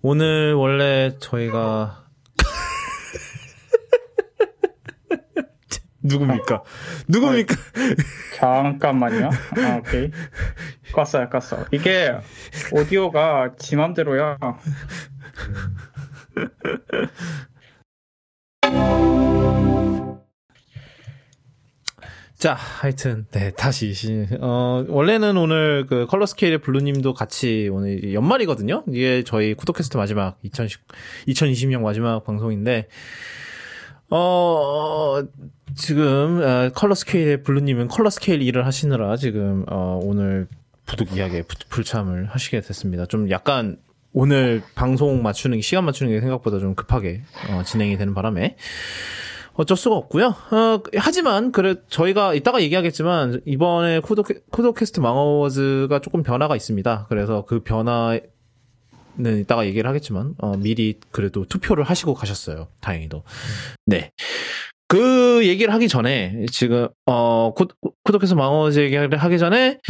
오늘 원래 저희가 누굽니까? 누굽니까? 잠깐만요. 아, 오케이. 껐어요, 껐어. 이게 오디오가 지 맘대로야. 자, 하여튼, 네, 다시, 어, 원래는 오늘 그 컬러 스케일의 블루님도 같이 오늘 연말이거든요? 이게 저희 쿠도캐스트 마지막, 2010, 2020년 마지막 방송인데, 어, 지금, 어, 컬러 스케일의 블루님은 컬러 스케일 일을 하시느라 지금, 어, 오늘 부득이하게 불참을 하시게 됐습니다. 좀 약간, 오늘 방송 맞추는, 시간 맞추는 게 생각보다 좀 급하게, 어, 진행이 되는 바람에, 어쩔 수가 없고요. 어, 하지만 그래 저희가 이따가 얘기하겠지만 이번에 코도 쿠도캐스트 망어워즈가 조금 변화가 있습니다. 그래서 그 변화 는 이따가 얘기를 하겠지만 어, 미리 그래도 투표를 하시고 가셨어요. 다행히도. 네. 그 얘기를 하기 전에 지금 어 코, 쿠도캐스트 망어워즈 얘기를 하기 전에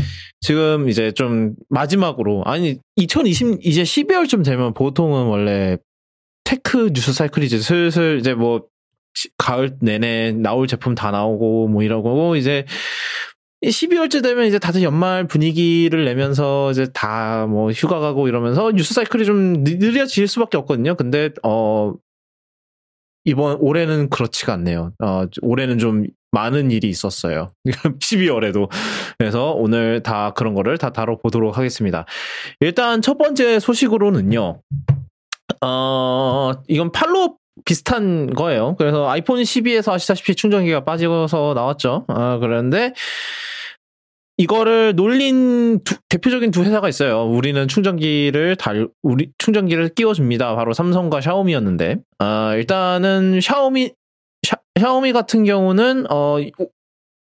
지금 이제 좀 마지막으로 아니 2020 이제 12월쯤 되면 보통은 원래 tech 뉴스 사이클이 이제 슬슬 이제 뭐 가을 내내 나올 제품 다 나오고 뭐 이러고 이제 12월째 되면 이제 다들 연말 분위기를 내면서 이제 다 뭐 휴가 가고 이러면서 뉴스 사이클이 좀 느려질 수밖에 없거든요. 근데 어 이번 올해는 그렇지가 않네요. 어 올해는 좀 많은 일이 있었어요. 12월에도. 그래서 오늘 다 그런 거를 다 다뤄보도록 하겠습니다. 일단 첫 번째 소식으로는요. 어, 이건 팔로 비슷한 거예요. 그래서 아이폰 12에서 아시다시피 충전기가 빠지고서 나왔죠. 아, 그런데 이거를 놀린 두, 대표적인 두 회사가 있어요. 우리는 충전기를 달, 우리 충전기를 끼워줍니다. 바로 삼성과 샤오미였는데, 아, 일단은 샤오미, 샤, 샤오미 같은 경우는, 어,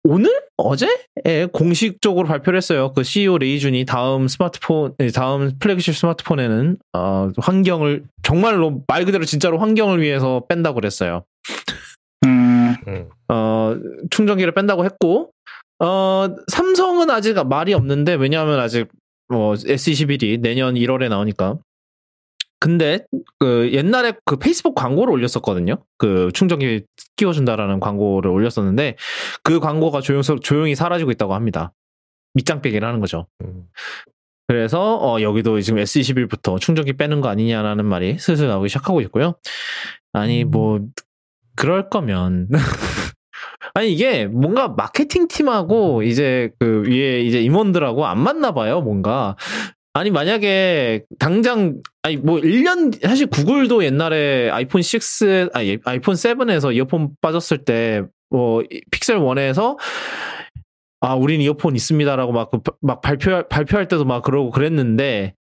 오늘 어제 에 공식적으로 발표를 했어요. 그 CEO 레이준이 다음 스마트폰 다음 플래그십 스마트폰에는 어 환경을 정말로 말 그대로 진짜로 환경을 위해서 뺀다고 그랬어요. 음. 어 충전기를 뺀다고 했고 어 삼성은 아직 말이 없는데 왜냐하면 아직 뭐 S21이 내년 1월에 나오니까 근데 그 옛날에 그 페이스북 광고를 올렸었거든요. 그 충전기 끼워준다라는 광고를 올렸었는데 그 광고가 조용, 조용히 사라지고 있다고 합니다. 밑장 빼기를 하는 거죠. 음. 그래서 어 여기도 지금 S21부터 충전기 빼는 거 아니냐라는 말이 슬슬 나오기 시작하고 있고요. 아니 뭐 그럴 거면 아니 이게 뭔가 마케팅 팀하고 이제 그 위에 이제 임원들하고 안 맞나 봐요 뭔가 아니 만약에 당장 아니 뭐 1년 사실 구글도 옛날에 아이폰 6 아니 아이폰 7에서 이어폰 빠졌을 때 뭐 픽셀 1에서 아 우린 이어폰 있습니다라고 막막 그막 발표 발표할 때도 막 그러고 그랬는데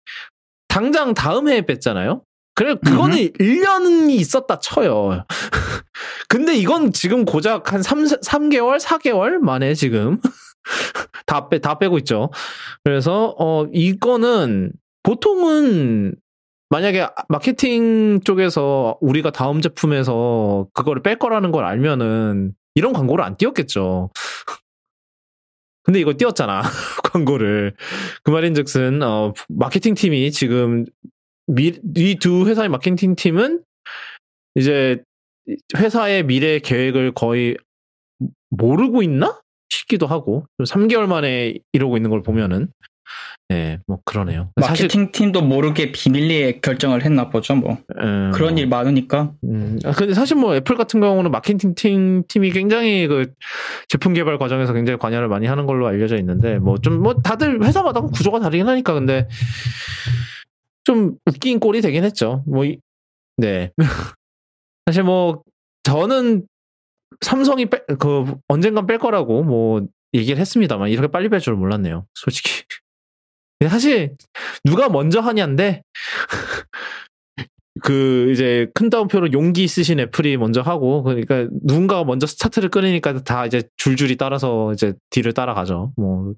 당장 다음 해에 뺐잖아요. 그래 그거는 음 1년이 있었다 쳐요. 근데 이건 지금 고작 한 3, 3개월, 4개월 만에 지금 다 빼, 다 빼고 있죠. 그래서, 어, 이거는 보통은 만약에 마케팅 쪽에서 우리가 다음 제품에서 그거를 뺄 거라는 걸 알면은 이런 광고를 안 띄웠겠죠. 근데 이걸 띄웠잖아. 광고를. 그 말인 즉슨, 어, 마케팅 팀이 지금 이 두 회사의 마케팅 팀은 이제 회사의 미래 계획을 거의 모르고 있나? 싶기도 하고 3개월 만에 이러고 있는 걸 보면은 네, 뭐 그러네요. 마케팅 사실, 팀도 모르게 비밀리에 결정을 했나 보죠, 뭐. 음, 그런 일 많으니까. 음, 아, 근데 사실 뭐 애플 같은 경우는 마케팅 팀, 팀이 굉장히 그 제품 개발 과정에서 굉장히 관여를 많이 하는 걸로 알려져 있는데, 뭐 좀, 뭐 다들 회사마다 구조가 다르긴 하니까, 근데 좀 웃긴 꼴이 되긴 했죠. 뭐, 네. 사실 뭐, 저는 삼성이 빼, 그 언젠간 뺄 거라고 뭐 얘기를 했습니다만 이렇게 빨리 뺄 줄 몰랐네요. 솔직히. 사실 누가 먼저 하냐인데 그 이제 큰 따옴표로 용기 있으신 애플이 먼저 하고 그러니까 누군가가 먼저 스타트를 끊으니까 다 이제 줄줄이 따라서 이제 뒤를 따라가죠. 뭐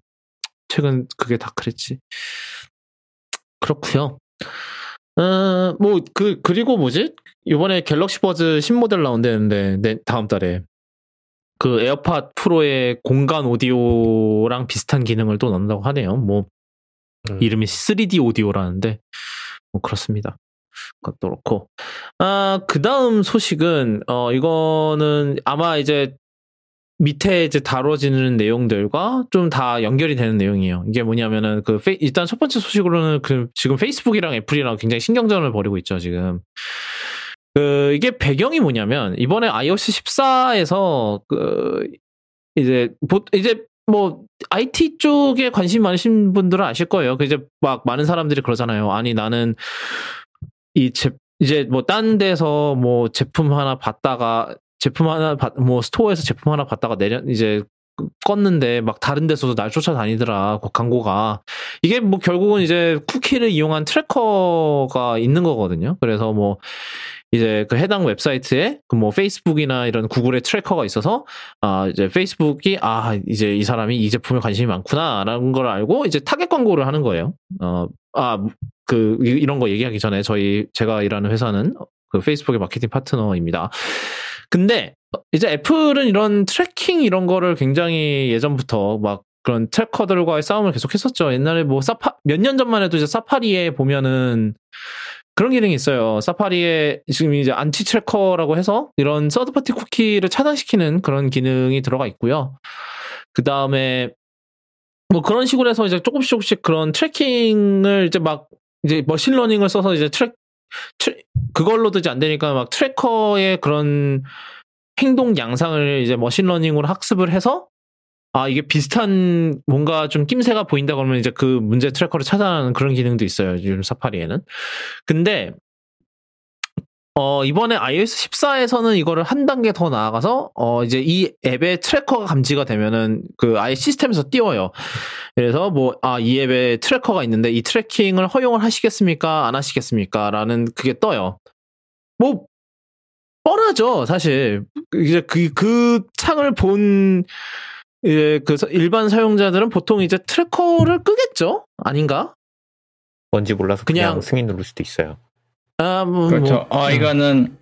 최근 그게 다 그랬지. 그렇고요. 어, 뭐, 그, 그리고 뭐지? 이번에 갤럭시 버즈 신모델 나온다는데, 네, 다음 달에. 그 에어팟 프로의 공간 오디오랑 비슷한 기능을 또 넣는다고 하네요. 뭐, 음. 이름이 3D 오디오라는데, 뭐, 그렇습니다. 것도 그렇고. 아, 그 다음 소식은, 어, 이거는 아마 이제 밑에 이제 다뤄지는 내용들과 좀 다 연결이 되는 내용이에요. 이게 뭐냐면은 그 페이, 일단 첫 번째 소식으로는 그 지금 페이스북이랑 애플이랑 굉장히 신경전을 벌이고 있죠, 지금. 그 이게 배경이 뭐냐면 이번에 iOS 14에서 그 이제 보, 이제 뭐 IT 쪽에 관심 많으신 분들은 아실 거예요. 그 이제 막 많은 사람들이 그러잖아요. 아니 나는 이 제, 이제 뭐 딴 데서 뭐 제품 하나 봤다가 제품 하나 봤, 뭐 스토어에서 제품 하나 봤다가 내려 이제 껐는데 막 다른 데서도 날 쫓아다니더라 그 광고가 이게 뭐 결국은 이제 쿠키를 이용한 tracker가 있는 거거든요. 그래서 뭐 이제 그 해당 웹사이트에 그 뭐 페이스북이나 이런 구글의 tracker가 있어서 아 이제 페이스북이 아 이제 이 사람이 이 제품에 관심이 많구나라는 걸 알고 이제 타겟 광고를 하는 거예요. 어아 그 이런 거 얘기하기 전에 저희 제가 일하는 회사는 그 페이스북의 마케팅 파트너입니다. 근데 이제 애플은 이런 tracking 이런 거를 굉장히 예전부터 막 그런 tracker들과의 싸움을 계속 했었죠. 옛날에 뭐 사파 몇 년 전만 해도 이제 사파리에 보면은 그런 기능이 있어요. 사파리에 지금 이제 anti tracker라고 해서 이런 third party 쿠키를 차단시키는 그런 기능이 들어가 있고요. 그 다음에 뭐 그런 식으로 해서 이제 조금씩 조금씩 그런 tracking을 이제 막 이제 machine learning을 써서 이제 track tra, 그걸로도 이제 안 되니까 막 tracker의 그런 행동 양상을 이제 machine learning으로 학습을 해서 아, 이게 비슷한 뭔가 좀 낌새가 보인다 그러면 이제 그 문제 tracker를 찾아내는 그런 기능도 있어요. 요즘 사파리에는. 근데, 어, 이번에 iOS 14에서는 이거를 한 단계 더 나아가서, 어, 이제 이 앱의 tracker가 감지가 되면은 그 아예 시스템에서 띄워요. 그래서 뭐, 아, 이 앱에 tracker가 있는데 이 tracking을 허용을 하시겠습니까? 안 하시겠습니까? 라는 그게 떠요. 뭐, 뻔하죠, 사실. 이제 그, 그 창을 본, 예, 그 일반 사용자들은 보통 이제 tracker를 끄겠죠? 아닌가? 뭔지 몰라서 그냥, 그냥 승인 누를 수도 있어요. 아, 뭐, 그렇죠. 뭐. 어, 이거는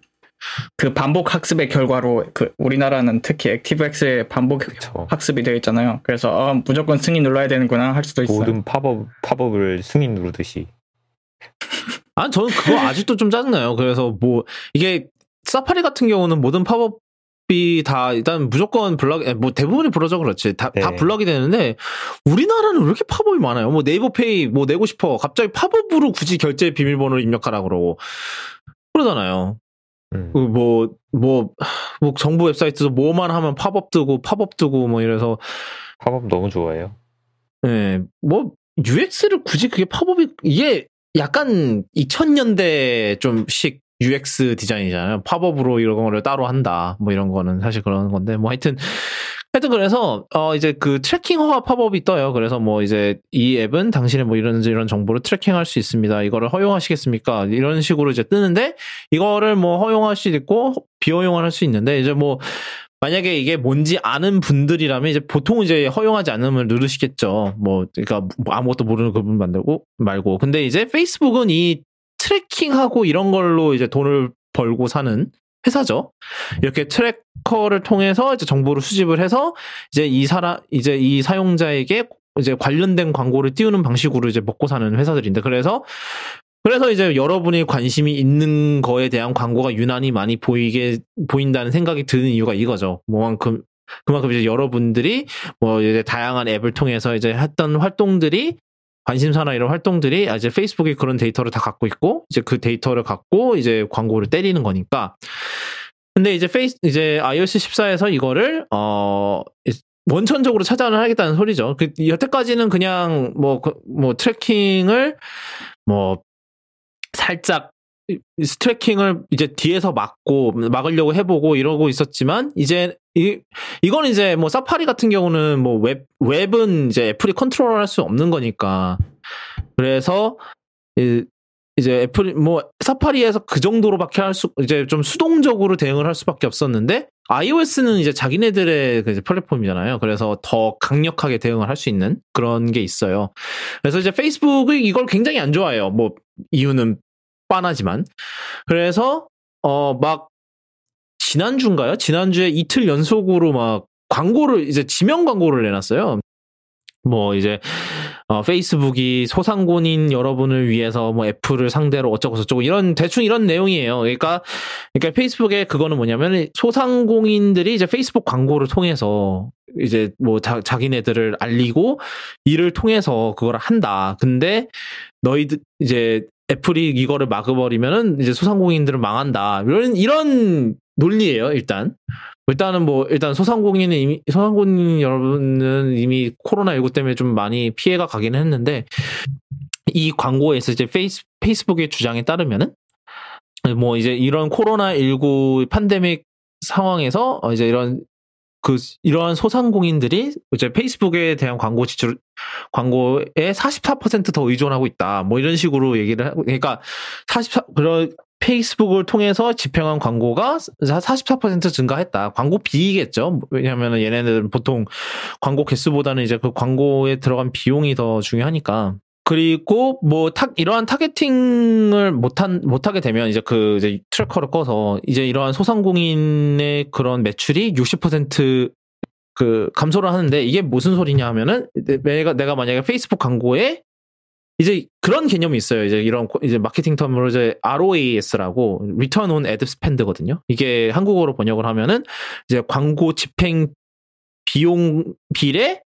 그 반복 학습의 결과로 그 우리나라는 특히 ActiveX의 반복 그쵸. 학습이 되어 있잖아요. 그래서 어, 무조건 승인 눌러야 되는구나 할 수도 있어요. 모든 팝업 팝업을 승인 누르듯이. 아, 저는 그거 아직도 좀 짜증나요. 그래서 뭐 이게 사파리 같은 경우는 모든 팝업 다 일단 무조건 블럭 뭐 대부분이 불러져 그렇지 다, 네. 다 block이 되는데 우리나라는 왜 이렇게 팝업이 많아요? 뭐 네이버페이 뭐 내고 싶어 갑자기 팝업으로 굳이 결제 비밀번호를 입력하라 그러고 그러잖아요. 음. 뭐 뭐 뭐, 뭐 정부 웹사이트도 뭐만 하면 팝업 뜨고 팝업 뜨고 뭐 이래서 팝업 너무 좋아해요. 네, 뭐 UX를 굳이 그게 팝업이 이게 약간 2000년대 초식 UX 디자인이잖아요. 팝업으로 이런 거를 따로 한다. 뭐 이런 거는 사실 그런 건데, 뭐 하여튼, 하여튼 그래서, 어, 이제 그 tracking 허가 팝업이 떠요. 그래서 뭐 이제 이 앱은 당신의 뭐 이런, 이런 정보를 tracking 할 수 있습니다. 이거를 허용하시겠습니까? 이런 식으로 이제 뜨는데, 이거를 뭐 허용할 수 있고, 비허용을 할 수 있는데, 이제 뭐, 만약에 이게 뭔지 아는 분들이라면 이제 보통 이제 허용하지 않음을 누르시겠죠. 뭐, 그러니까 뭐 아무것도 모르는 그분 만들고 말고. 근데 이제 페이스북은 이 tracking하고 이런 걸로 이제 돈을 벌고 사는 회사죠. 이렇게 tracker를 통해서 이제 정보를 수집을 해서 이제 이 사람 이제 이 사용자에게 이제 관련된 광고를 띄우는 방식으로 이제 먹고 사는 회사들인데 그래서 그래서 이제 여러분이 관심이 있는 거에 대한 광고가 유난히 많이 보이게 보인다는 생각이 드는 이유가 이거죠. 뭐만큼 그만큼 이제 여러분들이 뭐 이제 다양한 앱을 통해서 이제 했던 활동들이 관심사나 이런 활동들이 아, 이제 페이스북이 그런 데이터를 다 갖고 있고 이제 그 데이터를 갖고 이제 광고를 때리는 거니까. 근데 이제 페이스 이제 iOS 14에서 이거를 어 원천적으로 차단을 하겠다는 소리죠. 그 여태까지는 그냥 뭐뭐 그, 뭐 tracking을 뭐 살짝 tracking을 이제 뒤에서 막고 막으려고 해보고 이러고 있었지만 이제 이 이건 이제 뭐 사파리 같은 경우는 뭐 웹 웹은 이제 애플이 컨트롤할 수 없는 거니까 그래서 이, 이제 애플이 뭐 사파리에서 그 정도로밖에 할 수 이제 좀 수동적으로 대응을 할 수밖에 없었는데 iOS는 이제 자기네들의 그 플랫폼이잖아요. 그래서 더 강력하게 대응을 할 수 있는 그런 게 있어요. 그래서 이제 페이스북이 이걸 굉장히 안 좋아해요. 뭐 이유는 빤하지만. 그래서, 어, 막, 지난주인가요? 지난주에 이틀 연속으로 막 광고를, 이제 지명 광고를 내놨어요. 뭐, 이제, 어, 페이스북이 소상공인 여러분을 위해서 뭐 애플을 상대로 어쩌고 저쩌고 이런 대충 이런 내용이에요. 그러니까 그러니까 페이스북에 그거는 뭐냐면 소상공인들이 이제 페이스북 광고를 통해서 이제 뭐 자, 자기네들을 알리고 이를 통해서 그걸 한다. 근데 너희들 이제 애플이 이거를 막아버리면은 이제 소상공인들은 망한다. 이런 이런 논리예요, 일단. 일단은 뭐 일단 소상공인은 이미 소상공인 여러분은 이미 코로나19 때문에 좀 많이 피해가 가긴 했는데 이 광고에서 이제 페이스 페이스북의 주장에 따르면은 뭐 이제 이런 코로나19 팬데믹 상황에서 이제 이런 그 이러한 소상공인들이 이제 페이스북에 대한 광고 지출 광고에 44%더 의존하고 있다. 뭐 이런 식으로 얘기를 하고 그러니까 44 그런 페이스북을 통해서 집행한 광고가 44% 증가했다. 광고비겠죠. 왜냐하면 얘네들은 보통 광고 개수보다는 이제 그 광고에 들어간 비용이 더 중요하니까. 그리고 뭐 타, 이러한 targeting을 못한 못하게 되면 이제 그 이제 tracker를 꺼서 이제 이러한 소상공인의 그런 매출이 60%그 감소를 하는데 이게 무슨 소리냐 하면은 내가 내가 만약에 페이스북 광고에 이제 그런 개념이 있어요. 이제 이런 이제 마케팅 텀으로 이제 ROAS라고 Return on Ad Spend거든요. 이게 한국어로 번역을 하면은 이제 광고 집행 비용 비례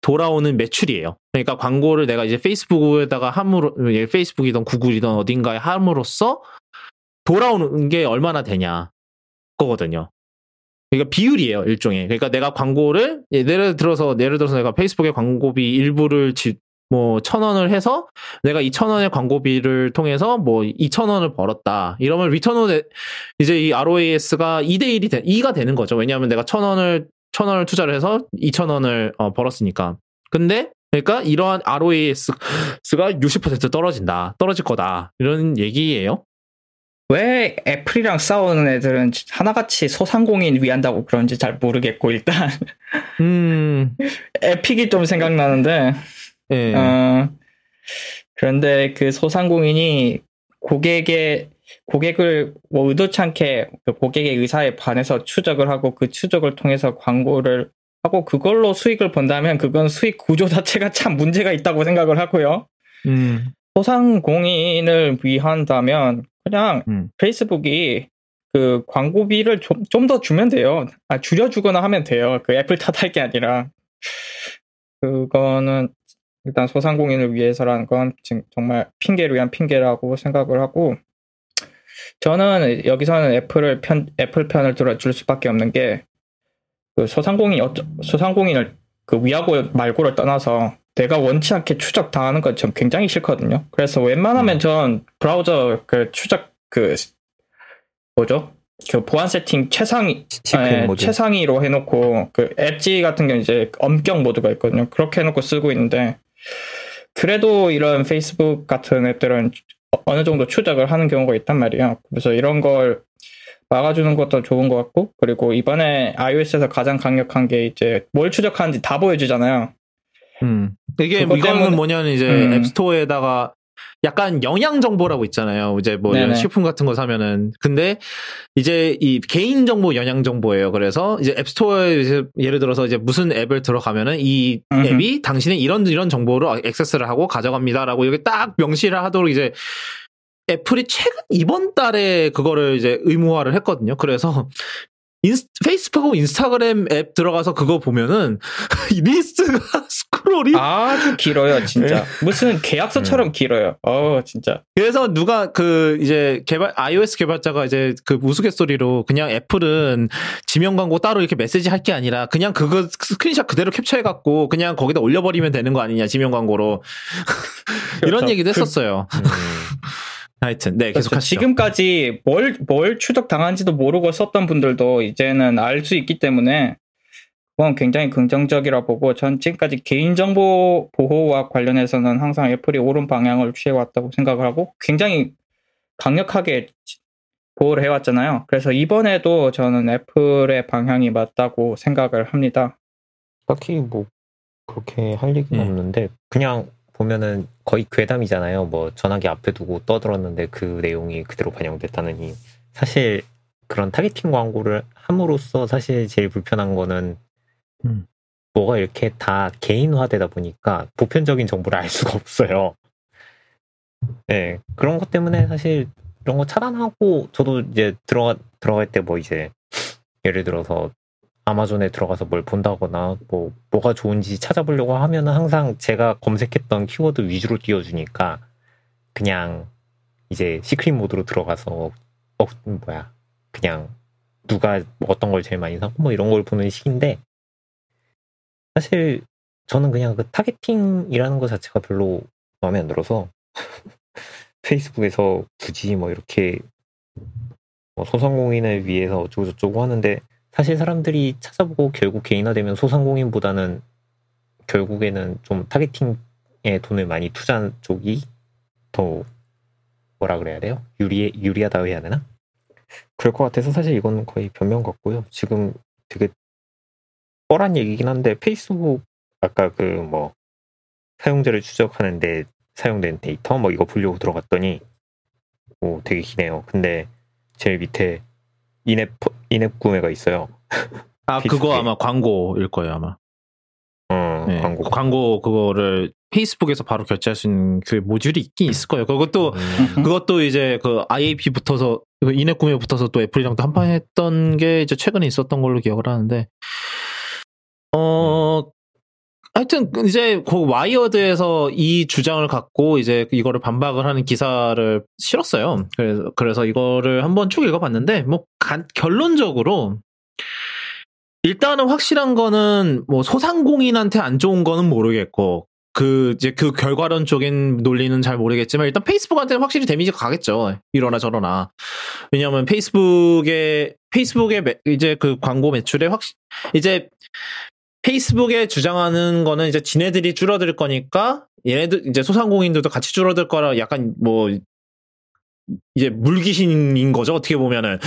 돌아오는 매출이에요. 그러니까 광고를 내가 이제 페이스북에다가 함으로 페이스북이든 구글이든 어딘가에 함으로써 돌아오는 게 얼마나 되냐 거거든요. 그러니까 비율이에요 일종의. 그러니까 내가 광고를 예를 들어서 예를 들어서 내가 페이스북에 광고비 일부를 지, 뭐 천 원을 해서 내가 이 천 원의 광고비를 통해서 뭐 이천 원을 벌었다. 이러면 return on 이제 이 ROAS가 2대 1이 되, 2가 되는 거죠. 왜냐하면 내가 천 원을 천 원을 투자를 해서 이천 원을 어, 벌었으니까. 근데 그러니까 이러한 ROAS가 60% 떨어진다. 떨어질 거다. 이런 얘기예요. 왜 애플이랑 싸우는 애들은 하나같이 소상공인 위한다고 그런지 잘 모르겠고 일단 음 에픽이 좀 생각나는데 예. 어, 그런데 그 소상공인이 고객의 고객을 뭐 의도치 않게 그 고객의 의사에 반해서 추적을 하고 그 추적을 통해서 광고를 하고 그걸로 수익을 본다면 그건 수익 구조 자체가 참 문제가 있다고 생각을 하고요. 음. 소상공인을 위한다면 그냥 음. 페이스북이 그 광고비를 좀 좀 더 주면 돼요. 아, 줄여주거나 하면 돼요. 그 애플 탓할 게 아니라 그거는 일단 소상공인을 위해서라는 건 정말 핑계를 위한 핑계라고 생각을 하고 저는 여기서는 애플을 편 애플 편을 들어줄 수밖에 없는 게 그 소상공인 소상공인을 그 위하고 말고를 떠나서 내가 원치 않게 추적 당하는 건 전 굉장히 싫거든요. 그래서 웬만하면 음. 전 브라우저 그 추적 그 뭐죠? 그 보안 세팅 최상위 네, 최상위로 해놓고 그 엣지 같은 경우 이제 엄격 모드가 있거든요. 그렇게 해놓고 쓰고 있는데 그래도 이런 페이스북 같은 앱들은 어느 정도 추적을 하는 경우가 있단 말이에요. 그래서 이런 걸 막아주는 것도 좋은 것 같고, 그리고 이번에 iOS에서 가장 강력한 게 이제 뭘 추적하는지 다 보여주잖아요. 음. 이게 이거는 뭐냐면 이제 음. 앱스토어에다가 약간 영양 정보라고 있잖아요. 이제 뭐 네네. 식품 같은 거 사면은 근데 이제 이 개인 정보 영양 정보예요. 그래서 이제 앱스토어에 이제 예를 들어서 이제 무슨 앱을 들어가면은 이 음흠. 앱이 당신의 이런 이런 정보를 액세스를 하고 가져갑니다라고 이렇게 딱 명시를 하도록 이제 애플이 최근 이번 달에 그거를 이제 의무화를 했거든요. 그래서 인스, 페이스북하고 인스타그램 앱 들어가서 그거 보면은 리스트가 스크롤이 아주 길어요, 진짜. 네. 무슨 계약서처럼 네. 길어요. 어, 진짜. 그래서 누가 그 이제 개발 iOS 개발자가 이제 그 우스갯소리로 그냥 애플은 지명 광고 따로 이렇게 메시지 할 게 아니라 그냥 그거 스크린샷 그대로 캡처해 갖고 그냥 거기다 올려 버리면 되는 거 아니냐, 지명 광고로. 이런 그렇죠. 얘기도 그 했었어요. 그, 음. 하여튼 네 계속 그렇죠. 지금까지 뭘 뭘 추적 당한지도 모르고 썼던 분들도 이제는 알 수 있기 때문에 그건 굉장히 긍정적이라 보고 전 지금까지 개인정보 보호와 관련해서는 항상 애플이 옳은 방향을 취해왔다고 생각을 하고 굉장히 강력하게 보호를 해왔잖아요. 그래서 이번에도 저는 애플의 방향이 맞다고 생각을 합니다. 딱히 뭐 그렇게 할 얘기는 음. 없는데 그냥 보면은 거의 괴담이잖아요. 뭐 전화기 앞에 두고 떠들었는데 그 내용이 그대로 반영됐다느니 사실 그런 targeting 광고를 함으로써 사실 제일 불편한 거는 음. 뭐가 이렇게 다 개인화되다 보니까 보편적인 정보를 알 수가 없어요. 네, 그런 것 때문에 사실 이런 거 차단하고 저도 이제 들어가 들어갈 때 뭐 이제 예를 들어서 아마존에 들어가서 뭘 본다거나 뭐 뭐가 좋은지 찾아보려고 하면은 항상 제가 검색했던 키워드 위주로 띄워주니까 그냥 이제 secret mode로 들어가서 어 뭐야 그냥 누가 어떤 걸 제일 많이 사고 뭐 이런 걸 보는 식인데 사실 저는 그냥 그 targeting이라는 것 자체가 별로 마음에 안 들어서 페이스북에서 굳이 뭐 이렇게 뭐 소상공인을 위해서 어쩌고저쩌고 하는데 사실 사람들이 찾아보고 결국 개인화되면 소상공인보다는 결국에는 좀 targeting에 돈을 많이 투자한 쪽이 더 뭐라 그래야 돼요? 유리 유리하다고 해야 되나? 그럴 것 같아서 사실 이건 거의 변명 같고요. 지금 되게 뻔한 얘기긴 한데 페이스북 아까 그 뭐 사용자를 추적하는데 사용된 데이터 뭐 이거 보려고 들어갔더니 오 되게 기네요. 근데 제일 밑에 in-app in-app 구매가 있어요. 아 그거 아마 광고일 거예요 아마. 어 네, 광고 광고 그거를 페이스북에서 바로 결제할 수 있는 그 모듈이 있긴 있을 거예요. 그것도 음, 그것도 이제 그 IAP 붙어서 그 in-app 구매 붙어서 또 애플이랑 또 한판 했던 게 이제 최근에 있었던 걸로 기억을 하는데 어 하여튼 이제 그 와이어드에서 이 주장을 갖고 이제 이거를 반박을 하는 기사를 실었어요. 그래서 그래서 이거를 한번 쭉 읽어봤는데 뭐 간- 결론적으로 일단은 확실한 거는 뭐 소상공인한테 안 좋은 거는 모르겠고 그 이제 그 결과론적인 논리는 잘 모르겠지만 일단 페이스북한테는 확실히 데미지가 가겠죠. 이러나 저러나. 왜냐하면 페이스북에 매- 이제 그 광고 매출에 확 이제 페이스북에 주장하는 거는 이제 지네들이 줄어들 거니까 얘네들 이제 소상공인들도 같이 줄어들 거라 약간 뭐 이제 물귀신인 거죠 어떻게 보면은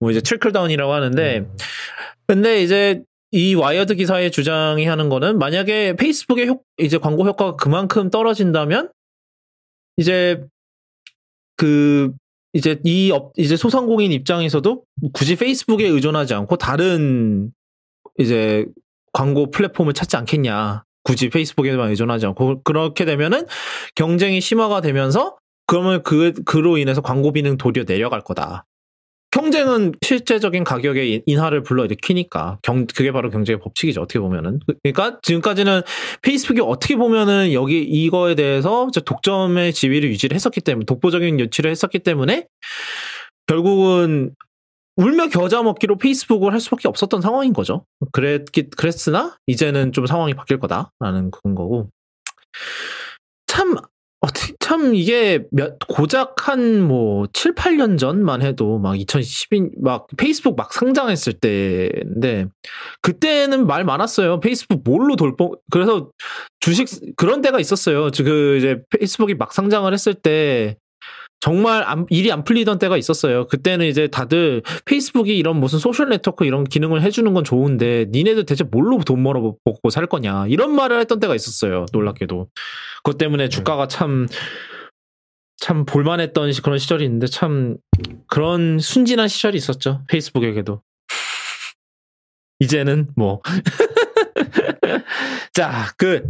뭐 이제 trickle-down이라고 하는데 음. 근데 이제 이 와이어드 기사의 주장이 하는 거는 만약에 페이스북의 효, 이제 광고 효과가 그만큼 떨어진다면 이제 그 이제 이 업, 이제 소상공인 입장에서도 굳이 페이스북에 의존하지 않고 다른 이제 광고 플랫폼을 찾지 않겠냐. 굳이 페이스북에만 의존하지 않고 그렇게 되면은 경쟁이 심화가 되면서 그러면 그 그로 인해서 광고비는 도리어 내려갈 거다. 경쟁은 실제적인 가격의 인하를 불러일으키니까 경 그게 바로 경제의 법칙이죠 어떻게 보면은 그러니까 지금까지는 페이스북이 어떻게 보면은 여기 이거에 대해서 독점의 지위를 유지를 했었기 때문에 독보적인 유치를 했었기 때문에 결국은 울며 겨자 먹기로 페이스북을 할 수밖에 없었던 상황인 거죠. 그랬기 그랬으나 이제는 좀 상황이 바뀔 거다라는 그런 거고 참 참 이게 몇 고작 한 뭐 7, 8년 전만 해도 막 2012, 막 페이스북 막 상장했을 때인데 그때는 말 많았어요. 페이스북 뭘로 돈 범 그래서 주식 그런 때가 있었어요. 그 이제 페이스북이 막 상장을 했을 때 정말 안- 일이 안 풀리던 때가 있었어요. 그때는 이제 다들 페이스북이 이런 무슨 social network 이런 기능을 해주는 건 좋은데 니네들 대체 뭘로 돈 벌어 먹고 살 거냐 이런 말을 했던 때가 있었어요. 놀랍게도 그것 때문에 주가가 참 참 볼만했던 시- 그런 시절이 있는데 참 그런 순진한 시절이 있었죠. 페이스북에게도 이제는 뭐 자, 그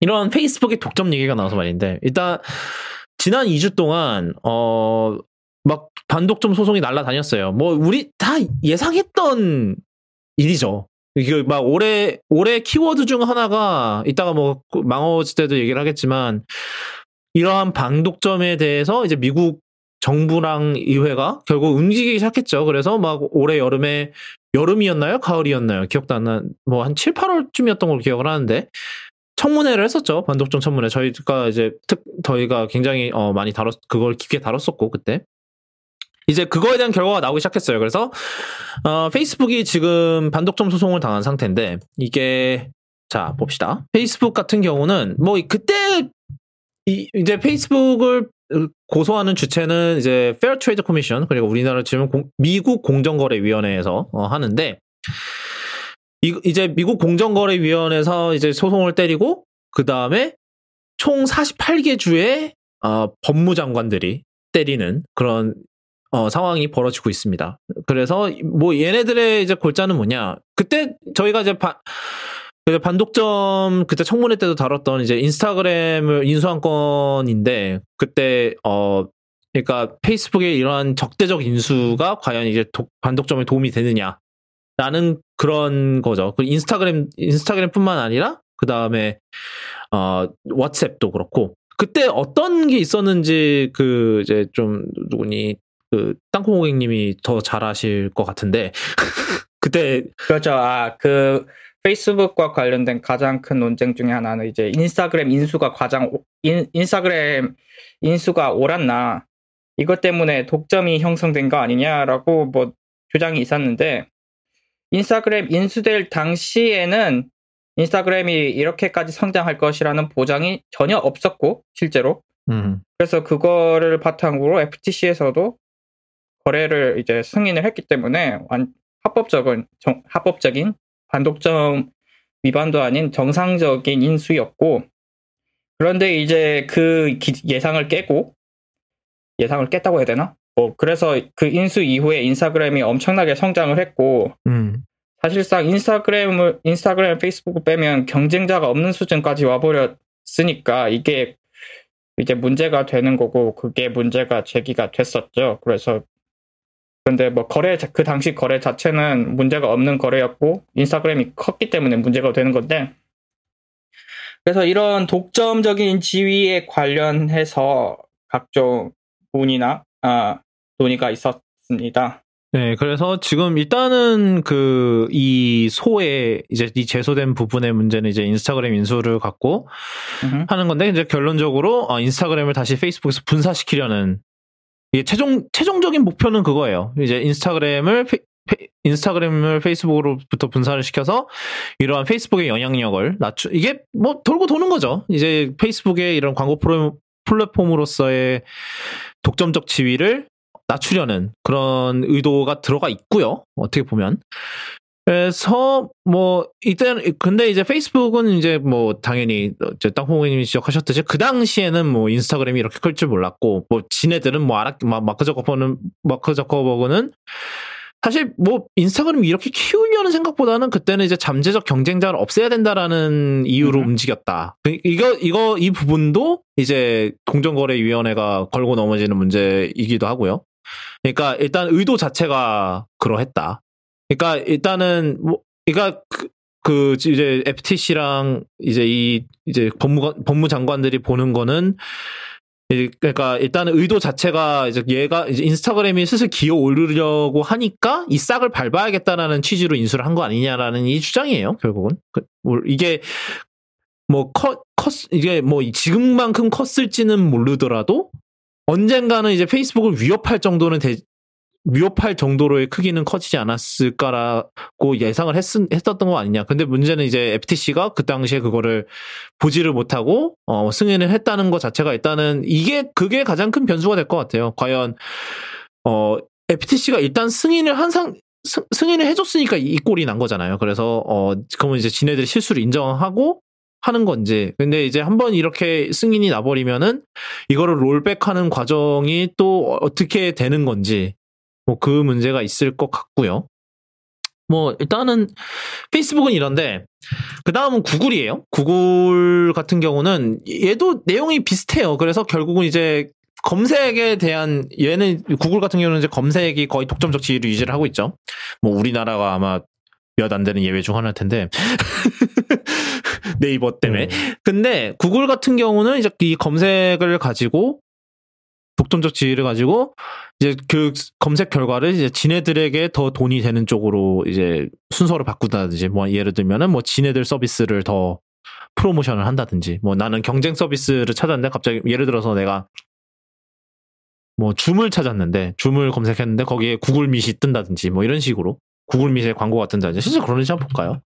이런 페이스북의 독점 얘기가 나와서 말인데 일단 지난 2주 동안 어 막 반독점 소송이 날라다녔어요. 뭐 우리 다 예상했던 일이죠. 이게 막 올해 올해 키워드 중 하나가 이따가 뭐 망어지 때도 얘기를 하겠지만 이러한 반독점에 대해서 이제 미국 정부랑 의회가 결국 움직이기 시작했죠. 그래서 막 올해 여름에 여름이었나요? 가을이었나요? 기억도 안 나. 뭐 한 7, 8월쯤이었던 걸로 기억을 하는데 청문회를 했었죠. 반독점 청문회. 저희가 이제 특 저희가 굉장히 어 많이 다뤘 그걸 깊게 다뤘었고 그때. 이제 그거에 대한 결과가 나오기 시작했어요. 그래서 어, 페이스북이 지금 반독점 소송을 당한 상태인데 이게 자 봅시다. 페이스북 같은 경우는 뭐 그때 이, 이제 페이스북을 고소하는 주체는 이제 Trade Commission 그리고 우리나라 지금 공- 미국 공정거래위원회에서 어, 하는데 이, 이제 미국 공정거래위원회에서 이제 소송을 때리고 그 다음에 총 48개 주의 어, 법무장관들이 때리는 그런 어, 상황이 벌어지고 있습니다. 그래서 뭐 얘네들의 이제 골자는 뭐냐? 그때 저희가 이제 바- 그래서 반독점 그때 청문회 때도 다뤘던 이제 인스타그램을 인수한 건인데 그때 어 그러니까 페이스북의 이러한 적대적 인수가 과연 이제 독, 반독점에 도움이 되느냐 라는 그런 거죠. 그 인스타그램 인스타그램뿐만 아니라 그 다음에 어 왓츠앱도 그렇고 그때 어떤 게 있었는지 그 이제 좀 누구니 그 땅콩 고객님이 더 잘 아실 것 같은데 그때 그렇죠. 아, 그 페이스북과 관련된 가장 큰 논쟁 중에 하나는 이제 인스타그램 인수가 과장 인, 인스타그램 인수가 옳았나 이것 때문에 독점이 형성된 거 아니냐라고 뭐 주장이 있었는데 인스타그램 인수될 당시에는 인스타그램이 이렇게까지 성장할 것이라는 보장이 전혀 없었고 실제로 음. 그래서 그거를 바탕으로 FTC에서도 거래를 이제 승인을 했기 때문에 완, 합법적인 정, 합법적인 반독점 위반도 아닌 정상적인 인수였고 그런데 이제 그 기, 예상을 깨고 예상을 깼다고 해야 되나? 뭐 그래서 그 인수 이후에 인스타그램이 엄청나게 성장을 했고 음. 사실상 인스타그램을 인스타그램 페이스북을 빼면 경쟁자가 없는 수준까지 와버렸으니까 이게 이제 문제가 되는 거고 그게 문제가 제기가 됐었죠. 그래서 그런데 뭐 거래 그 당시 거래 자체는 문제가 없는 거래였고 인스타그램이 컸기 때문에 문제가 되는 건데 그래서 이런 독점적인 지위에 관련해서 각종 문의나 아, 논의가 있었습니다. 네, 그래서 지금 일단은 그 이 소의 이제 이 제소된 부분의 문제는 이제 인스타그램 인수를 갖고 음흠. 하는 건데 이제 결론적으로 어, 인스타그램을 다시 페이스북에서 분사시키려는 이게 최종 최종적인 목표는 그거예요. 이제 인스타그램을 페, 페, 인스타그램을 페이스북으로부터 분사를 시켜서 이러한 페이스북의 영향력을 낮추 이게 뭐 돌고 도는 거죠. 이제 페이스북의 이런 광고 프로, 플랫폼으로서의 독점적 지위를 낮추려는 그런 의도가 들어가 있고요. 어떻게 보면. 그래서 뭐 이때 근데 이제 페이스북은 이제 뭐 당연히 이제 땅콩님이 지적하셨듯이 그 당시에는 뭐 인스타그램이 이렇게 클 줄 몰랐고 뭐 지네들은 뭐 알았 마크 저커버그는 마크 저커버그는 사실 뭐 인스타그램 이렇게 키우려는 생각보다는 그때는 이제 잠재적 경쟁자를 없애야 된다라는 이유로 음. 움직였다. 그- 이거 이거 이 부분도 이제 공정거래위원회가 걸고 넘어지는 문제이기도 하고요. 그러니까 일단 의도 자체가 그러했다. 그러니까 일단은 뭐 그러니까 그, 그 이제 FTC랑 이제 이 이제 법무 법무장관들이 보는 거는 이- 그러니까 일단은 의도 자체가 이제 얘가 이제 인스타그램이 슬슬 기어 오르려고 하니까 이 싹을 밟아야겠다라는 취지로 인수를 한 거 아니냐라는 이 주장이에요 결국은 그, 뭐 이게 뭐 컸, 컸 이게 뭐 지금만큼 컸을지는 모르더라도 언젠가는 이제 페이스북을 위협할 정도는 되, 위협할 정도로의 크기는 커지지 않았을까라고 예상을 했, 했었던 거 아니냐. 근데 문제는 이제 FTC가 그 당시에 그거를 보지를 못하고 어, 승인을 했다는 것 자체가 일단은 이게 그게 가장 큰 변수가 될 것 같아요. 과연 어, FTC가 일단 승인을 한상 승, 승인을 해줬으니까 이 꼴이 난 거잖아요. 그래서 어 그러면 이제 지네들이 실수를 인정하고 하는 건지. 근데 이제 한번 이렇게 승인이 나버리면은 이거를 롤백하는 과정이 또 어떻게 되는 건지 뭐 그 문제가 있을 것 같고요. 뭐 일단은 페이스북은 이런데 그 다음은 구글이에요. 구글 같은 경우는 얘도 내용이 비슷해요. 그래서 결국은 이제 검색에 대한 얘는 구글 같은 경우는 이제 검색이 거의 독점적 지위를 유지를 하고 있죠. 뭐 우리나라가 아마 몇 안 되는 예외 중 하나일 텐데 네이버 때문에. 음. 근데 구글 같은 경우는 이제 이 검색을 가지고 독점적 지위를 가지고 이제 그 검색 결과를 이제 지네들에게 더 돈이 되는 쪽으로 이제 순서를 바꾼다든지 뭐 예를 들면은 뭐 지네들 서비스를 더 프로모션을 한다든지 뭐 나는 경쟁 서비스를 찾았는데 갑자기 예를 들어서 내가 뭐 줌을 찾았는데 줌을 검색했는데 거기에 구글 밑이 뜬다든지 뭐 이런 식으로 구글 밑에 광고가 뜬다든지 실제 그런지 한번 볼까요?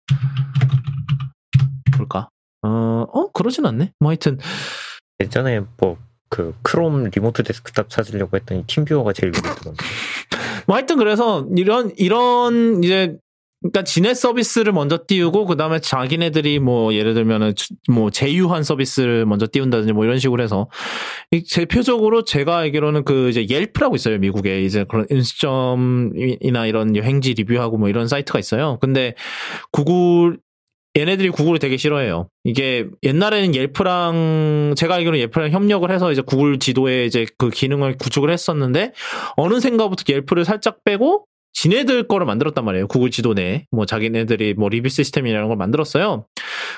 볼까? 어, 어 그러진 않네. 뭐 하여튼 예전에 뭐 그 크롬 Remote Desktop 찾으려고 했더니 팀뷰어가 제일 위에 뜨던데. 뭐 하여튼 그래서 이런 이런 이제 그러니까 지네 서비스를 먼저 띄우고 그 다음에 자기네들이 뭐 예를 들면은 주- 뭐 제휴한 서비스를 먼저 띄운다든지 뭐 이런 식으로 해서 이 대표적으로 제가 알기로는 그 이제 옐프라고 있어요 미국에 이제 그런 음식점이나 이런 여행지 리뷰하고 뭐 이런 사이트가 있어요. 근데 구글 얘네들이 구글을 되게 싫어해요. 이게 옛날에는 옐프랑 제가 알기로는 옐프랑 협력을 해서 이제 구글 지도에 이제 그 기능을 구축을 했었는데 어느샌가부터 옐프를 살짝 빼고 지네들 거를 만들었단 말이에요. 구글 지도 내에. 뭐 자기네들이 뭐 리뷰 시스템이라는 걸 만들었어요.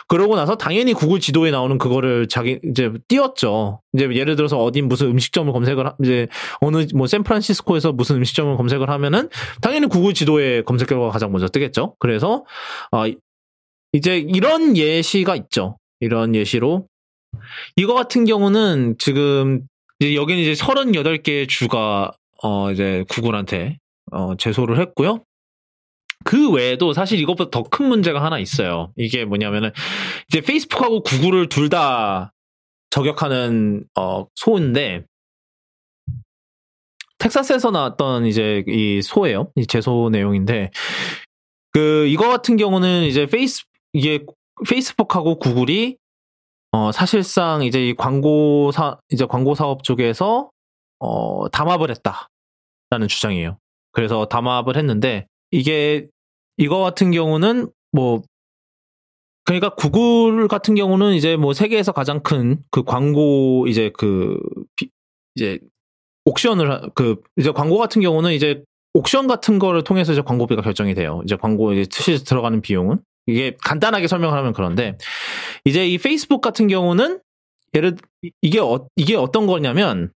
그러고 나서 당연히 구글 지도에 나오는 그거를 자기 이제 띄웠죠. 이제 예를 들어서 어디 무슨 음식점을 검색을 하, 이제 어느 뭐 샌프란시스코에서 무슨 음식점을 검색을 하면은 당연히 구글 지도에 검색 결과가 가장 먼저 뜨겠죠. 그래서 어 이제 이런 예시가 있죠. 이런 예시로 이거 같은 경우는 지금 이제 여기는 이제 38개의 주가 어 이제 구글한테 어, 제소를 했고요. 그 외에도 사실 이것보다 더 큰 문제가 하나 있어요. 이게 뭐냐면은 이제 페이스북하고 구글을 둘 다 저격하는 어, 소인데 텍사스에서 나왔던 이제 이 소예요. 이 제소 내용인데 그 이거 같은 경우는 이제 페이스 이게 페이스북하고 구글이 어 사실상 이제 이 광고사 이제 광고 사업 쪽에서 어 담합을 했다라는 주장이에요. 그래서 담합을 했는데 이게 이거 같은 경우는 뭐 그러니까 구글 같은 경우는 이제 뭐 세계에서 가장 큰 그 광고 이제 그 이제 옥션을 그 이제 광고 같은 경우는 이제 옥션 같은 거를 통해서 이제 광고비가 결정이 돼요. 이제 광고 이제 실제 들어가는 비용은 이게 간단하게 설명을 하면 그런데 이제 이 페이스북 같은 경우는 예를 이게 어, 이게 어떤 거냐면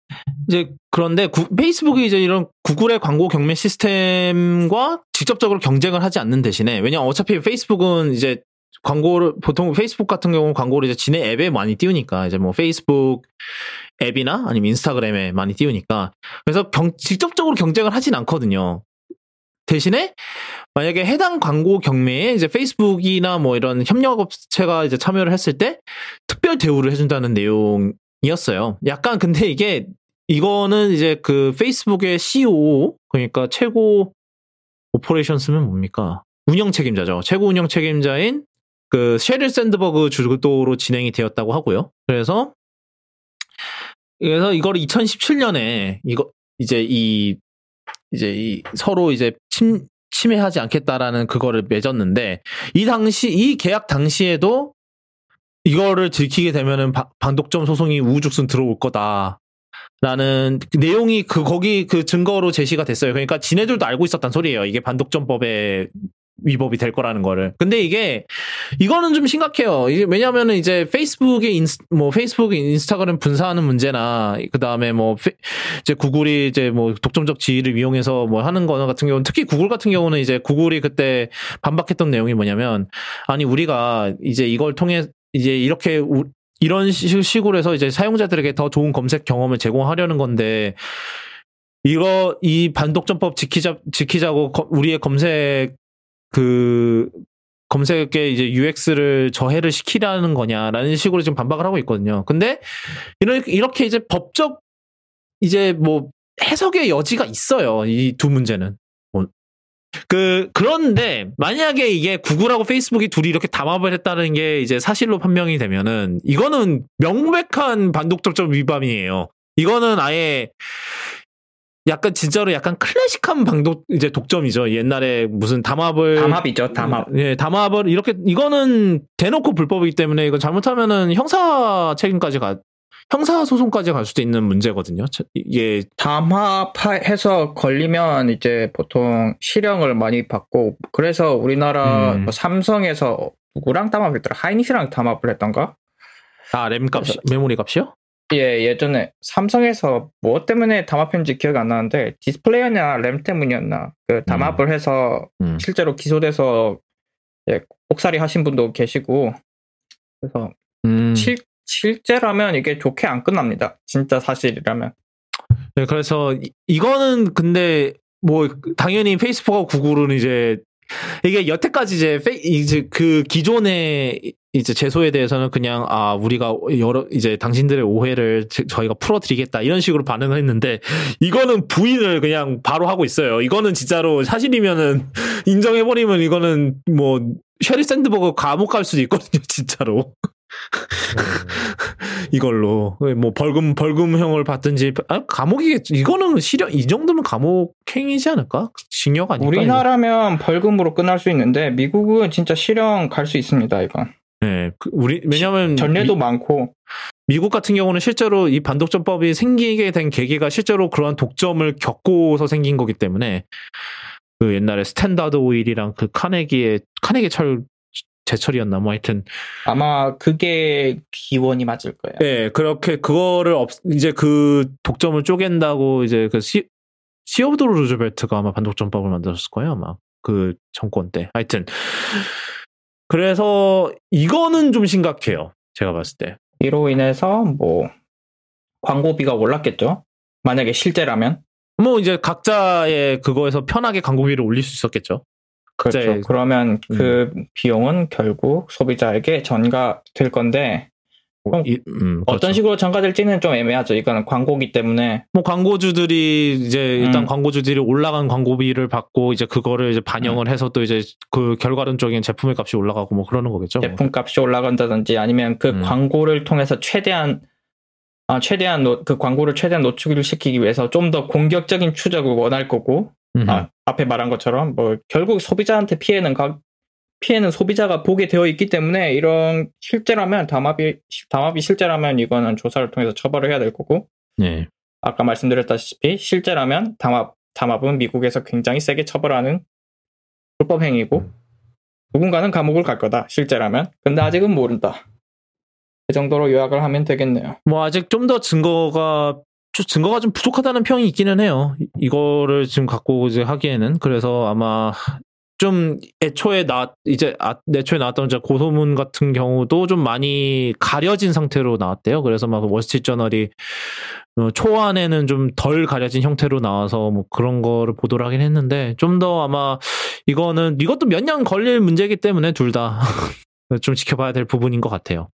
이제 그런데 구, 페이스북이 이제 이런 구글의 광고 경매 시스템과 직접적으로 경쟁을 하지 않는 대신에 왜냐 어차피 페이스북은 이제 광고를 보통 페이스북 같은 경우 광고를 이제 지네 앱에 많이 띄우니까 이제 뭐 페이스북 앱이나 아니면 인스타그램에 많이 띄우니까 그래서 경, 직접적으로 경쟁을 하진 않거든요. 대신에 만약에 해당 광고 경매에 이제 페이스북이나 뭐 이런 협력업체가 이제 참여를 했을 때 특별 대우를 해준다는 내용 이었어요. 약간 근데 이게 이거는 이제 그 페이스북의 CEO 그러니까 최고 오퍼레이션스면 뭡니까? 운영 책임자죠. 최고 운영 책임자인 그 셰릴 샌드버그 주도로 진행이 되었다고 하고요. 그래서 그래서 이걸 2017년에 이거 이제 이 이제 이 서로 이제 침 침해하지 않겠다라는 그거를 맺었는데 이 당시 이 계약 당시에도 이거를 들키게 되면은 바, 반독점 소송이 우후죽순 들어올 거다. 라는 그 내용이 그 거기 그 증거로 제시가 됐어요. 그러니까 지네들도 알고 있었단 소리예요. 이게 반독점법에 위법이 될 거라는 거를. 근데 이게 이거는 좀 심각해요. 이게 왜냐하면은 이제 페이스북의 인스, 뭐 페이스북 인스타그램 분사하는 문제나 그 다음에 뭐 페, 이제 구글이 이제 뭐 독점적 지위를 이용해서 뭐 하는 거 같은 경우는 특히 구글 같은 경우는 이제 구글이 그때 반박했던 내용이 뭐냐면 아니 우리가 이제 이걸 통해 이제 이렇게 우, 이런 식으로 해서 이제 사용자들에게 더 좋은 검색 경험을 제공하려는 건데 이거 이 반독점법 지키자 지키자고 우리의 검색 그 검색에 이제 UX를 저해를 시키라는 거냐라는 식으로 지금 반박을 하고 있거든요. 근데 이렇게 이제 법적 이제 뭐 해석의 여지가 있어요. 이 두 문제는. 뭐그 그런데 만약에 이게 구글하고 페이스북이 둘이 이렇게 담합을 했다는 게 이제 사실로 판명이 되면은 이거는 명백한 반독점법 위반이에요. 이거는 아예 약간 진짜로 약간 클래식한 방독 이제 독점이죠. 옛날에 무슨 담합을 담합이죠. 담합. 예, 담합을 이렇게 이거는 대놓고 불법이기 때문에 이거 잘못하면은 형사 책임까지 가 형사 소송까지 갈 수도 있는 문제거든요. 이게 담합해서 걸리면 이제 보통 실형을 많이 받고 그래서 우리나라 음. 뭐 삼성에서 누구랑 담합했더라? 하이닉스랑 담합을 했던가? 아, 램 값, 메모리 값이요? 예, 예전에 삼성에서 뭐 때문에 담합했는지 기억이 안 나는데 디스플레이나 램 때문이었나 그 담합을 음. 해서 음. 실제로 기소돼서 예, 옥살이 하신 분도 계시고 그래서 음. 실, 실제라면 이게 좋게 안 끝납니다. 진짜 사실이라면. 네, 그래서 이, 거는 근데 뭐 당연히 페이스북하고 구글은 이제 이게 여태까지 이제 페, 이제 그 기존의 이제 제소에 대해서는 그냥 아 우리가 여러 이제 당신들의 오해를 저희가 풀어드리겠다 이런 식으로 반응을 했는데 이거는 부인을 그냥 바로 하고 있어요. 이거는 진짜로 사실이면은 인정해버리면 이거는 뭐 쉐리 샌드버그 감옥 갈 수도 있거든요, 진짜로. 이걸로 뭐 벌금 벌금형을 받든지 아, 감옥이겠죠. 이거는 실형 이 정도면 감옥행이지 않을까? 징역 아닐까? 우리나라면 벌금으로 끝날 수 있는데 미국은 진짜 실형 갈 수 있습니다. 이건. 네, 그 우리 왜냐하면 전례도 미, 많고 미국 같은 경우는 실제로 이 반독점법이 생기게 된 계기가 실제로 그러한 독점을 겪고서 생긴 거기 때문에 그 옛날에 스탠다드 오일이랑 그 카네기의 카네기 철 제철이었나 뭐 하여튼 아마 그게 기원이 맞을 거예요. 네, 그렇게 그거를 없 이제 그 독점을 쪼갠다고 이제 그 시, 시오드로 루즈벨트가 아마 반독점법을 만들었을 거예요, 아마 그 정권 때. 하여튼 그래서 이거는 좀 심각해요. 제가 봤을 때. 이로 인해서 뭐 광고비가 올랐겠죠. 만약에 실제라면. 뭐 이제 각자의 그거에서 편하게 광고비를 올릴 수 있었겠죠. 그렇죠. 그러면 그 음. 비용은 결국 소비자에게 전가될 건데 어, 이, 음, 어떤 그렇죠. 식으로 전가될지는 좀 애매하죠. 이거는 광고기 때문에. 뭐 광고주들이 이제 일단 음. 광고주들이 올라간 광고비를 받고 이제 그거를 이제 반영을 음. 해서 또 이제 그 결과론적인 제품의 값이 올라가고 뭐 그러는 거겠죠. 제품 값이 올라간다든지 아니면 그 음. 광고를 통해서 최대한 아, 최대한 노, 그 광고를 최대한 노출을 시키기 위해서 좀 더 공격적인 추적을 원할 거고 아, 앞에 말한 것처럼 뭐 결국 소비자한테 피해는 가, 피해는 소비자가 보게 되어 있기 때문에 이런 실제라면 담합이 담합이 실제라면 이거는 조사를 통해서 처벌을 해야 될 거고. 네. 아까 말씀드렸다시피 실제라면 담합 담합은 미국에서 굉장히 세게 처벌하는 불법 행위고 누군가는 감옥을 갈 거다 실제라면. 근데 아직은 모른다. 그 정도로 요약을 하면 되겠네요. 뭐 아직 좀 더 증거가 증거가 좀 부족하다는 평이 있기는 해요. 이거를 지금 갖고 이제 하기에는 그래서 아마 좀 애초에 나 이제 아, 애초에 나왔던 이제 고소문 같은 경우도 좀 많이 가려진 상태로 나왔대요. 그래서 막 월스트리트 저널이 어, 초안에는 좀 덜 가려진 형태로 나와서 뭐 그런 거를 보도를 하긴 했는데 좀 더 아마 이거는 이것도 몇 년 걸릴 문제이기 때문에 둘 다 좀 지켜봐야 될 부분인 것 같아요.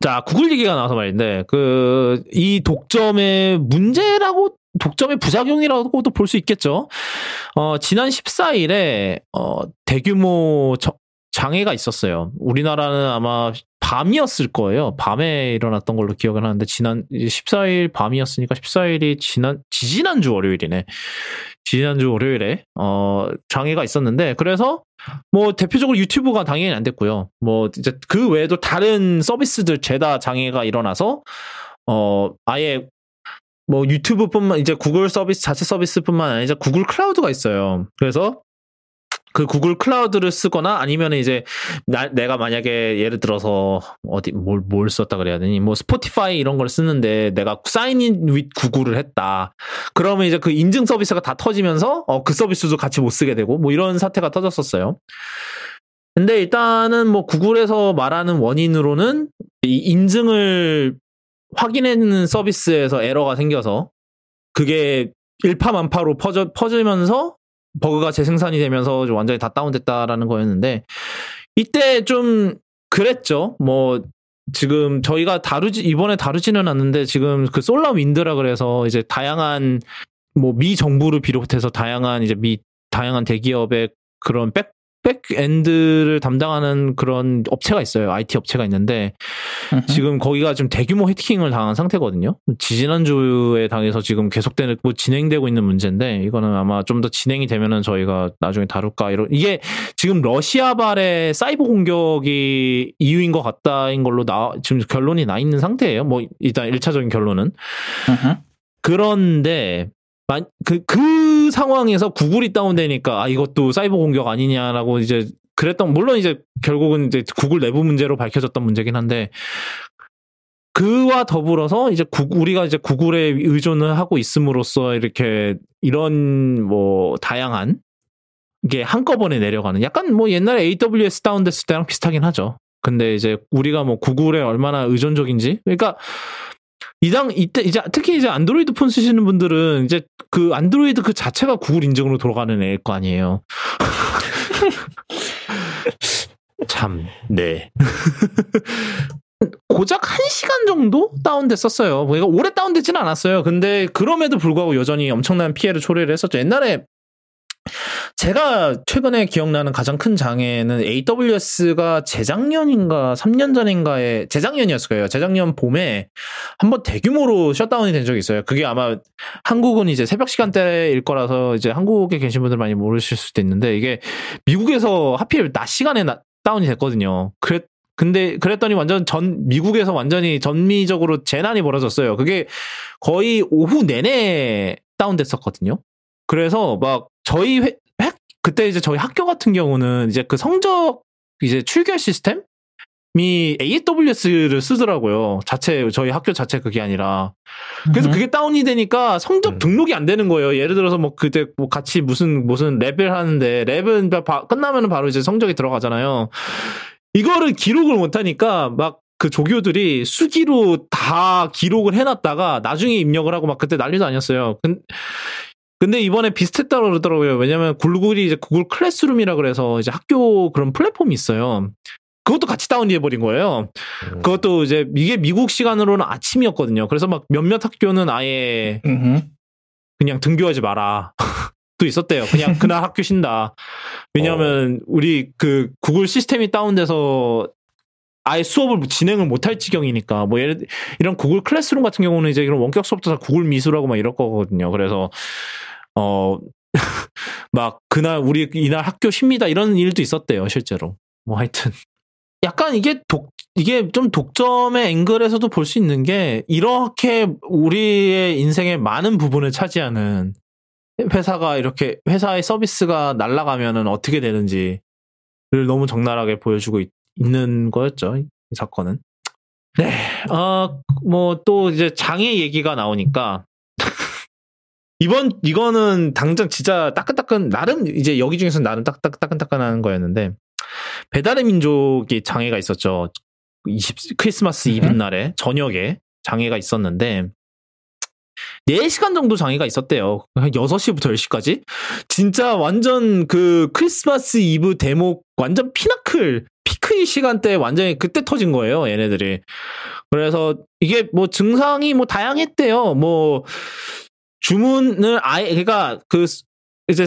자, 구글 얘기가 나와서 말인데, 그, 이 독점의 문제라고, 독점의 부작용이라고도 볼 수 있겠죠. 어, 지난 14일에, 어, 대규모 저, 장애가 있었어요. 우리나라는 아마 밤이었을 거예요. 밤에 일어났던 걸로 기억을 하는데, 지난, 14일 밤이었으니까 14일이 지난, 지지난주 월요일이네. 지난주 월요일에, 어, 장애가 있었는데, 그래서 뭐 대표적으로 유튜브가 당연히 안 됐고요. 뭐 이제 그 외에도 다른 서비스들 죄다 장애가 일어나서 어 아예 뭐 유튜브뿐만 이제 구글 서비스 자체 서비스뿐만 아니라 구글 클라우드가 있어요. 그래서 그 구글 클라우드를 쓰거나 아니면 이제 나, 내가 만약에 예를 들어서 어디 뭘, 뭘 썼다 그래야 되니 뭐 스포티파이 이런 걸 쓰는데 내가 사인인 윗 구글을 했다. 그러면 이제 그 인증 서비스가 다 터지면서 어, 그 서비스도 같이 못 쓰게 되고 뭐 이런 사태가 터졌었어요. 근데 일단은 뭐 구글에서 말하는 원인으로는 이 인증을 확인해는 서비스에서 에러가 생겨서 그게 일파만파로 퍼져, 퍼지면서 버그가 재생산이 되면서 완전히 다 다운됐다라는 거였는데 이때 좀 그랬죠. 뭐 지금 저희가 다루지 이번에 다루지는 않는데 지금 그 솔라 윈드라 그래서 이제 다양한 뭐 미 정부를 비롯해서 다양한 이제 미 다양한 대기업의 그런 백 backend를 담당하는 그런 업체가 있어요. IT 업체가 있는데 지금 거기가 좀 대규모 해킹을 당한 상태거든요. 지지난주에 당해서 지금 계속되는 뭐 진행되고 있는 문제인데 이거는 아마 좀 더 진행이 되면은 저희가 나중에 다룰까 이런 이게 지금 러시아발의 사이버 공격이 이유인 것 같다인 걸로 나 지금 결론이 나 있는 상태예요. 뭐 일단 1차적인 결론은 그런데 그, 그 상황에서 구글이 다운되니까, 아, 이것도 사이버 공격 아니냐라고 이제 그랬던, 물론 이제 결국은 이제 구글 내부 문제로 밝혀졌던 문제긴 한데, 그와 더불어서 이제 구, 우리가 이제 구글에 의존을 하고 있음으로써 이렇게 이런 뭐 다양한 게 한꺼번에 내려가는 약간 뭐 옛날에 AWS 다운됐을 때랑 비슷하긴 하죠. 근데 이제 우리가 뭐 구글에 얼마나 의존적인지 그러니까 이당 이때 이제 특히 이제 안드로이드 폰 쓰시는 분들은 이제 그 안드로이드 그 자체가 구글 인증으로 돌아가는 애일 거 아니에요. 참, 네. 고작 1시간 정도 다운됐었어요. 그러니까 오래 다운되지는 않았어요. 근데 그럼에도 불구하고 여전히 엄청난 피해를 초래를 했었죠. 옛날에 제가 최근에 기억나는 가장 큰 장애는 AWS가 재작년인가 3년 전인가에 재작년이었을 거예요. 재작년 봄에 한번 대규모로 셧다운이 된 적이 있어요. 그게 아마 한국은 이제 새벽 시간대일 거라서 이제 한국에 계신 분들 많이 모르실 수도 있는데 이게 미국에서 하필 낮 시간에 나, 다운이 됐거든요. 그랬 근데 그랬더니 완전 전 미국에서 완전히 전미적으로 재난이 벌어졌어요. 그게 거의 오후 내내 다운됐었거든요. 그래서 막 저희 회, 회, 그때 이제 저희 학교 같은 경우는 이제 그 성적 이제 출결 시스템 이 AWS를 쓰더라고요. 자체 저희 학교 자체 그게 아니라 그래서 그게 다운이 되니까 성적 음. 등록이 안 되는 거예요. 예를 들어서 뭐 그때 뭐 같이 무슨 무슨 랩을 하는데 랩은 바, 끝나면은 바로 이제 성적이 들어가잖아요. 이거를 기록을 못 하니까 막 그 조교들이 수기로 다 기록을 해놨다가 나중에 입력을 하고 막 그때 난리도 아니었어요. 근, 근데 이번에 비슷했다고 그러더라고요. 왜냐면 구글이 이제 구글 클래스룸이라 그래서 이제 학교 그런 플랫폼이 있어요. 그것도 같이 다운돼 버린 거예요. 음. 그것도 이제 이게 미국 시간으로는 아침이었거든요. 그래서 막 몇몇 학교는 아예 음흠. 그냥 등교하지 마라. 또 있었대요. 그냥 그날 학교 쉰다. 왜냐하면 우리 그 구글 시스템이 다운돼서 아예 수업을 진행을 못할 지경이니까 뭐 예를 이런 구글 클래스룸 같은 경우는 이제 이런 원격 수업도 다 구글 미술하고 막 이럴 거거든요. 그래서 어 막 그날 우리 이날 학교 쉽니다 이런 일도 있었대요 실제로. 뭐 하여튼 약간 이게 독 이게 좀 독점의 앵글에서도 볼 수 있는 게 이렇게 우리의 인생의 많은 부분을 차지하는 회사가 이렇게 회사의 서비스가 날아가면은 어떻게 되는지를 너무 적나라하게 보여주고 있, 는 거였죠 이 사건은. 네, 어 뭐 또 이제 장애 얘기가 나오니까 이번 이거는 당장 진짜 따끈따끈 나름 이제 여기 중에서 나름 따끈 따끈따끈한 거였는데 배달의 민족이 장애가 있었죠. 20, 크리스마스 이브 음. 날에 저녁에 장애가 있었는데 4시간 정도 장애가 있었대요. 한 6시부터 10시까지. 진짜 완전 그 크리스마스 이브 대목 완전 피나클 피크의 시간대에 완전히 그때 터진 거예요, 얘네들이. 그래서 이게 뭐 증상이 뭐 다양했대요. 뭐 주문을 아예 그러니까 그 이제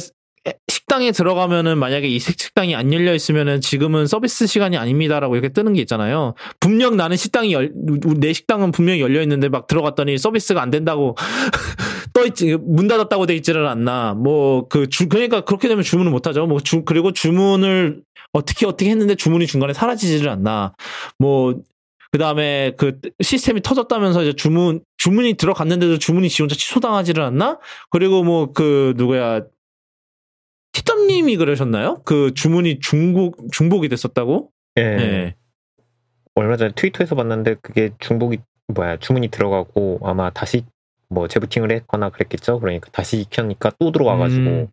식당에 들어가면은 만약에 이 식당이 안 열려 있으면은 지금은 서비스 시간이 아닙니다라고 이렇게 뜨는 게 있잖아요. 분명 나는 식당이 열, 내 식당은 분명히 열려 있는데 막 들어갔더니 서비스가 안 된다고 떠 있지 문 닫았다고 돼 있지를 않나. 뭐 그 주 그러니까 그렇게 되면 주문을 못 하죠. 뭐 주 그리고 주문을 어떻게 어떻게 했는데 주문이 중간에 사라지지를 않나. 뭐 그다음에 그 시스템이 터졌다면서 이제 주문 주문이 들어갔는데도 주문이 지 혼자 취소당하지를 않나? 그리고 뭐 그 누구야 티점님이 그러셨나요? 그 주문이 중복 중복이 됐었다고? 예. 네. 얼마 전에 트위터에서 봤는데 그게 중복이 뭐야 주문이 들어가고 아마 다시 뭐 재부팅을 했거나 그랬겠죠. 그러니까 다시 켜니까 또 들어와가지고 음.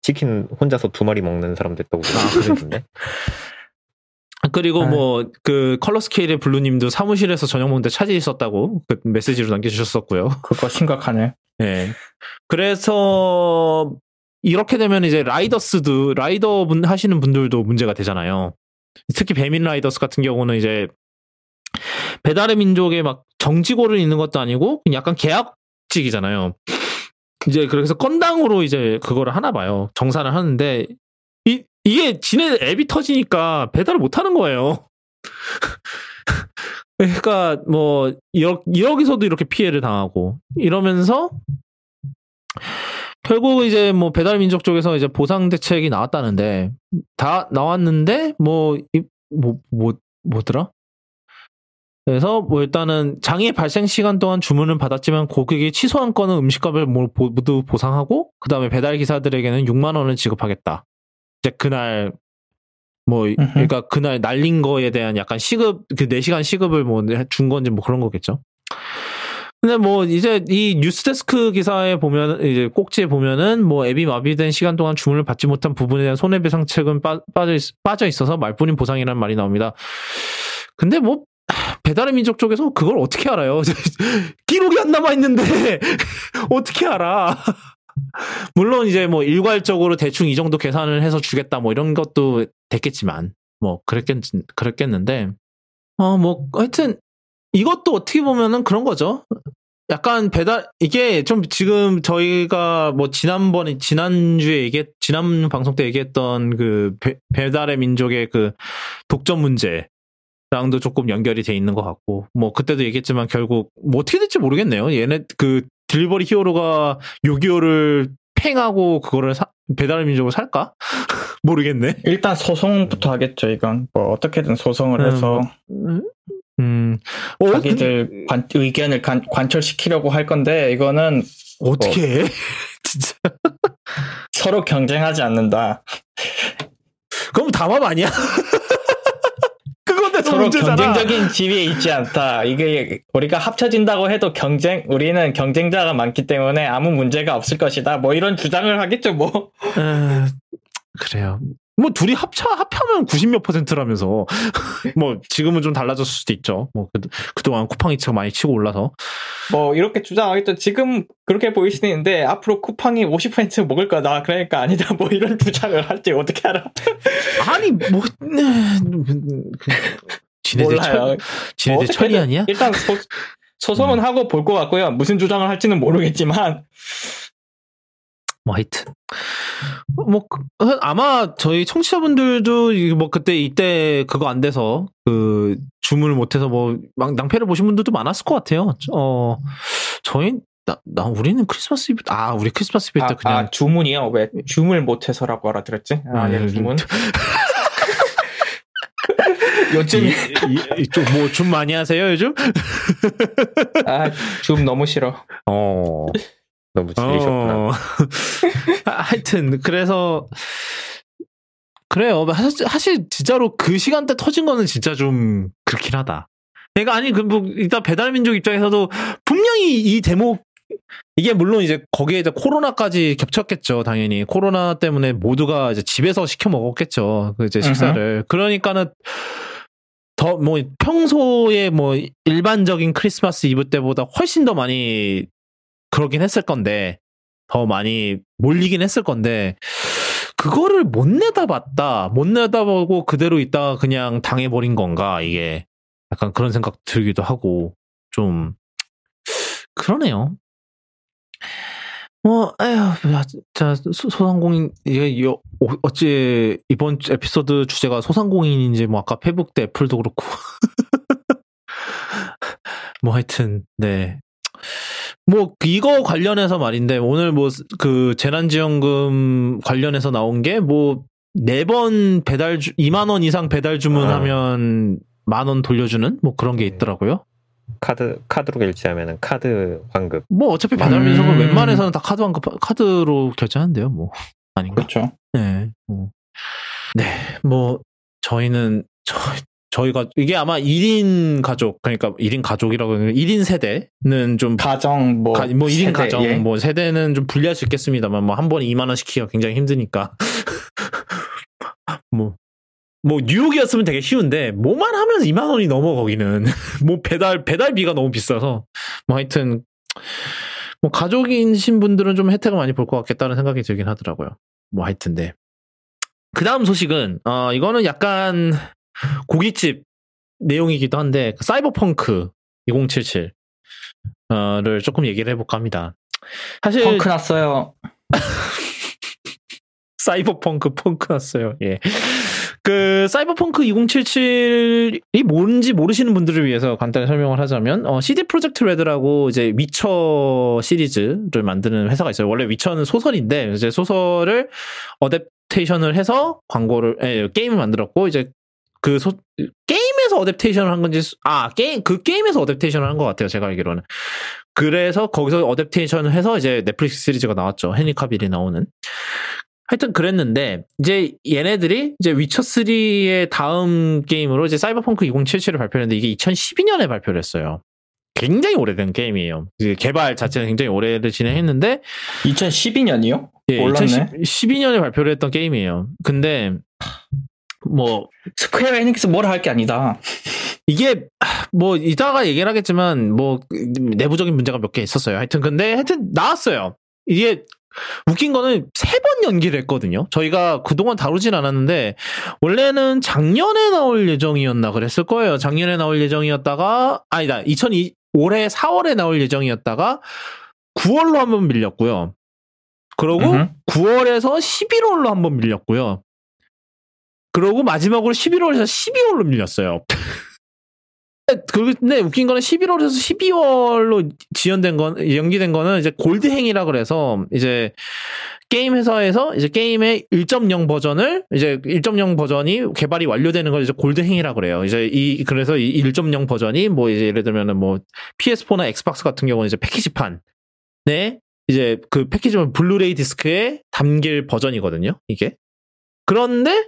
치킨 혼자서 두 마리 먹는 사람 됐다고 그러던데. 그리고 아. 뭐그 컬러 스케일의 블루님도 사무실에서 저녁 먹는데 차지 있었다고 그 메시지로 남겨주셨었고요. 그거 심각하네. 네. 그래서 이렇게 되면 이제 라이더스도 라이더 분 하시는 분들도 문제가 되잖아요. 특히 배민 라이더스 같은 경우는 이제 배달의 민족에 막 정직원을 있는 것도 아니고 약간 계약 직이잖아요. 이제 그래서 건당으로 이제 그거를 하나 봐요. 정산을 하는데 이 이게 지네 앱이 터지니까 배달을 못 하는 거예요. 그러니까 뭐 여, 여기서도 이렇게 피해를 당하고 이러면서 결국 이제 뭐 배달 민족 쪽에서 이제 보상 대책이 나왔다는데 다 나왔는데 뭐 뭐뭐 뭐더라? 그래서 뭐 일단은 장애 발생 시간 동안 주문을 받았지만 고객이 취소한 건은 음식값을 모- 모두 보상하고 그 다음에 배달 기사들에게는 6만 원을 지급하겠다. 이제 그날 뭐 그러니까 그날 날린 거에 대한 약간 시급 그 4시간 시급을 뭐 준 건지 뭐 그런 거겠죠. 근데 뭐 이제 이 뉴스데스크 기사에 보면 이제 꼭지에 보면은 뭐 앱이 마비된 시간 동안 주문을 받지 못한 부분에 대한 손해배상 책은 빠, 빠져, 있, 빠져 있어서 말뿐인 보상이라는 말이 나옵니다. 근데 뭐 배달의 민족 쪽에서 그걸 어떻게 알아요? 기록이 안 남아 있는데 어떻게 알아? 물론 이제 뭐 일괄적으로 대충 이 정도 계산을 해서 주겠다 뭐 이런 것도 됐겠지만 뭐 그랬겠 그랬겠는데 어 뭐 하여튼 이것도 어떻게 보면은 그런 거죠. 약간 배달 이게 좀 지금 저희가 뭐 지난번에 지난주에 얘기 지난 방송 때 얘기했던 그 배, 배달의 민족의 그 독점 문제 랑도 조금 연결이 돼 있는 것 같고 뭐 그때도 얘기했지만 결국 뭐 어떻게 될지 모르겠네요. 얘네 그 딜리버리 히어로가 요기요를 팽하고 그거를 사, 배달의 민족을 살까? 모르겠네. 일단 소송부터 하겠죠, 이건. 뭐 어떻게든 소송을 해서 음, 음. 어, 근- 자기들 관- 의견을 관, 관철시키려고 할 건데 이거는 어떻게 해? 진짜 서로 경쟁하지 않는다. 그럼 담합 아니야? 서로 문제잖아. 경쟁적인 지위에 있지 않다. 이게 우리가 합쳐진다고 해도 경쟁 우리는 경쟁자가 많기 때문에 아무 문제가 없을 것이다. 뭐 이런 주장을 하겠죠, 뭐. 에, 그래요. 뭐 둘이 합쳐 합하면 90몇 퍼센트라면서 뭐 지금은 좀 달라졌을 수도 있죠. 뭐 그, 그동안 쿠팡이츠가 많이 치고 올라서 뭐 이렇게 주장하겠죠. 지금 그렇게 보일 수도 있는데 앞으로 쿠팡이 50% 먹을 거다. 그러니까 아니다. 뭐 이런 주장을 할지 어떻게 알아? 아니 뭐 지네들 철 몰라요. 지네들 어떻게든 철이 아니야? 일단 소, 소송은 하고 볼 것 같고요. 무슨 주장을 할지는 모르겠지만 뭐 하여튼 뭐 그- 아마 저희 청취자분들도 이뭐 그때 이때 그거 안 돼서 그 주문을 못해서 뭐막 낭패를 보신 분들도 많았을 것 같아요. 어 저희 나, 나 우리는 크리스마스 이브 아 우리 크리스마스 이브 때 아, 그냥 아, 주문이요? 왜 줌을 못해서라고 알아들었지? 아, 아, 예, 예, 주문. 요즘 좀뭐좀 많이 하세요 요즘? 아, 줌 너무 싫어. 어 너무 질리셨구나. 어. 하- 하여튼 그래서 그래요. 사실, 진짜로 그 시간대 터진 거는 진짜 좀 그렇긴 하다. 내가 아니 그뭐 일단 배달민족 입장에서도 분명히 이 대목 이게 물론 이제 거기에 이제 코로나까지 겹쳤겠죠, 당연히. 코로나 때문에 모두가 이제 집에서 시켜 먹었겠죠. 그 이제 식사를. 그러니까는 더 뭐 평소에 뭐 일반적인 크리스마스 이브 때보다 훨씬 더 많이 그러긴 했을 건데 더 많이 몰리긴 했을 건데 그거를 못 내다봤다 못 내다보고 그대로 있다가 그냥 당해버린 건가 이게 약간 그런 생각 들기도 하고 좀 그러네요. 뭐 에휴 야, 자 소- 소상공인 이게 여- 어- 어찌 이번 에피소드 주제가 소상공인인지 뭐 아까 페북 때 애플도 그렇고 뭐 하여튼 네. 뭐 이거 관련해서 말인데 오늘 뭐 그 재난지원금 관련해서 나온 게 뭐 네 번 배달 주 2만 원 이상 배달 주문하면 만원 돌려주는 뭐 그런 게 있더라고요. 카드 카드로 결제하면은 카드 환급. 뭐 어차피 배달 민족은 음. 웬만해서는 다 카드 환급 카드로 결제하는데요. 뭐 아닌가? 그렇죠. 네. 뭐. 네. 뭐 저희는 저 저희가 이게 아마 1인 가족 그러니까 1인 가족이라고 하면 1인 세대는 좀 가정 뭐, 가, 뭐 1인 세대, 가정 예. 뭐 세대는 좀 불리할 수 있겠습니다만 뭐 한 번에 2만 원 시키기가 굉장히 힘드니까 뭐 뭐 뉴욕이었으면 되게 쉬운데 뭐만 하면 2만 원이 넘어 거기는 뭐 배달 배달비가 너무 비싸서 뭐 하여튼 뭐 가족이신 분들은 좀 혜택을 많이 볼 것 같겠다는 생각이 들긴 하더라고요. 뭐 하여튼 네. 그 다음 소식은 어 이거는 약간 고깃집 내용이기도 한데 그 사이버펑크 2077 어를 조금 얘기를 해볼까 합니다. 사실 펑크 났어요. 사이버펑크 펑크 났어요. 예. 그 사이버펑크 2077이 뭔지 모르시는 분들을 위해서 간단히 설명을 하자면 어, CD 프로젝트 레드라고 이제 위쳐 시리즈를 만드는 회사가 있어요. 원래 위쳐는 소설인데 이제 소설을 adaptation을 해서 광고를 예, 게임을 만들었고 이제 그 소, 게임에서 adaptation을 한 건지 수- 아 게임 그 게임에서 adaptation을 한 것 같아요. 제가 알기로는. 그래서 거기서 adaptation을 해서 이제 넷플릭스 시리즈가 나왔죠. 헨리 카빌이 나오는. 하여튼 그랬는데 이제 얘네들이 이제 위쳐 3의 다음 게임으로 이제 사이버펑크 2077을 발표했는데 이게 2012년에 발표를 했어요. 굉장히 오래된 게임이에요. 이제 개발 자체는 굉장히 오래를 진행했는데 2012년이요? 예, 몰랐네. 2012년에 발표를 했던 게임이에요. 근데 뭐 스퀘어 에닉스 뭐라 할 게 아니다. 이게 뭐 이따가 얘기를 하겠지만 뭐 내부적인 문제가 몇 개 있었어요. 하여튼 근데 하여튼 나왔어요. 이게 웃긴 거는 세 번 연기를 했거든요. 저희가 그동안 다루진 않았는데 원래는 작년에 나올 예정이었나 그랬을 거예요. 작년에 나올 예정이었다가 아니다. 2002 올해 4월에 나올 예정이었다가 9월로 한번 밀렸고요. 그러고 음흠. 9월에서 11월로 한번 밀렸고요. 그러고 마지막으로 11월에서 12월로 밀렸어요. 근데 웃긴 거는 11월에서 12월로 지연된 건 연기된 거는 이제 골드행이라 그래서 이제 게임 회사에서 이제 게임의 1.0 버전을 이제 1.0 버전이 개발이 완료되는 걸 이제 골드행이라 그래요. 이제 이 그래서 이 1.0 버전이 뭐 이제 예를 들면은 뭐 PS4나 엑스박스 같은 경우는 이제 패키지판에 이제 그 패키지판 블루레이 디스크에 담길 버전이거든요. 이게 그런데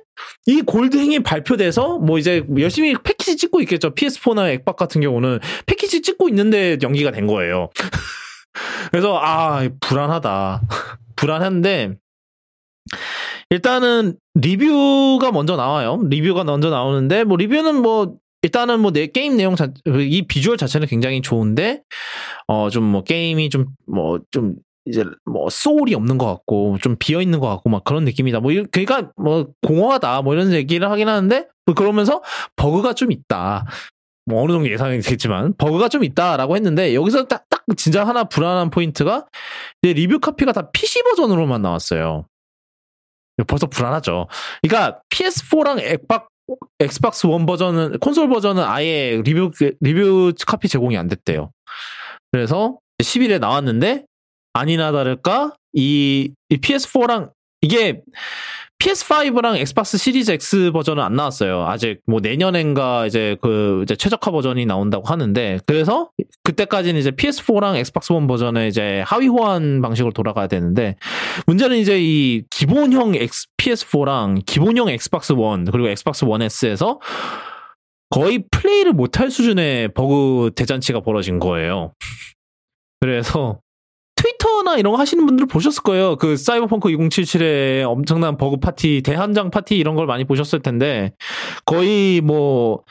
이 gold행이 발표돼서 뭐 이제 열심히 패키지 찍고 있겠죠. PS4나 엑박 같은 경우는 패키지 찍고 있는데 연기가 된 거예요. 그래서 아 불안하다. 불안한데 일단은 리뷰가 먼저 나와요. 리뷰가 먼저 나오는데 뭐 리뷰는 뭐 일단은 뭐 내 게임 내용 자, 이 비주얼 자체는 굉장히 좋은데 어 좀 뭐 게임이 좀 뭐좀 이제 뭐 soul이 없는 것 같고 좀 비어 있는 것 같고 막 그런 느낌이다. 뭐 이- 그러니까 뭐 공허하다 뭐 이런 얘기를 하긴 하는데 뭐 그러면서 버그가 좀 있다. 뭐 어느 정도 예상이 되겠지만 버그가 좀 있다라고 했는데 여기서 딱, 딱 진짜 하나 불안한 포인트가 review copy가 다 PC 버전으로만 나왔어요. 벌써 불안하죠. 그러니까 PS4랑 엑박 엑스박스 원 버전은 콘솔 버전은 아예 리뷰 review copy 제공이 안 됐대요. 그래서 10일에 나왔는데 아니나 다를까 이, 이 PS4랑 이게 PS5랑 엑스박스 시리즈 X 버전은 안 나왔어요. 아직 뭐 내년엔가 이제 그 이제 최적화 버전이 나온다고 하는데 그래서 그때까지는 이제 PS4랑 엑스박스 원 버전의 이제 하위 호환 방식으로 돌아가야 되는데 문제는 이제 이 기본형 X, PS4랑 기본형 엑스박스 원 그리고 엑스박스 원 S에서 거의 플레이를 못할 수준의 버그 대잔치가 벌어진 거예요. 그래서 트위터나 이런 거 하시는 분들 보셨을 거예요. 그 사이버펑크 2077의 엄청난 버그 파티, 대환장 파티 이런 걸 많이 보셨을 텐데 거의 뭐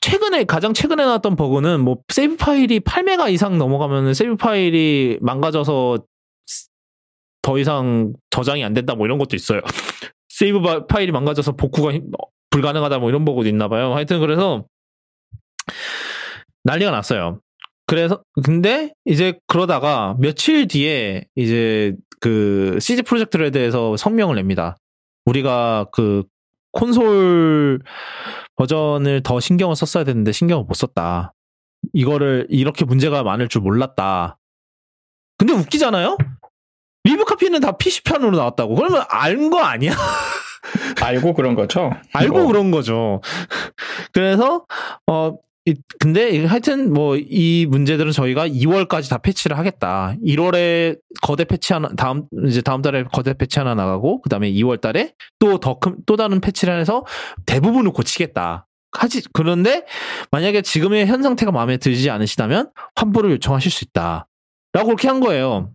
최근에 가장 최근에 나왔던 버그는 뭐 세이브 파일이 8메가 이상 넘어가면 세이브 파일이 망가져서 더 이상 저장이 안 된다 뭐 이런 것도 있어요. 세이브 바- 파일이 망가져서 복구가 힘- 불가능하다 뭐 이런 버그도 있나 봐요. 하여튼 그래서 난리가 났어요. 그래서 근데 이제 그러다가 며칠 뒤에 이제 그 CG 프로젝트 레드에서 성명을 냅니다. 우리가 그 콘솔 버전을 더 신경을 썼어야 되는데 신경을 못 썼다. 이거를 이렇게 문제가 많을 줄 몰랐다. 근데 웃기잖아요? 리뷰 카피는 다 PC판으로 나왔다고. 그러면 알거 아니야? 알고 그런 거죠. 알고 뭐. 그런 거죠. 그래서 어 이- 근데 하여튼 뭐 이 문제들은 저희가 2월까지 다 패치를 하겠다. 1월에 거대 패치 하나 다음 이제 다음 달에 거대 패치 하나 나가고 그다음에 2월 달에 또 더 큰 또 다른 패치를 해서 대부분을 고치겠다. 하지 그런데 만약에 지금의 현 상태가 마음에 들지 않으시다면 환불을 요청하실 수 있다. 라고 그렇게 한 거예요.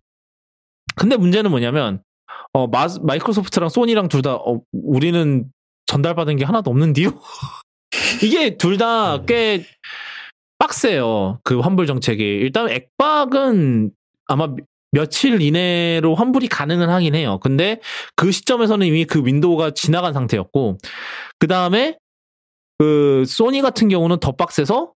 근데 문제는 뭐냐면 어 마, 마이크로소프트랑 소니랑 둘다 어, 우리는 전달받은 게 하나도 없는데요. 이게 둘 다 꽤 빡세요. 그 환불 정책이. 일단 액박은 아마 미- 며칠 이내로 환불이 가능은 하긴 해요. 근데 그 시점에서는 이미 그 윈도우가 지나간 상태였고, 그 다음에 그 소니 같은 경우는 더 빡세서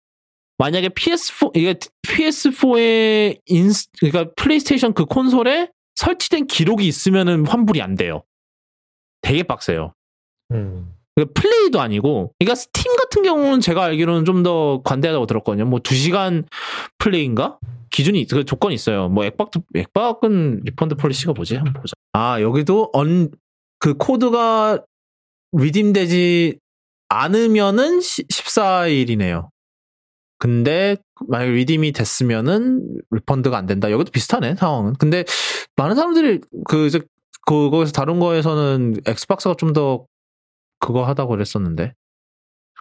만약에 PS4 이게 PS4의 인 그러니까 플레이스테이션 그 콘솔에 설치된 기록이 있으면은 환불이 안 돼요. 되게 빡세요. 음. 그 플레이도 아니고, 그러니까 스팀 같은 경우는 제가 알기로는 좀 더 관대하다고 들었거든요. 뭐 2시간 플레이인가? 기준이, 그 조건이 있어요. 뭐 엑박도, 엑박은 refund policy가 뭐지? 한번 보자. 아, 여기도 언, 그 코드가 redeem되지 않으면은 14일이네요. 근데 만약 redeem이 됐으면은 refund가 안 된다. 여기도 비슷하네, 상황은. 근데 많은 사람들이 그 이제 그거에서 다른 거에서는 엑스박스가 좀 더 그거 하다고 그랬었는데.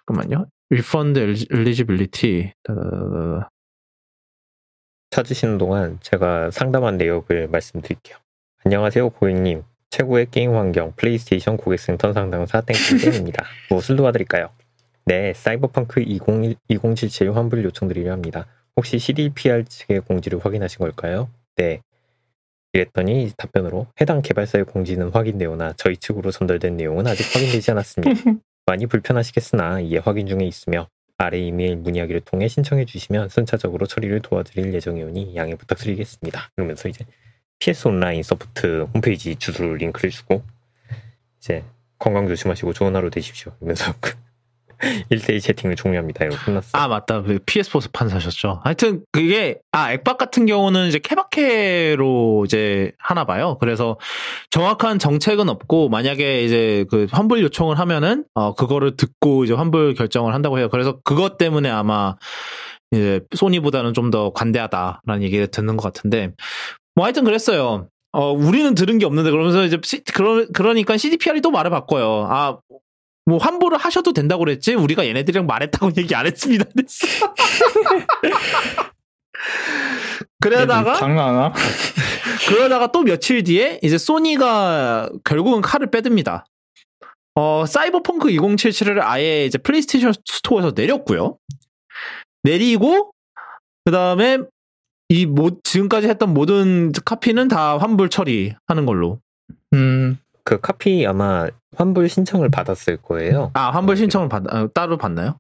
잠깐만요. refund eligibility. 찾으시는 동안 제가 상담한 내역을 말씀드릴게요. 안녕하세요, 고객님. 최고의 게임 환경 플레이스테이션 고객센터 상담사 땡땡땡입니다. 무엇을 도와드릴까요? 네, 사이버펑크 20, 2077 환불 요청드리려 합니다. 혹시 CDPR 측의 공지를 확인하신 걸까요? 네. 이랬더니 답변으로 해당 개발사의 공지는 확인되오나 저희 측으로 전달된 내용은 아직 확인되지 않았습니다. 많이 불편하시겠으나 이에 확인 중에 있으며 아래 이메일 문의하기를 통해 신청해 주시면 순차적으로 처리를 도와드릴 예정이오니 양해 부탁드리겠습니다. 그러면서 이제 PS 온라인 소프트 홈페이지 주소 링크를 주고 이제 건강 조심하시고 좋은 하루 되십시오. 이러면서 그 1대1 채팅을 종료합니다. 이러고 끝났어. 아 맞다 그 PS4 판 사셨죠. 하여튼 그게 아 액박 같은 경우는 이제 케바케로 이제 하나 봐요. 그래서 정확한 정책은 없고 만약에 이제 그 환불 요청을 하면은 어 그거를 듣고 이제 환불 결정을 한다고 해요. 그래서 그것 때문에 아마 이제 소니보다는 좀 더 관대하다라는 얘기를 듣는 것 같은데 뭐 하여튼 그랬어요. 어 우리는 들은 게 없는데 그러면서 이제 C- 그러, 그러니까 CDPR이 또 말을 바꿔요. 아 뭐 환불을 하셔도 된다고 그랬지 우리가 얘네들이랑 말했다고 얘기 안 했습니다. 그러다가 장난하나? 그러다가 또 며칠 뒤에 이제 소니가 결국은 칼을 빼듭니다. 어 사이버펑크 2077을 아예 이제 플레이스테이션 스토어에서 내렸고요. 내리고 그 다음에 이 모, 지금까지 했던 모든 카피는 다 환불 처리하는 걸로. 음, 그 카피 아마 환불 신청을 받았을 거예요. 아 환불 신청을 받 아, 따로 받나요?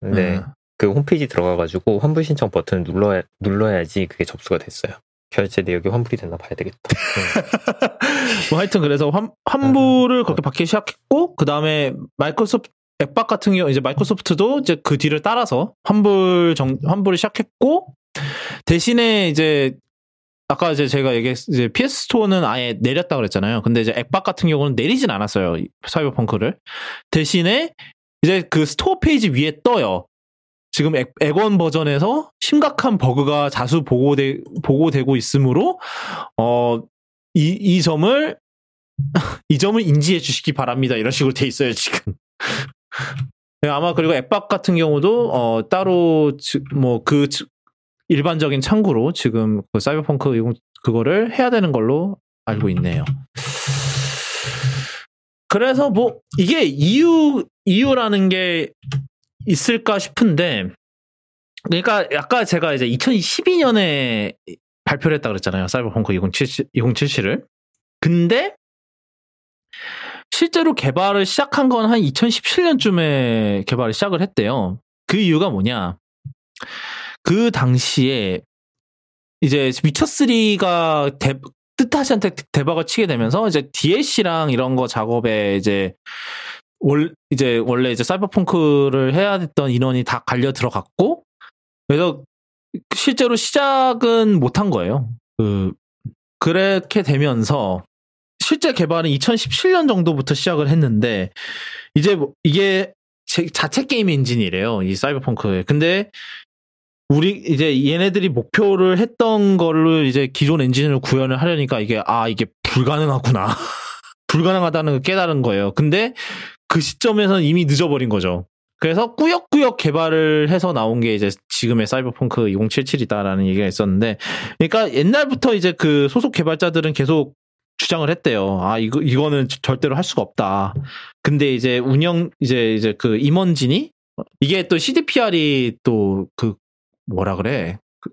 네. 음. 그 홈페이지 들어가가지고 환불 신청 버튼을 눌러야, 눌러야지 그게 접수가 됐어요. 결제 내역이 환불이 됐나 봐야 되겠다. 음. 뭐 하여튼 그래서 환, 환불을 그렇게 받기 시작했고 그 다음에 마이크로소프트 엑박 같은 경우 이제 마이크로소프트도 이제 그 뒤를 따라서 환불 정 환불을 시작했고 대신에 이제 아까 이제 제가 얘기했 이제 PS 스토어는 아예 내렸다 그랬잖아요. 근데 이제 엑박 같은 경우는 내리진 않았어요. 이 사이버펑크를 대신에 이제 그 store 페이지 위에 떠요. 지금 엑, 엑원 버전에서 심각한 버그가 다수 보고되, 보고되고 있으므로 어 이, 이 점을, 이 점을 인지해 주시기 바랍니다. 이런 식으로 돼 있어요, 지금. 네, 아마 그리고 앱박 같은 경우도, 어, 따로, 뭐, 그, 일반적인 창구로 지금 그 사이버펑크 그거를 해야 되는 걸로 알고 있네요. 그래서 뭐, 이게 이유, 이유라는 게 있을까 싶은데, 그러니까 아까 제가 이제 2012년에 발표를 했다 그랬잖아요. 사이버펑크 2077, 2077을. 근데 실제로 개발을 시작한 건 한 2017년쯤에 개발을 시작을 했대요. 그 이유가 뭐냐? 그 당시에 이제 위쳐3가 대, 뜻하지않게 대박을 치게 되면서 이제 DLC랑 이런 거 작업에 이제 월, 이제 원래 이제 사이버펑크를 해야 됐던 인원이 다 갈려 들어갔고 그래서 실제로 시작은 못한 거예요. 그 그렇게 되면서 실제 개발은 2017년 정도부터 시작을 했는데 이제 뭐 이게 제- 자체 게임 엔진이래요. 이 사이버펑크에. 근데 우리 이제 얘네들이 목표를 했던 걸로 이제 기존 엔진을 구현을 하려니까 이게 아 이게 불가능하구나. 불가능하다는 걸 깨달은 거예요. 근데 그 시점에서는 이미 늦어버린 거죠. 그래서 꾸역꾸역 개발을 해서 나온 게 이제 지금의 사이버펑크 2077이다라는 얘기가 있었는데, 그러니까 옛날부터 이제 그 소속 개발자들은 계속 주장을 했대요. 아, 이거, 이거는 절대로 할 수가 없다. 근데 이제 운영, 이제, 이제 그 임원진이, 이게 또 CDPR이 또 그, 뭐라 그래. 그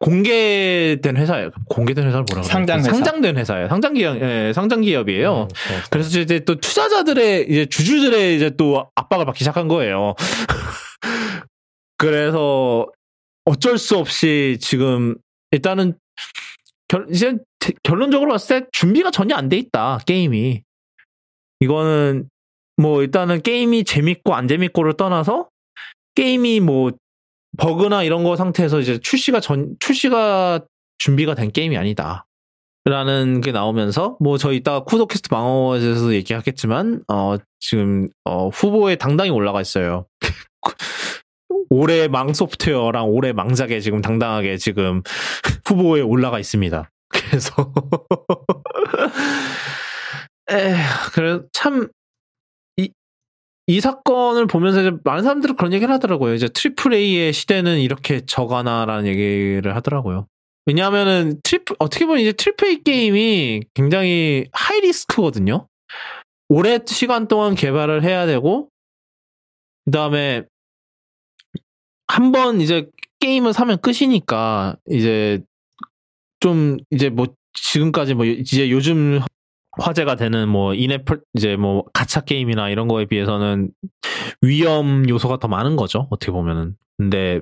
공개된 회사예요. 공개된 회사를 뭐라 그래. 상장 회사. 상장된 회사예요. 상장 기업, 예, 상장 기업이에요. 음, 네. 그래서 이제 또 투자자들의 이제 주주들의 이제 또 압박을 받기 시작한 거예요. 그래서 어쩔 수 없이 지금 일단은 결, 이제 대- 결론적으로 봤을 때 준비가 전혀 안 돼 있다 게임이. 이거는 뭐 일단은 게임이 재밌고 안 재밌고를 떠나서 게임이 뭐 버그나 이런 거 상태에서 이제 출시가 전 출시가 준비가 된 게임이 아니다. 라는 게 나오면서 뭐저 이따가 쿠도캐스트 방어에서 얘기하겠지만 어 지금 어 후보에 당당히 올라가 있어요. 올해 망 소프트웨어랑 올해 망작에 지금 당당하게 지금 후보에 올라가 있습니다. 그래서 에 그래 이 사건을 보면서 이제 많은 사람들은 그런 얘기를 하더라고요. 이제 triple A의 시대는 이렇게 져가나라는 얘기를 하더라고요. 왜냐하면은 triple 어떻게 보면 이제 triple A 게임이 굉장히 high risk거든요. 오래 시간 동안 개발을 해야 되고 그다음에 한 번 이제 게임을 사면 끝이니까 이제 좀 이제 뭐 지금까지 뭐 이제 요즘 화제가 되는 뭐 인앱 이제 뭐 가차 게임이나 이런 거에 비해서는 위험 요소가 더 많은 거죠. 어떻게 보면은. 근데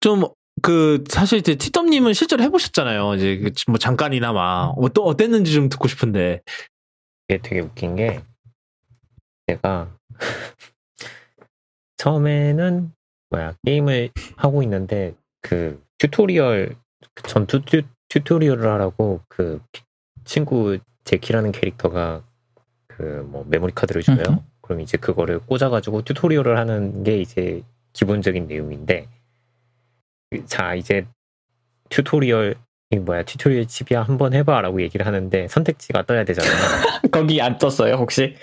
좀 그 사실 이제 티덤님은 실제로 해보셨잖아요. 이제 그뭐 잠깐이나마 어떠 어땠는지 좀 듣고 싶은데. 이게 되게 웃긴 게 제가 처음에는 뭐야 게임을 하고 있는데 그 튜토리얼 그 전투 튜, 튜토리얼을 하라고 그 친구 제키라는 캐릭터가 그 뭐 메모리 카드를 줘요. 음흠. 그럼 이제 그거를 꽂아가지고 튜토리얼을 하는 게 이제 기본적인 내용인데 자 이제 튜토리얼 이 뭐야 튜토리얼 칩이야 한번 해봐라고 얘기를 하는데 선택지가 떠야 되잖아요. 거기 안 떴어요 혹시?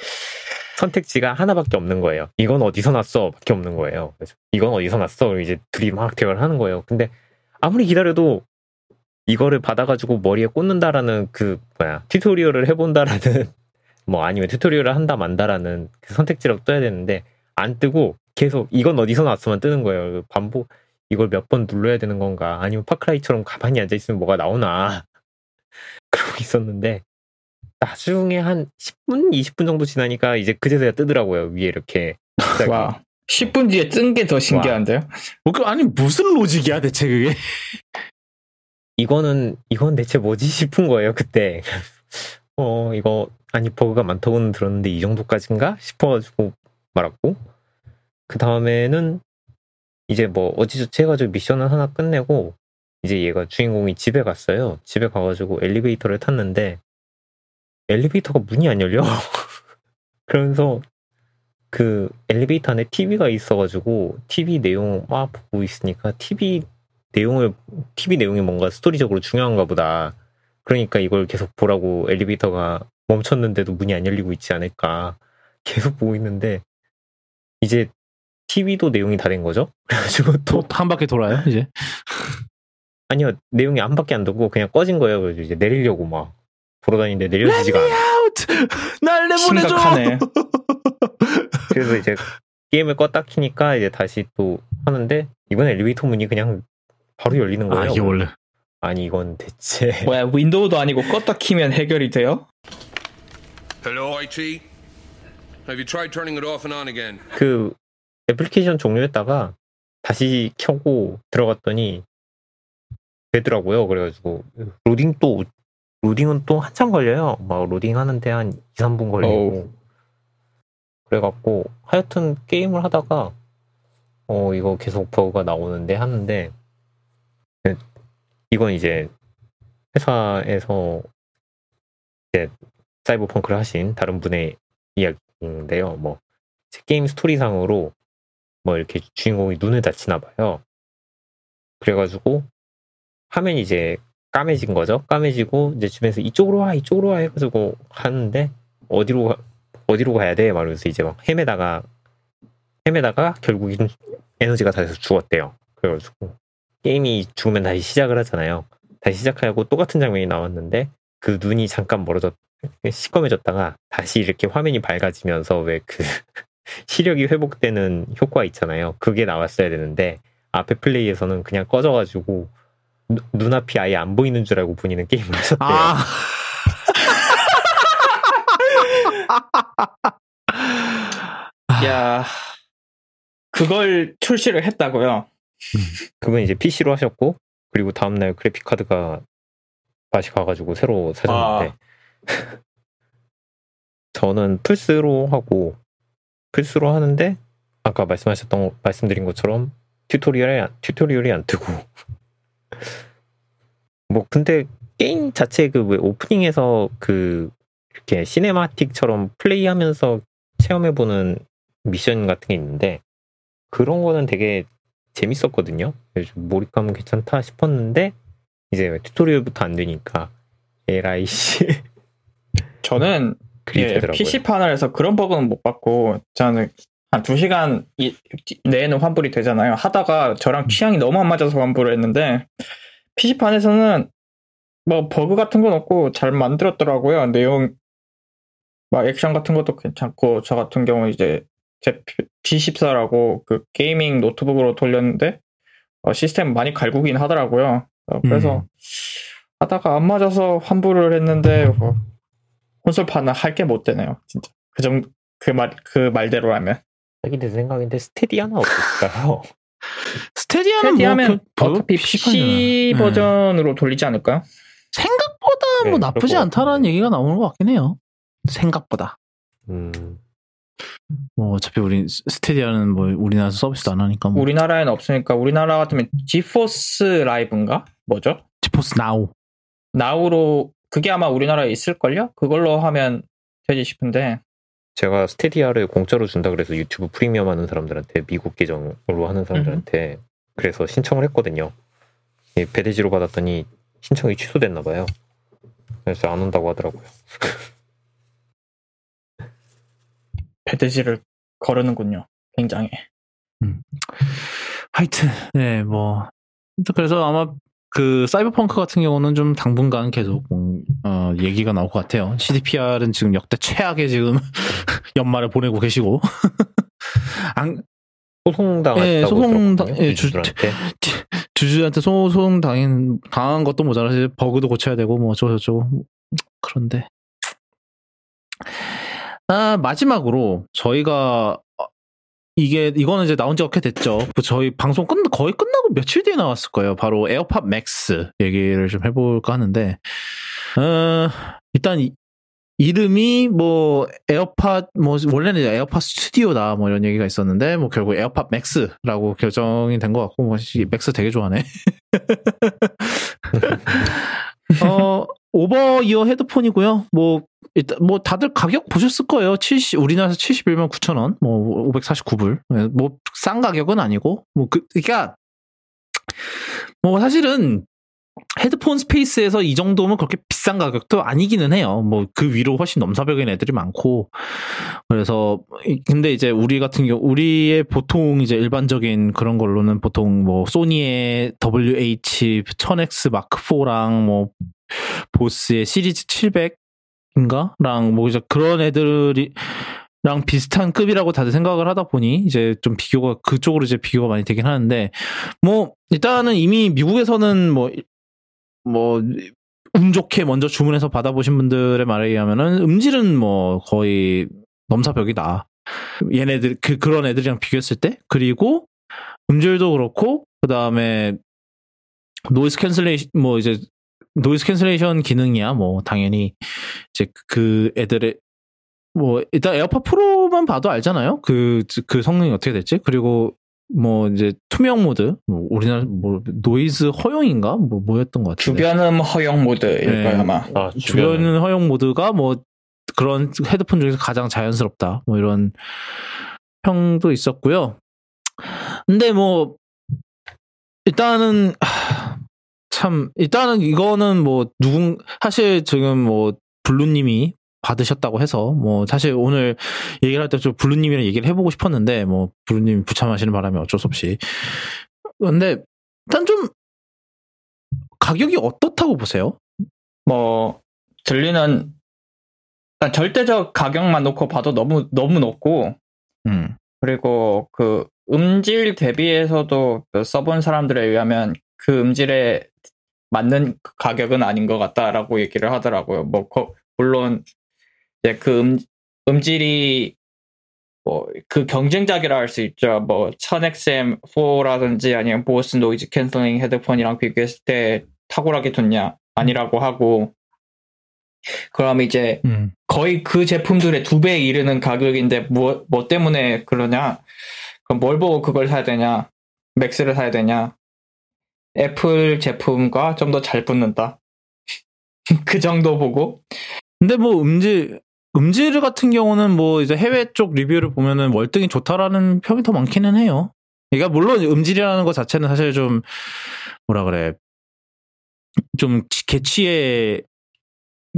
선택지가 하나밖에 없는 거예요. 이건 어디서 났어? 밖에 없는 거예요. 그래서 이건 어디서 났어? 이제 둘이 막 대화를 하는 거예요. 근데 아무리 기다려도 이거를 받아가지고 머리에 꽂는다라는 그 뭐야 튜토리얼을 해본다라는 뭐 아니면 튜토리얼을 한다 만다라는 그 선택지라고 떠야 되는데 안 뜨고 계속 이건 어디서 났어만 뜨는 거예요. 반복 이걸 몇 번 눌러야 되는 건가? 아니면 파크라이처럼 가만히 앉아 있으면 뭐가 나오나? 그러고 있었는데 나중에 한 10분, 20분 정도 지나니까 이제 그제서야 뜨더라고요. 위에 이렇게. 와 10분 뒤에 뜬 게 더 신기한데요? 뭐, 그, 아니 무슨 로직이야 대체 그게? 이거는 이건 대체 뭐지 싶은 거예요 그때. 어 이거 아니 버그가 많다고는 들었는데 이 정도까지인가 싶어가지고 말았고 그 다음에는 이제 뭐 어찌저찌 해가지고 미션을 하나 끝내고 이제 얘가 주인공이 집에 갔어요. 집에 가가지고 엘리베이터를 탔는데 엘리베이터가 문이 안 열려. 그러면서 그 엘리베이터 안에 TV가 있어가지고 TV 내용 막 보고 있으니까 TV 내용을 TV 내용이 뭔가 스토리적으로 중요한가 보다. 그러니까 이걸 계속 보라고 엘리베이터가 멈췄는데도 문이 안 열리고 있지 않을까. 계속 보고 있는데 이제 TV도 내용이 다 된 거죠. 그래가지고 또또한 바퀴 돌아요 이제. 아니요 내용이 한 밖에 안 되고 그냥 꺼진 거예요. 그래서 이제 내리려고 막 보러 다니는데 내려지지가 않아. 날 내보내줘. 심각하네. 그래서 이제 게임을 껐다 키니까 이제 다시 또 하는데 이번 엘리베이터 문이 그냥 바로 열리는 아 거예요. 이게 원래. 아니 이건 대체 뭐야 윈도우도 아니고 껐다 키면 해결이 돼요? Hello, IT? Have you tried turning it off and on again? 그 애플리케이션 종료했다가 다시 켜고 들어갔더니 되더라고요. 그래가지고 로딩 또 로딩은 또 한참 걸려요. 막 로딩 하는데 한 2, 3분 걸리고. 그래갖고 하여튼 게임을 하다가 어 이거 계속 버그가 나오는데 하는데 네, 이건 이제 회사에서 이제 사이버펑크를 하신 다른 분의 이야기인데요. 뭐 게임 스토리상으로 뭐 이렇게 주인공이 눈을 다치나 봐요. 그래가지고 화면이 이제 까매진 거죠. 까매지고 이제 주변에서 이쪽으로 와 이쪽으로 와 해가지고 하는데 어디로 가, 어디로 가야 돼? 말면서 이제 막 헤매다가 헤매다가 결국엔 에너지가 다 돼서 죽었대요. 그래가지고 게임이 죽으면 다시 시작을 하잖아요. 다시 시작하고 똑같은 장면이 나왔는데 그 눈이 잠깐 멀어졌 시꺼매졌다가 다시 이렇게 화면이 밝아지면서 왜 그 시력이 회복되는 효과 있잖아요. 그게 나왔어야 되는데 앞에 플레이에서는 그냥 꺼져가지고 누- 눈앞이 아예 안 보이는 줄 알고 본인은 게임을 하셨대요. 아. 야 그걸 출시를 했다고요? 그건 이제 PC로 하셨고 그리고 다음날 그래픽 카드가 다시 가가지고 새로 사셨는데. 저는 플스로 하고 플스로 하는데 아까 말씀하셨던 거- 말씀드린 것처럼 튜토리얼이 안- 튜토리얼이 안 뜨고. 뭐 근데 게임 자체 그 왜 오프닝에서 그 이렇게 시네마틱처럼 플레이하면서 체험해보는 미션 같은 게 있는데 그런 거는 되게 재밌었거든요. 그래서 몰입감은 괜찮다 싶었는데 이제 튜토리얼부터 안 되니까 씨 저는 예. PC판을 해서 그런 버그는 못 받고 저는 한 2시간 이- 내에는 환불이 되잖아요. 하다가 저랑 취향이 너무 안 맞아서 환불을 했는데 PC판에서는 뭐 버그 같은 건 없고 잘 만들었더라고요. 내용 막 액션 같은 것도 괜찮고 저 같은 경우 이제 제 G14라고 그 gaming 노트북으로 돌렸는데 어, 시스템 많이 갈구긴 하더라고요. 어, 그래서 음. 하다가 안 맞아서 환불을 했는데 뭐 콘솔판은 할 게 못 되네요. 진짜. 그 정도 그말 그 말대로 하면. 자기 내 생각인데 스타디아는 어떨까요? 스테디아는 스테디하면 뭐 그, 어차피 PC 버전으로 돌리지 않을까요? 생각보다 네, 뭐 그럴 나쁘지 것 않다라는. 얘기가 나오는 것 같긴 해요. 생각보다. 음, 뭐 어차피 우리 스테디아는 뭐 우리나라에서 서비스도 안 하니까 뭐 우리나라에는 없으니까 우리나라 같으면 지포스 라이브인가? 뭐죠? 지포스 나우. 나우로 그게 아마 우리나라에 있을걸요? 그걸로 하면 되지 싶은데 제가 스테디아를 공짜로 준다 그래서 유튜브 프리미엄 하는 사람들한테 미국 계정으로 하는 사람들한테 그래서 신청을 했거든요. 이 배대지로 받았더니 신청이 취소됐나 봐요. 그래서 안 온다고 하더라고요. 배드지를 거르는군요. 굉장히. 하여튼 네 뭐 그래서 아마 그 사이버펑크 같은 경우는 좀 당분간 계속 음, 어, 얘기가 나올 것 같아요. CDPR은 지금 역대 최악의 지금 연말을 보내고 계시고 안, 소송당했다고 예, 소송 당- 들었거든요. 예, 주-. 주주한테 소송 당한 당한 것도 모자라서 버그도 고쳐야 되고 뭐 저쩌고 그런데 아 마지막으로 저희가 어, 이게 이거는 이제 나온 지가 꽤 됐죠. 그 저희 방송 끝 거의 끝나고 며칠 뒤에 나왔을 거예요. 바로 에어팟 맥스 얘기를 좀 해볼까 하는데 어, 일단 이, 이름이 뭐 에어팟 뭐 원래는 에어팟 스튜디오다 뭐 이런 얘기가 있었는데 뭐 결국 에어팟 맥스라고 결정이 된 것 같고 뭐이 맥스 되게 좋아하네. 어 over ear 헤드폰이고요. 뭐 일단 뭐 다들 가격 보셨을 거예요. 70 우리나라에서 71만 9천 원, 뭐 549불. 뭐 싼 가격은 아니고 뭐 그 그러니까 뭐 사실은 헤드폰 space에서 이 정도면 그렇게 비싼 가격도 아니기는 해요. 뭐 그 위로 훨씬 넘사벽인 애들이 많고 그래서 이- 근데 이제 우리 같은 경우 우리의 보통 이제 일반적인 그런 걸로는 보통 뭐 소니의 WH 1000X 마크 4랑 뭐 보스의 시리즈 700인가 랑 뭐 이제 그런 애들이 랑 비슷한 급이라고 다들 생각을 하다 보니 이제 좀 비교가 그쪽으로 이제 비교가 많이 되긴 하는데 뭐 일단은 이미 미국에서는 뭐 뭐, 운 좋게 먼저 주문해서 받아보신 분들의 말에 의하면은 음질은 뭐 거의 넘사벽이다. 얘네들, 그, 그런 애들이랑 비교했을 때. 그리고 음질도 그렇고, 그 다음에 noise cancellation, 뭐 이제 noise cancellation 기능이야. 뭐 당연히 이제 그 애들의 뭐 일단 에어팟 프로만 봐도 알잖아요. 그, 그 성능이 어떻게 됐지? 그리고 뭐 이제 투명 모드, 뭐 우리나라 뭐 노이즈 허용인가 뭐 뭐였던 것 같은데. 주변음 허용 모드일 네. 거예요 아마. 아, 주변 주변음 허용 모드가 뭐 그런 헤드폰 중에서 가장 자연스럽다. 뭐 이런 평도 있었고요. 근데 뭐 일단은 하, 참 일단은 이거는 뭐 누군 사실 지금 뭐 블루님이 받으셨다고 해서 뭐 사실 오늘 얘기를 할 때 좀 블루님이랑 얘기를 해보고 싶었는데 뭐 블루님 부참하시는 바람에 어쩔 수 없이 근데 일단 좀 가격이 어떻다고 보세요? 뭐 들리는 일단 절대적 가격만 놓고 봐도 너무 너무 높고 음. 그리고 그 음질 대비해서도 그 써본 사람들에 의하면 그 음질에 맞는 가격은 아닌 것 같다라고 얘기를 하더라고요. 뭐 거- 물론 이제 그 음, 음질이 뭐 그 경쟁작이라 할 수 있죠. 뭐 1000XM4라든지 아니면 보스 noise cancelling 헤드폰이랑 비교했을 때 탁월하게 좋냐 아니라고 하고 그럼 이제 음. 거의 그 제품들의 두 배에 이르는 가격인데 뭐, 뭐 때문에 그러냐? 그럼 뭘 보고 그걸 사야 되냐? 맥스를 사야 되냐? 애플 제품과 좀 더 잘 붙는다. 그 정도 보고 근데 뭐 음질 음질 같은 경우는 뭐 이제 해외 쪽 리뷰를 보면은 월등히 좋다라는 평이 더 많기는 해요. 그러니까 물론 음질이라는 것 자체는 사실 좀 뭐라 그래 좀 개취의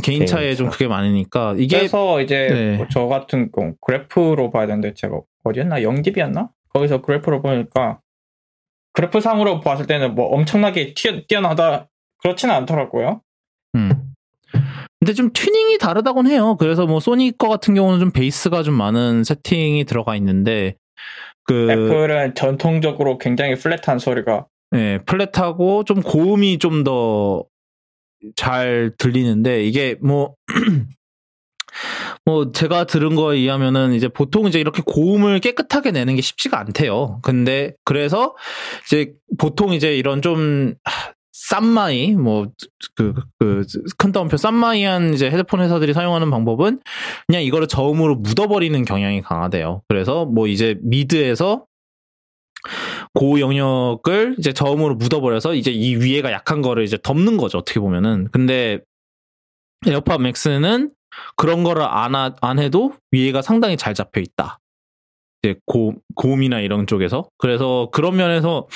개인차에 좀 개인차. 그게 많으니까 이게 그래서 이제 네. 뭐저 같은 경우 그래프로 봐야 되는데 제가 어디였나 영집이었나 거기서 그래프로 보니까 그래프 상으로 봤을 때는 뭐 엄청나게 튀어, 뛰어나다 그렇지는 않더라고요. 음. 근데 좀 튜닝이 다르다곤 해요. 그래서 뭐 소니 거 같은 경우는 좀 베이스가 좀 많은 세팅이 들어가 있는데 그 애플은 전통적으로 굉장히 플랫한 소리가 예, 플랫하고 좀 고음이 좀 더 잘 들리는데 이게 뭐 뭐 제가 들은 거에 의하면은 이제 보통 이제 이렇게 고음을 깨끗하게 내는 게 쉽지가 않대요. 근데 그래서 이제 보통 이제 이런 좀 쌈마이 뭐그그큰 따옴표 쌈마이한 이제 헤드폰 회사들이 사용하는 방법은 그냥 이거를 저음으로 묻어버리는 경향이 강하대요. 그래서 뭐 이제 mid에서 고 영역을 이제 저음으로 묻어버려서 이제 이 위에가 약한 거를 이제 덮는 거죠. 어떻게 보면은. 근데 에어팟 맥스는 그런 거를 안, 하, 안 해도 위에가 상당히 잘 잡혀 있다. 이제 고, 고음이나 이런 쪽에서. 그래서 그런 면에서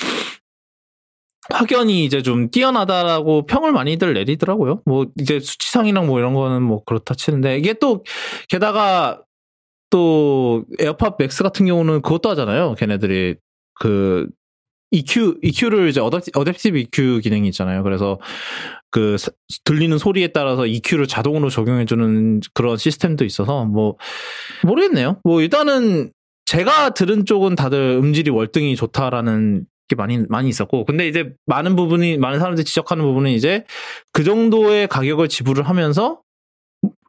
확연히 이제 좀 뛰어나다라고 평을 많이들 내리더라고요. 뭐 이제 수치상이랑 뭐 이런 거는 뭐 그렇다 치는데 이게 또 게다가 또 에어팟 맥스 같은 경우는 그것도 하잖아요. 걔네들이 그 EQ EQ를 이제 adaptive EQ 기능이 있잖아요. 그래서 그 들리는 소리에 따라서 EQ를 자동으로 적용해주는 그런 시스템도 있어서 뭐 모르겠네요. 뭐 일단은 제가 들은 쪽은 다들 음질이 월등히 좋다라는 게 많이 많이 있었고 근데 이제 많은 부분이 많은 사람들이 지적하는 부분은 이제 그 정도의 가격을 지불을 하면서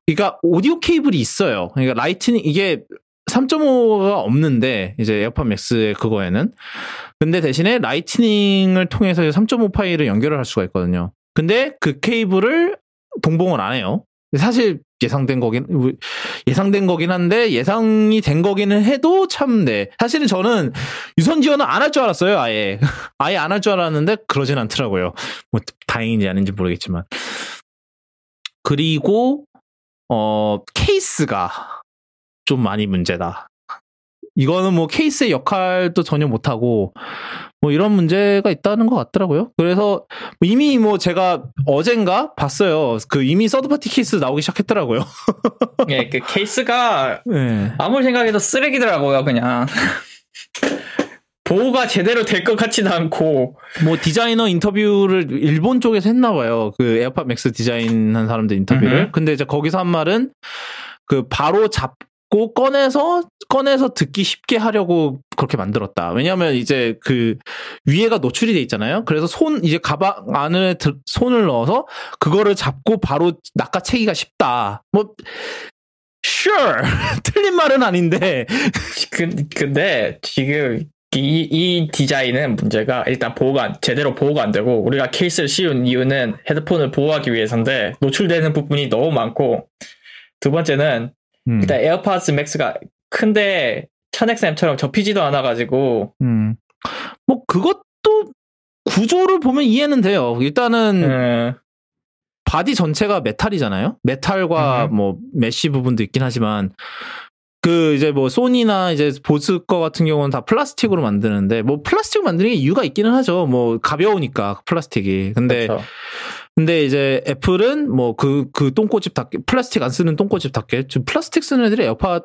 그러니까 오디오 케이블이 있어요. 그러니까 라이트닝 이게 3.5가 없는데 이제 에어팟 맥스의 그거에는 근데 대신에 라이트닝을 통해서 3.5 파이를 연결을 할 수가 있거든요. 근데 그 케이블을 동봉을 안 해요. 사실 예상된 거긴 예상된 거긴 한데 예상이 된 거기는 해도 참 네. 사실은 저는 유선 지원을 안할 줄 알았어요. 아예 아예 안 할 줄 알았는데 그러진 않더라고요. 뭐 다행인지 아닌지 모르겠지만 그리고 어 케이스가 좀 많이 문제다. 이거는 뭐 케이스의 역할도 전혀 못하고 뭐 이런 문제가 있다는 것 같더라고요. 그래서 이미 뭐 제가 어젠가 봤어요. 그 이미 third party 케이스 나오기 시작했더라고요. 예, 그 케이스가 네. 아무리 생각해도 쓰레기더라고요, 그냥. 보호가 제대로 될 것 같지는 않고 뭐 디자이너 인터뷰를 일본 쪽에서 했나 봐요. 그 에어팟 맥스 디자인한 사람들 인터뷰를. 음흠. 근데 이제 거기서 한 말은 그 바로 잡 꼭 꺼내서 꺼내서 듣기 쉽게 하려고 그렇게 만들었다. 왜냐하면 이제 그 위에가 노출이 돼 있잖아요. 그래서 손 이제 가방 안에 손을 넣어서 그거를 잡고 바로 낚아채기가 쉽다. 뭐 sure 틀린 말은 아닌데. 그, 근데 지금 이, 이 디자인은 문제가 일단 보호가 제대로 보호가 안 되고 우리가 케이스를 씌운 이유는 헤드폰을 보호하기 위해서인데 노출되는 부분이 너무 많고 두 번째는 음. 일단 에어팟스 맥스가 큰데 1000XM처럼 접히지도 않아가지고. 음. 뭐 그것도 구조를 보면 이해는 돼요. 일단은 음. 바디 전체가 메탈이잖아요. 메탈과 음. 뭐 메쉬 부분도 있긴 하지만 그 이제 뭐 소니나 이제 보스 거 같은 경우는 다 플라스틱으로 만드는데 뭐 플라스틱 만드는 게 이유가 있기는 하죠. 뭐 가벼우니까 플라스틱이. 근데 그렇죠. 근데 이제 애플은 뭐 그그 그 똥고집답게 플라스틱 안 쓰는 똥고집답게? 지금 플라스틱 쓰는 애들이 에어팟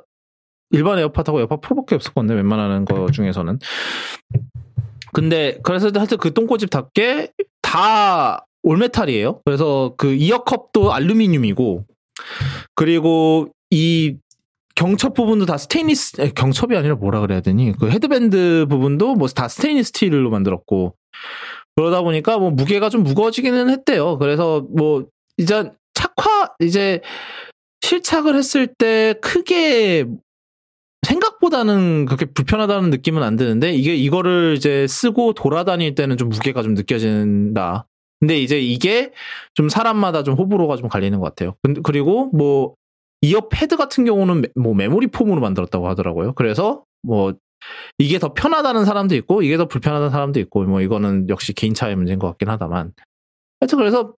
일반 에어팟하고 에어팟 프로밖에 없을 건데 웬만하는 거 중에서는. 근데 그래서 하여튼 그 똥고집답게 다 all metal이에요. 그래서 그 ear cup도 알루미늄이고 그리고 이 경첩 부분도 다 스테인리스 경첩이 아니라 뭐라 그래야 되니? 그 헤드밴드 부분도 뭐 다 스테인리스 스틸로 만들었고 그러다 보니까 뭐 무게가 좀 무거워지기는 했대요. 그래서 뭐 이제 착화 이제 실착을 했을 때 크게 생각보다는 그렇게 불편하다는 느낌은 안 드는데 이게 이거를 이제 쓰고 돌아다닐 때는 좀 무게가 좀 느껴진다. 근데 이제 이게 좀 사람마다 좀 호불호가 좀 갈리는 것 같아요. 그리고 뭐 ear pad 같은 경우는 뭐 memory foam으로 만들었다고 하더라고요. 그래서 뭐 이게 더 편하다는 사람도 있고 이게 더 불편하다는 사람도 있고 뭐 이거는 역시 개인 차의 문제인 것 같긴 하다만 하여튼 그래서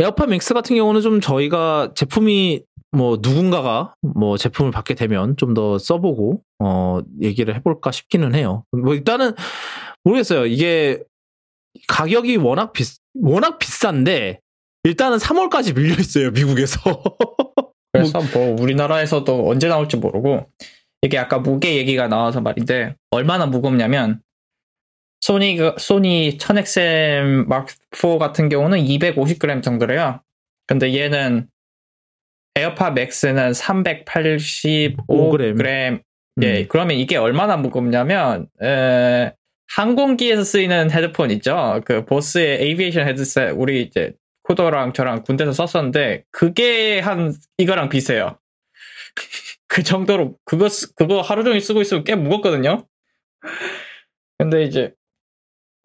에어팟 맥스 같은 경우는 좀 저희가 제품이 뭐 누군가가 뭐 제품을 받게 되면 좀 더 써보고 어 얘기를 해볼까 싶기는 해요. 뭐 일단은 모르겠어요. 이게 가격이 워낙 비 워낙 비싼데 일단은 3월까지 밀려 있어요 미국에서. 그래서 뭐 우리나라에서도 언제 나올지 모르고 이게 아까 무게 얘기가 나와서 말인데 얼마나 무겁냐면 소니 소니 1000XM Mark4 같은 경우는 250g 정도래요. 근데 얘는 에어팟 맥스는 385g. g 예, 음. 그러면 이게 얼마나 무겁냐면 에, 항공기에서 쓰이는 헤드폰 있죠. 그 보스의 aviation 헤드셋 우리 이제 코더랑 저랑 군대에서 썼었는데 그게 한 이거랑 비슷해요. 그 정도로 그거 쓰- 그거 하루 종일 쓰고 있으면 꽤 무겁거든요. 근데 이제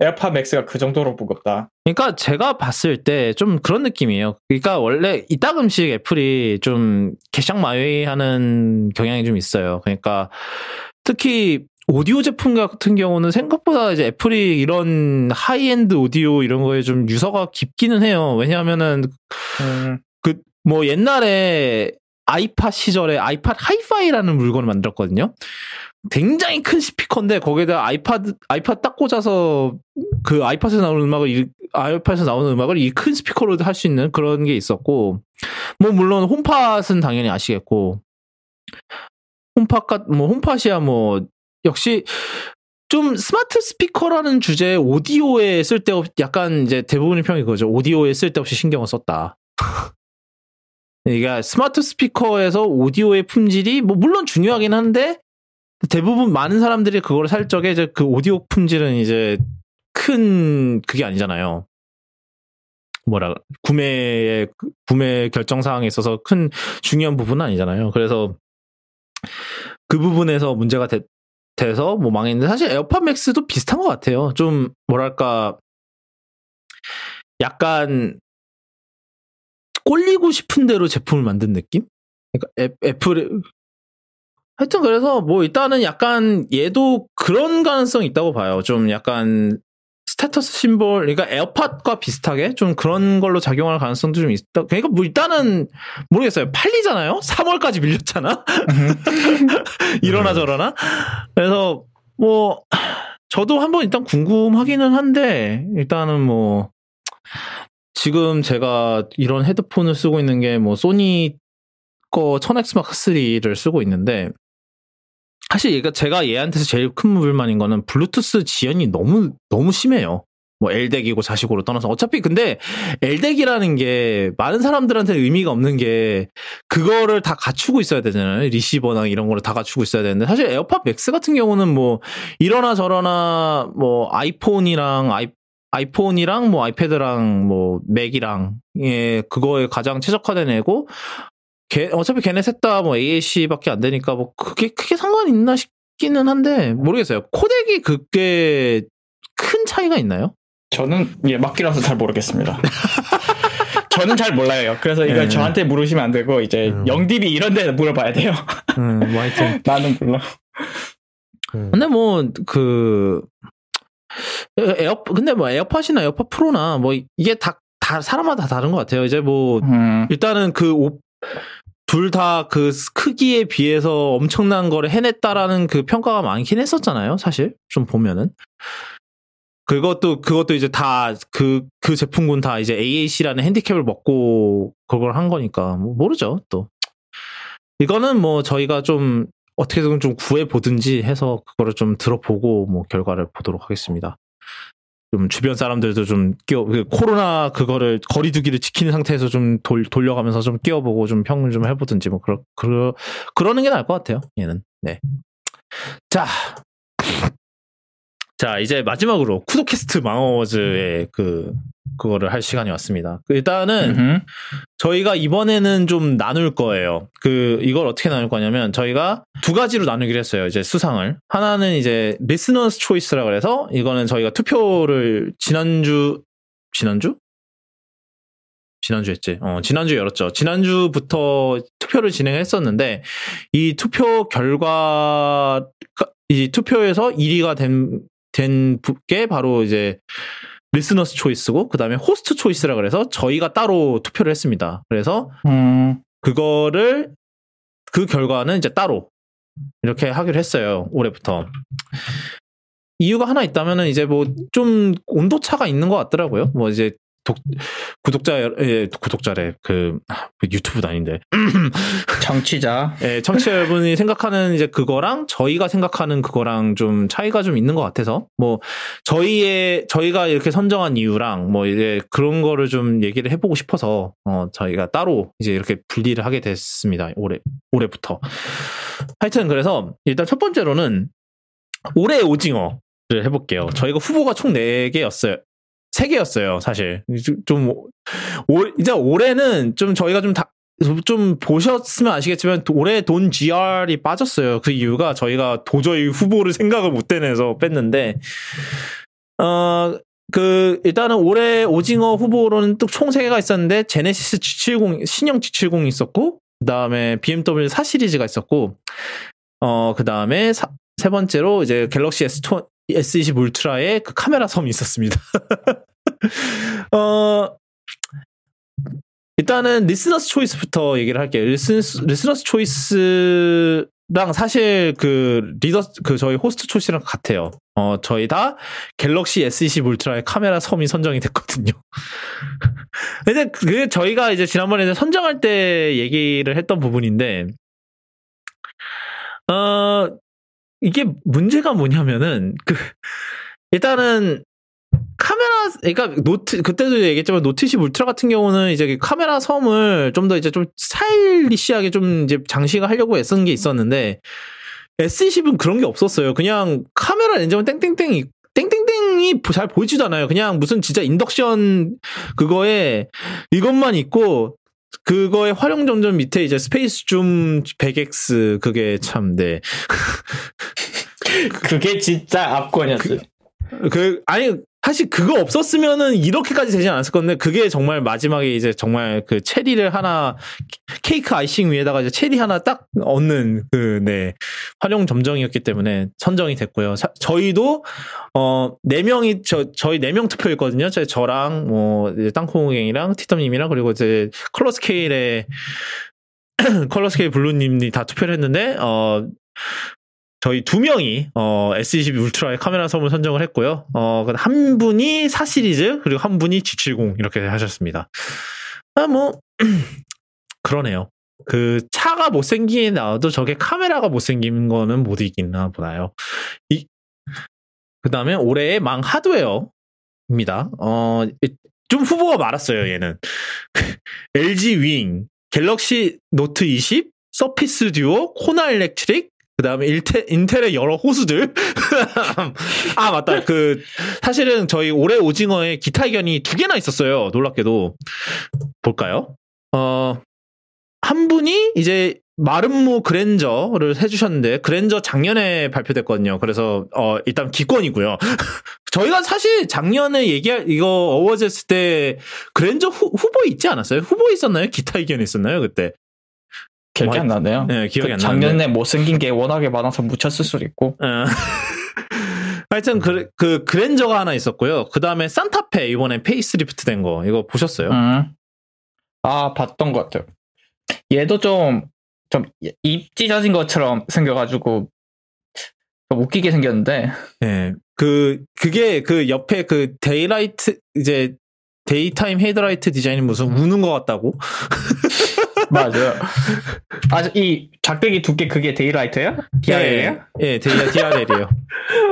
에어팟 맥스가 그 정도로 무겁다. 그러니까 제가 봤을 때 좀 그런 느낌이에요. 그러니까 원래 이따금씩 애플이 좀 개썅my way하는 경향이 좀 있어요. 그러니까 특히 오디오 제품 같은 경우는 생각보다 이제 애플이 이런 하이엔드 오디오 이런 거에 좀 유서가 깊기는 해요. 왜냐하면은 음, 그뭐 옛날에 아이팟 시절에 아이팟 하이파이라는 물건을 만들었거든요. 굉장히 큰 스피커인데 거기에다 아이팟 아이팟 딱 꽂아서 그 아이팟에서 나오는 음악을 이- 아이팟에서 나오는 음악을 이 큰 스피커로 할 수 있는 그런 게 있었고 뭐 물론 홈팟은 당연히 아시겠고 홈팟 뭐 홈팟이야 뭐 역시 좀 스마트 스피커라는 주제에 오디오에 쓸데없 약간 이제 대부분의 평이 그거죠. 오디오에 쓸데없이 신경을 썼다. 그러니까 스마트 스피커에서 오디오의 품질이 뭐 물론 중요하긴 한데 대부분 많은 사람들이 그걸 살 적에 이제 그 오디오 품질은 이제 큰 그게 아니잖아요. 뭐라 구매의 그- 구매 결정 사항에 있어서 큰 중요한 부분은 아니잖아요. 그래서 그 부분에서 문제가 되, 돼서 뭐 망했는데 사실 에어팟 맥스도 비슷한 것 같아요. 좀 뭐랄까 약간 꼴리고 싶은 대로 제품을 만든 느낌? 그러니까 애, 애플의 하여튼 그래서 뭐 일단은 약간 얘도 그런 가능성이 있다고 봐요. 좀 약간 status symbol, 그러니까 에어팟과 비슷하게 좀 그런 걸로 작용할 가능성도 좀 있다. 그러니까 뭐 일단은 모르겠어요. 팔리잖아요. 3월까지 밀렸잖아. 이러나 저러나. 그래서 뭐 저도 한번 일단 궁금하기는 한데 일단은 뭐 지금 제가 이런 헤드폰을 쓰고 있는 게 뭐 소니 거 1000X 마크 3를 쓰고 있는데 사실 얘가 제가 얘한테서 제일 큰 불만인 거는 블루투스 지연이 너무 너무 심해요. 뭐 L덱이고 자식으로 떠나서 어차피 근데 LDAC이라는 게 많은 사람들한테 의미가 없는 게 그거를 다 갖추고 있어야 되잖아요. 리시버나 이런 거를 다 갖추고 있어야 되는데 사실 에어팟 맥스 같은 경우는 뭐 이러나 저러나 뭐 아이폰이랑 아이 아이폰이랑 뭐 아이패드랑 뭐 맥이랑 예 그거에 가장 최적화된 애고 걔 어차피 걔네 셋 다 뭐 AAC밖에 안 되니까 뭐 그게 크게 상관이 있나 싶기는 한데 모르겠어요. 코덱이 그게 큰 차이가 있나요? 저는 예 막귀라서 잘 모르겠습니다. 저는 잘 몰라요. 그래서 이걸 예. 저한테 물으시면 안 되고 이제 음. 영디비 이런 데 물어봐야 돼요. 음, 뭐 하여튼 나는 몰라. 음. 근데 뭐 그 에어 근데 뭐 에어팟이나 에어팟 프로나 뭐 이게 다, 다 사람마다 다 다른 것 같아요. 이제 뭐 음, 일단은 그 둘 다 그 크기에 비해서 엄청난 거를 해냈다라는 그 평가가 많긴 했었잖아요. 사실 좀 보면은 그것도 그것도 이제 다 그그 제품군 다 이제 AAC라는 핸디캡을 먹고 그걸 한 거니까 뭐 모르죠 또 이거는 뭐 저희가 좀 어떻게든 좀 구해 보든지 해서 그거를 좀 들어보고 뭐 결과를 보도록 하겠습니다. 좀 주변 사람들도 좀 끼워 그 코로나 그거를 거리두기를 지키는 상태에서 좀 돌, 돌려가면서 좀 끼워보고 좀 평을 좀 해보든지 뭐 그러 그러 그러는 게 나을 것 같아요. 얘는 네. 자. 자, 이제 마지막으로 쿠도캐스트 망어워즈의 그, 그거를 할 시간이 왔습니다. 그 일단은 음흠. 저희가 이번에는 좀 나눌 거예요. 그 이걸 어떻게 나눌 거냐면 저희가 두 가지로 나누기로 했어요. 이제 수상을 하나는 이제 리스너스 초이스라 그래서 이거는 저희가 투표를 지난주 지난주 지난주 했지. 어, 지난주 열었죠. 지난주부터 투표를 진행했었는데 이 투표 결과 이 투표에서 1위가 된 된 게 바로 이제 리스너스 초이스고 그다음에 host choice라 그래서 저희가 따로 투표를 했습니다. 그래서 음, 그거를 그 결과는 이제 따로 이렇게 하기로 했어요. 올해부터. 이유가 하나 있다면은 이제 뭐 좀 온도 차가 있는 것 같더라고요. 뭐 이제 독, 구독자 예, 구독자래. 그 아, 유튜브도 아닌데. 청취자. 예, 청취자 여러분이 생각하는 이제 그거랑 저희가 생각하는 그거랑 좀 차이가 좀 있는 것 같아서. 뭐 저희의 저희가 이렇게 선정한 이유랑 뭐 이제 그런 거를 좀 얘기를 해보고 싶어서 어 저희가 따로 이제 이렇게 분리를 하게 됐습니다. 올해 올해부터. 하여튼 그래서 일단 첫 번째로는 올해의 오징어 를 해볼게요. 저희가 후보가 총 4개였어요 3개였어요 사실 좀 올, 이제 올해는 좀 저희가 좀 다, 좀 보셨으면 아시겠지만 올해 돈 GR이 빠졌어요. 그 이유가 저희가 도저히 후보를 생각을 못 해내서 뺐는데 어. 그 일단은 올해 오징어 후보로는 또 총 3개가 있었는데 제네시스 G70 신형 G70이 있었고 그다음에 BMW 4 시리즈가 있었고 어 그다음에 세 번째로 이제 갤럭시 S2 S20 울트라의 그 카메라 섬이 있었습니다. 어 일단은 listener's choice부터 얘기를 할게요. listener's, listener's choice랑 사실 그 리더 그 저희 host choice랑 같아요. 어 저희 다 갤럭시 S20 울트라의 카메라 섬이 선정이 됐거든요. 근데 그 저희가 이제 지난번에 이제 선정할 때 얘기를 했던 부분인데 어 이게 문제가 뭐냐면은 그 일단은 카메라 그러니까 노트 그때도 얘기했지만 노트10 울트라 같은 경우는 이제 그 카메라 섬을 좀 더 이제 좀 스타일리시하게 좀 이제 장식을 하려고 애쓴 게 있었는데 S20은 그런 게 없었어요. 그냥 카메라 렌즈만 땡땡땡이 땡땡땡이 잘 보이지도 않아요. 그냥 무슨 진짜 인덕션 그거에 이것만 있고 그거의 화룡점정 밑에 이제 Space Zoom 100x 그게 참 네. 그게 진짜 압권이었어요. 그, 그 아니 사실 그거 없었으면은 이렇게까지 되지 않았을 건데 그게 정말 마지막에 이제 정말 그 체리를 하나 케이크 아이싱 위에다가 이제 체리 하나 딱 얹는 그 화룡점정이었기 때문에 선정이 됐고요. 사, 저희도 어 네 명이 저 저희 네 명 투표했거든요. 저 저랑 뭐 땅콩갱이랑 티텀님이랑 그리고 이제 컬러 스케일의 컬러 스케일 블루님이 다 투표를 했는데 어 저희 두 명이 어, S20 울트라의 카메라 섬을 선정을 했고요. 어, 한 분이 4 시리즈 그리고 한 분이 G70 이렇게 하셨습니다. 아, 뭐 그러네요. 그 차가 못생기게 나와도 저게 카메라가 못생긴 거는 못 이기나 보나요. 이 그다음에 올해의 망 하드웨어입니다. 어, 좀 후보가 많았어요, 얘는. LG 윙, 갤럭시 노트 20, 서피스 듀오, 코나 일렉트릭, 그 다음에 인텔의 여러 호수들. 아, 맞다. 그, 사실은 저희 올해 오징어에 기타 의견이 두 개나 있었어요. 놀랍게도. 볼까요? 어, 한 분이 이제 마름모 그랜저를 해주셨는데, 그랜저 작년에 발표됐거든요. 그래서, 어, 일단 기권이고요. 저희가 사실 작년에 얘기할, 이거 어워즈 했을 때, 그랜저 후, 후보에 있지 않았어요? 후보에 있었나요? 기타 의견이 있었나요? 그때? 기억이 안 나네요. 네, 기억이 그 안 나는데. 작년에 못생긴 게 워낙에 많아서 묻혔을 수도 있고. 어. 하여튼 그, 그 그랜저가 하나 있었고요. 그 다음에 산타페 이번에 페이스리프트 된 거 이거 보셨어요? 음. 아 봤던 것 같아요. 얘도 좀 좀 입 찢어진 것처럼 생겨가지고 좀 웃기게 생겼는데. 네, 그 그게 그 옆에 그 daylight 이제 daytime 헤드라이트 디자인이 무슨 우는 것 같다고? 맞아요. 아, 이 작대기 두께 그게 daylight예요? DRL이에요? 예, 네, 네, DRL이에요.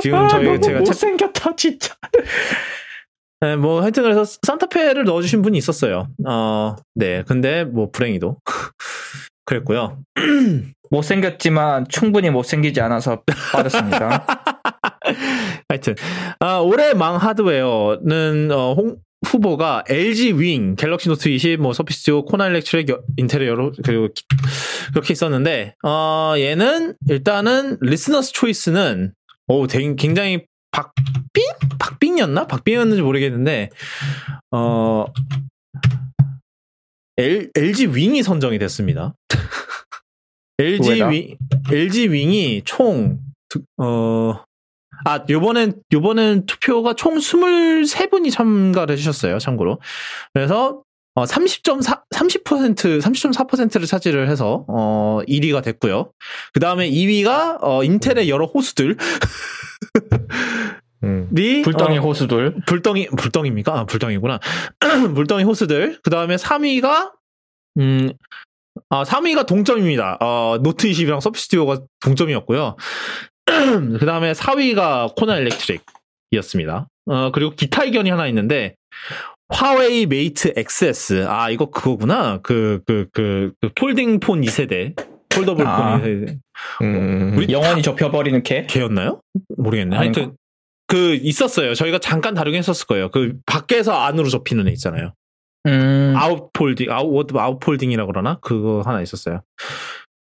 지금 아, 저희 쟤가 못생겼다 진짜. 네, 뭐 하여튼 그래서 산타페를 넣어주신 분이 있었어요. 어, 네, 근데 뭐 불행히도 그랬고요. 못생겼지만 충분히 못생기지 않아서 빠졌습니다. 하여튼 아, 올해 망 하드웨어는 어, 홍, 후보가 LG Wing, Galaxy Note 20, 뭐 Surface Duo, Kona Electric, 여러 그리고 그렇게 있었는데 어 얘는 일단은 리스너스 초이스는 오 굉장히 박빙 박빙이었나 박빙이었는지 모르겠는데 어 L, LG 윙이 선정이 됐습니다. LG? 윙 LG 윙이 총 어, 아, 요번엔, 요번엔 투표가 총 23분이 참가를 해주셨어요, 참고로. 그래서, 어, 30.4, 30%, 30.4%를 차지를 해서, 어, 1위가 됐고요. 그 다음에 2위가, 어, 인텔의 여러 호수들. 음. 이, 불덩이 어, 호수들. 불덩이, 불덩입니까? 아, 불덩이구나. 불덩이 호수들. 그 다음에 3위가, 음, 아, 3위가 동점입니다. 어, 노트 20이랑 Surface Duo가 동점이었고요. 그 다음에 4위가 Kona Electric이었습니다. 어, 그리고 기타 의견이 하나 있는데, 화웨이 Mate XS. 아, 이거 그거구나. 그, 그, 그, 그 folding 폰 2세대. Foldable 아. 폰 2세대. 음. 우리 영원히 접혀버리는 걔. 걔였나요? 모르겠네. 하여튼, 그, 있었어요. 저희가 잠깐 다루긴 했었을 거예요. 그, 밖에서 안으로 접히는 애 있잖아요. 음. Outfolding, out, ward outfolding이라 그러나? 그거 하나 있었어요.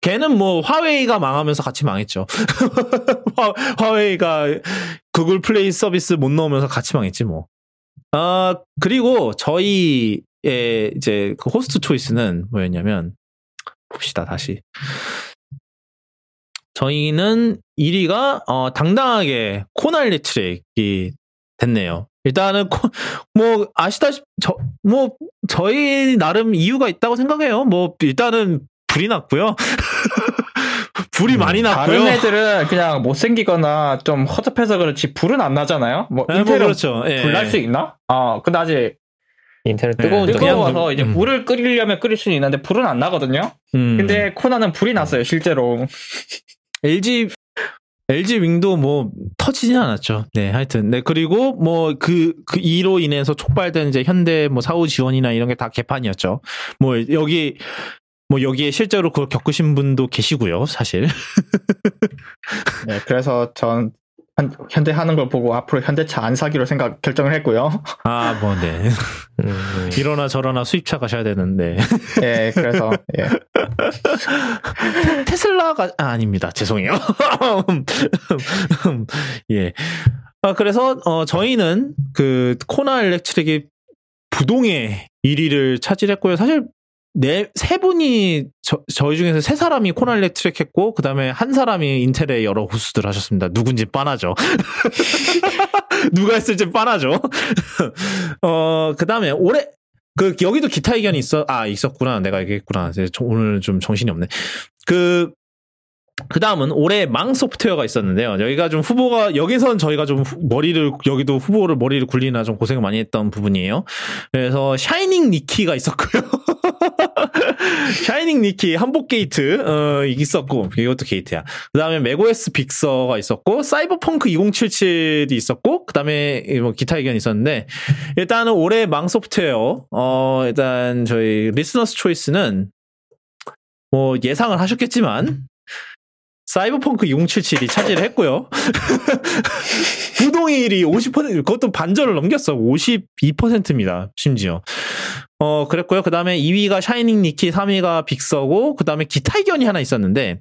걔는 뭐 화웨이가 망하면서 같이 망했죠. 화, 화웨이가 Google Play 서비스 못 넣으면서 같이 망했지 뭐. 아, 그리고 저희의 이제 그 Host Choice는 뭐였냐면 봅시다, 다시. 저희는 1위가 어, 당당하게 Kona Electric이 됐네요. 일단은 코, 뭐 아시다시피 저, 뭐 저희 나름 이유가 있다고 생각해요. 뭐 일단은 불이 났고요. 불이 음, 많이 났고요. 다른 애들은 그냥 못생기거나 좀 허접해서 그렇지 불은 안 나잖아요. 뭐 네, 뭐 인텔은 그렇죠. 예. 불날 수 있나? 아 근데 아직 인터넷 네, 뜨거운 그냥 뜨거워서 좀- 이제 음. 물을 끓이려면 끓일 수는 있는데 불은 안 나거든요. 음. 근데 코나는 불이 났어요 실제로. LG LG 윙도 뭐 터지진 않았죠. 네, 하여튼 네 그리고 뭐그그 이로 인해서 촉발된 이제 현대 뭐 사후 지원이나 이런 게 다 개판이었죠. 뭐 여기 뭐 여기에 실제로 그걸 겪으신 분도 계시고요, 사실. 네, 그래서 전 현- 현대 하는 걸 보고 앞으로 현대차 안 사기로 생각 결정을 했고요. 아, 뭐 네. 음, 이러나 저러나 수입차 가셔야 되는데 예, 그래서 예. 테슬라가 아, 아닙니다. 죄송해요. 예. 아 그래서 어 저희는 그 코나 일렉트릭이 부동의 1위를 차지했고요. 사실 네 세 분이 저, 저희 중에서 세 사람이 코나 일렉트릭 했고 그 다음에 한 사람이 인텔의 여러 호스들 하셨습니다. 누군지 뻔하죠. 누가 했을지 뻔하죠. 어 그 다음에 올해 그 여기도 기타 의견이 있어 아 있었구나 내가 얘기했구나 오늘 좀 정신이 없네 그 그 다음은 올해 망 소프트웨어가 있었는데요. 여기가 좀 후보가 여기선 저희가 좀 후- 머리를 여기도 후보를 머리를 굴리나 좀 고생을 많이 했던 부분이에요. 그래서 Shining Nikki가 있었고요. Shining Nikki 한복 게이트 어 있었고 이것도 게이트야. 그 다음에 맥OS 빅서가 있었고 사이버펑크 2077이 있었고 그 다음에 뭐 기타 의견이 있었는데 일단은 올해 망 소프트웨어 어 일단 저희 리스너스 초이스는 뭐 예상을 하셨겠지만 사이버펑크 2077이 차지를 했고요. 부동의 1위 50% 그것도 반절을 넘겼어. 52%입니다. 심지어. 어 그랬고요. 그 다음에 2위가 Shining Nikki, 3위가 Big Sur고 그 다음에 기타 의견이 하나 있었는데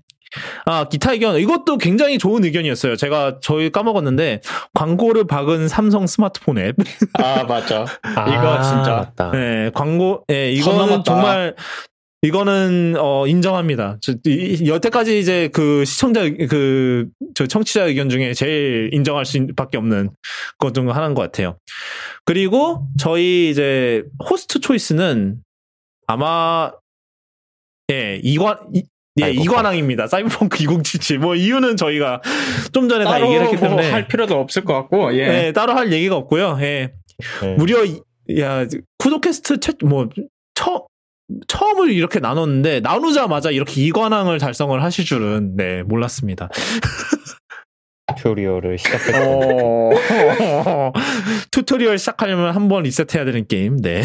아, 기타 의견. 이것도 굉장히 좋은 의견이었어요. 제가 저희 까먹었는데, 광고를 박은 삼성 스마트폰 앱. 아 맞죠. 아, 이거 진짜. 맞다. 네, 광고, 예, 선 이거는. 정말, 이거는, 어, 인정합니다. 저, 이- 여태까지 이제 그 시청자, 그, 저 청취자 의견 중에 제일 인정할 수 있는 밖에 없는 것 중 하나인 것 같아요. 그리고 저희 이제 호스트 초이스는 아마, 예, 이관, 이, 예. 이관왕입니다. 사이버펑크 2077. 뭐 이유는 저희가 좀 전에 다 얘기를 했기 뭐 때문에. 할 필요도 없을 것 같고 예. 예, 따로 할 얘기가 없고요. 예. 네. 무려 이- 야 쿠도캐스트 최, 뭐 처, 처음을 이렇게 나눴는데 나누자마자 이렇게 이관왕을 달성을 하실 줄은 네 몰랐습니다. Tutorial을 시작했던 어... Tutorial 시작하려면 한 번 리셋해야 되는 게임. 네.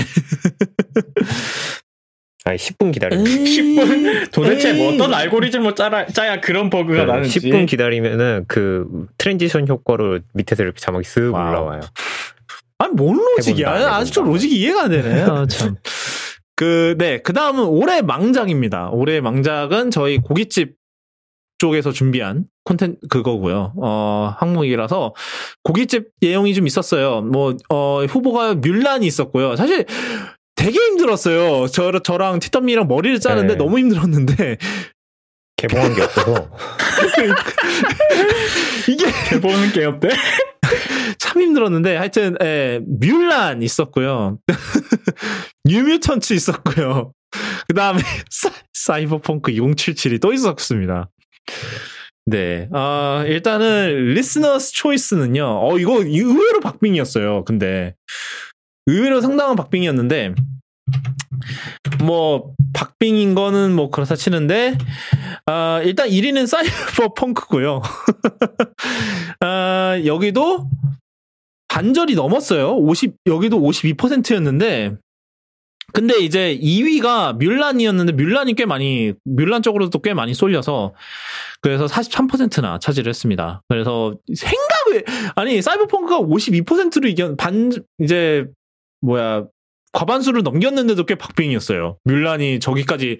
아니 10분 기다려. 10분 도대체 뭐. 어떤 알고리즘을 짜라, 짜야 그런 버그가 나는지 10분 기다리면은 그 transition 효과로 밑에서 이렇게 자막이 쓱 와우. 올라와요. 아니 뭔 로직이야? 아직도 로직이 이해가 안 되네. 아, 참. 그, 네. 그 다음은 올해 망작입니다. 올해 망작은 저희 고깃집 쪽에서 준비한 콘텐츠, 그거고요. 어, 항목이라서 고깃집 내용이 좀 있었어요. 뭐, 어, 후보가 뮬란이 있었고요. 사실 되게 힘들었어요. 저, 저랑 티터미랑 머리를 짜는데 네. 너무 힘들었는데 개봉한 게 없어서 이게 해보는 게 어때? 참 힘들었는데 하여튼 예, 뮬란 있었고요. 뉴뮤턴츠 있었고요. 그다음에 사, 이버펑크 2077이 또 있었습니다. 네. 아, 일단은 리스너스 초이스는요. 어 이거 의외로 박빙이었어요. 근데 의외로 상당한 박빙이었는데 뭐 박빙인 거는 뭐 그렇다 치는데 아, 일단 1위는 사이버 펑크고요. 아, 여기도 반절이 넘었어요. 50 여기도 52%였는데 근데 이제 2위가 뮬란이었는데 뮬란이 꽤 많이 뮬란 쪽으로도 꽤 많이 쏠려서 그래서 43%나 차지를 했습니다. 그래서 생각을 아니 사이버펑크가 52%로 이겨 반 이제 뭐야 과반수를 넘겼는데도 꽤 박빙이었어요. 뮬란이 저기까지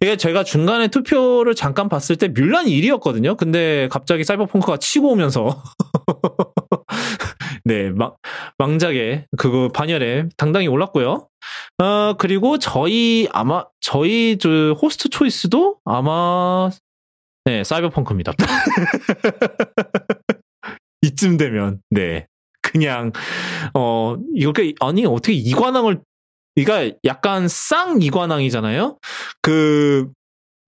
이게 제가 중간에 투표를 잠깐 봤을 때 뮬란이 1위였거든요. 근데 갑자기 사이버펑크가 치고 오면서 네, 막 망작에 그거 반열에 당당히 올랐고요. 어, 그리고 저희 아마 저희 저 호스트 초이스도 아마 네, 사이버펑크입니다. 이쯤 되면 네. 그냥 어 이렇게 아니 어떻게 이관왕을 그러니까 약간 쌍 이관왕이잖아요. 그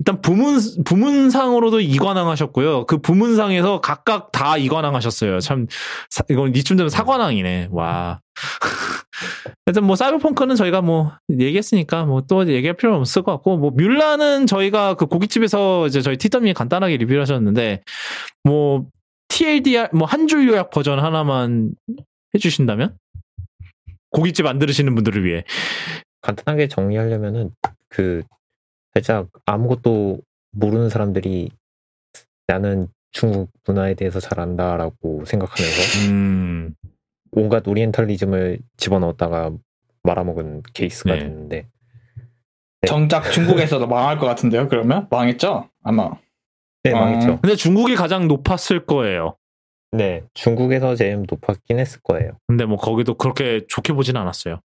일단 부문 부문상으로도 이관왕 하셨고요. 그 부문상에서 각각 다 이관왕 하셨어요. 참 사, 이건 이쯤 되면 사관왕이네. 와. 하여튼 뭐 사이버펑크는 저희가 뭐 얘기했으니까 뭐 또 얘기할 필요는 없을 것 같고 뭐 뮬라는 저희가 그 고깃집에서 이제 저희 티덤이 간단하게 리뷰를 하셨는데 뭐 TLDR 뭐 한 줄 요약 버전 하나만 해주신다면 고깃집 안 들으시는 분들을 위해 간단하게 정리하려면은 그 살짝 아무것도 모르는 사람들이 나는 중국 문화에 대해서 잘 안다라고 생각하면서 음, 온갖 오리엔탈리즘을 집어넣었다가 말아먹은 케이스가 네. 됐는데 정작 중국에서도 망할 것 같은데요. 그러면 망했죠? 아마. 네 어. 망했죠. 근데 중국이 가장 높았을 거예요. 네 중국에서 제일 높았긴 했을 거예요. 근데 뭐 거기도 그렇게 좋게 보진 않았어요.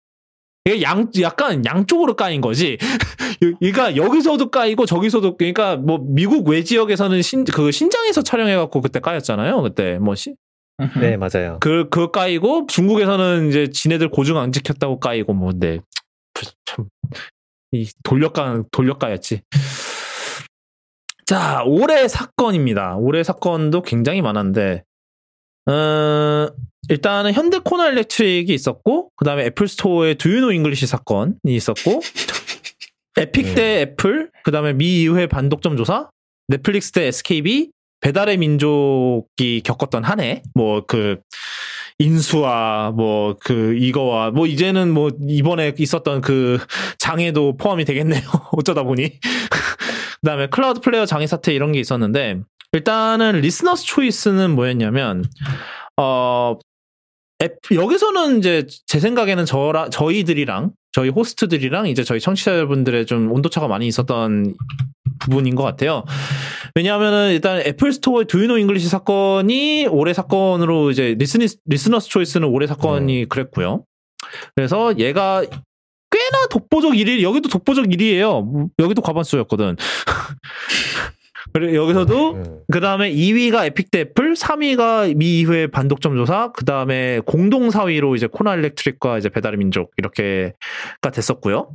이게 양 약간 양쪽으로 까인 거지. 그러니까 여기서도 까이고 저기서도 그러니까 뭐 미국 외 지역에서는 신 그 신장에서 촬영해갖고 그때 까였잖아요. 그때 뭐 시, 네 맞아요. 그, 그 까이고, 중국에서는 이제 지네들 고증 안 지켰다고 까이고, 뭐, 네. 참, 이 돌려까, 돌려까였지. 자, 올해 사건입니다. 올해 사건도 굉장히 많았는데, 어, 일단은 현대 Kona Electric이 있었고, 그 다음에 Apple Store의 Do you know English 사건이 있었고, 에픽 대 애플, 그 다음에 미 의회 반독점 조사, 넷플릭스 대 SKB, 배달의 민족이 겪었던 한 해, 뭐, 그, 인수와, 뭐, 그, 이거와, 뭐, 이제는 뭐, 이번에 있었던 그, 장애도 포함이 되겠네요. 어쩌다 보니. 그 다음에 Cloudflare 장애 사태 이런 게 있었는데, 일단은 리스너스 초이스는 뭐였냐면, 어, 앱, 여기서는 이제 제 생각에는 저라, 저희들이랑, 저희 호스트들이랑 이제 저희 청취자분들의 좀 온도차가 많이 있었던 부분인 것 같아요. 왜냐하면은 일단 Apple Store의 Do you know English 사건이 올해 사건으로 이제 listene, Listener's Choice는 올해 사건이 그랬고요. 그래서 얘가 꽤나 독보적 1위, 여기도 독보적 1위예요. 여기도 과반수였거든. 그리고 여기서도 음, 그 다음에 2위가 에픽 대 애플, 3위가 미의회 반독점 조사, 그 다음에 공동 4위로 이제 Kona Electric과 이제 배달의 민족 이렇게가 됐었고요.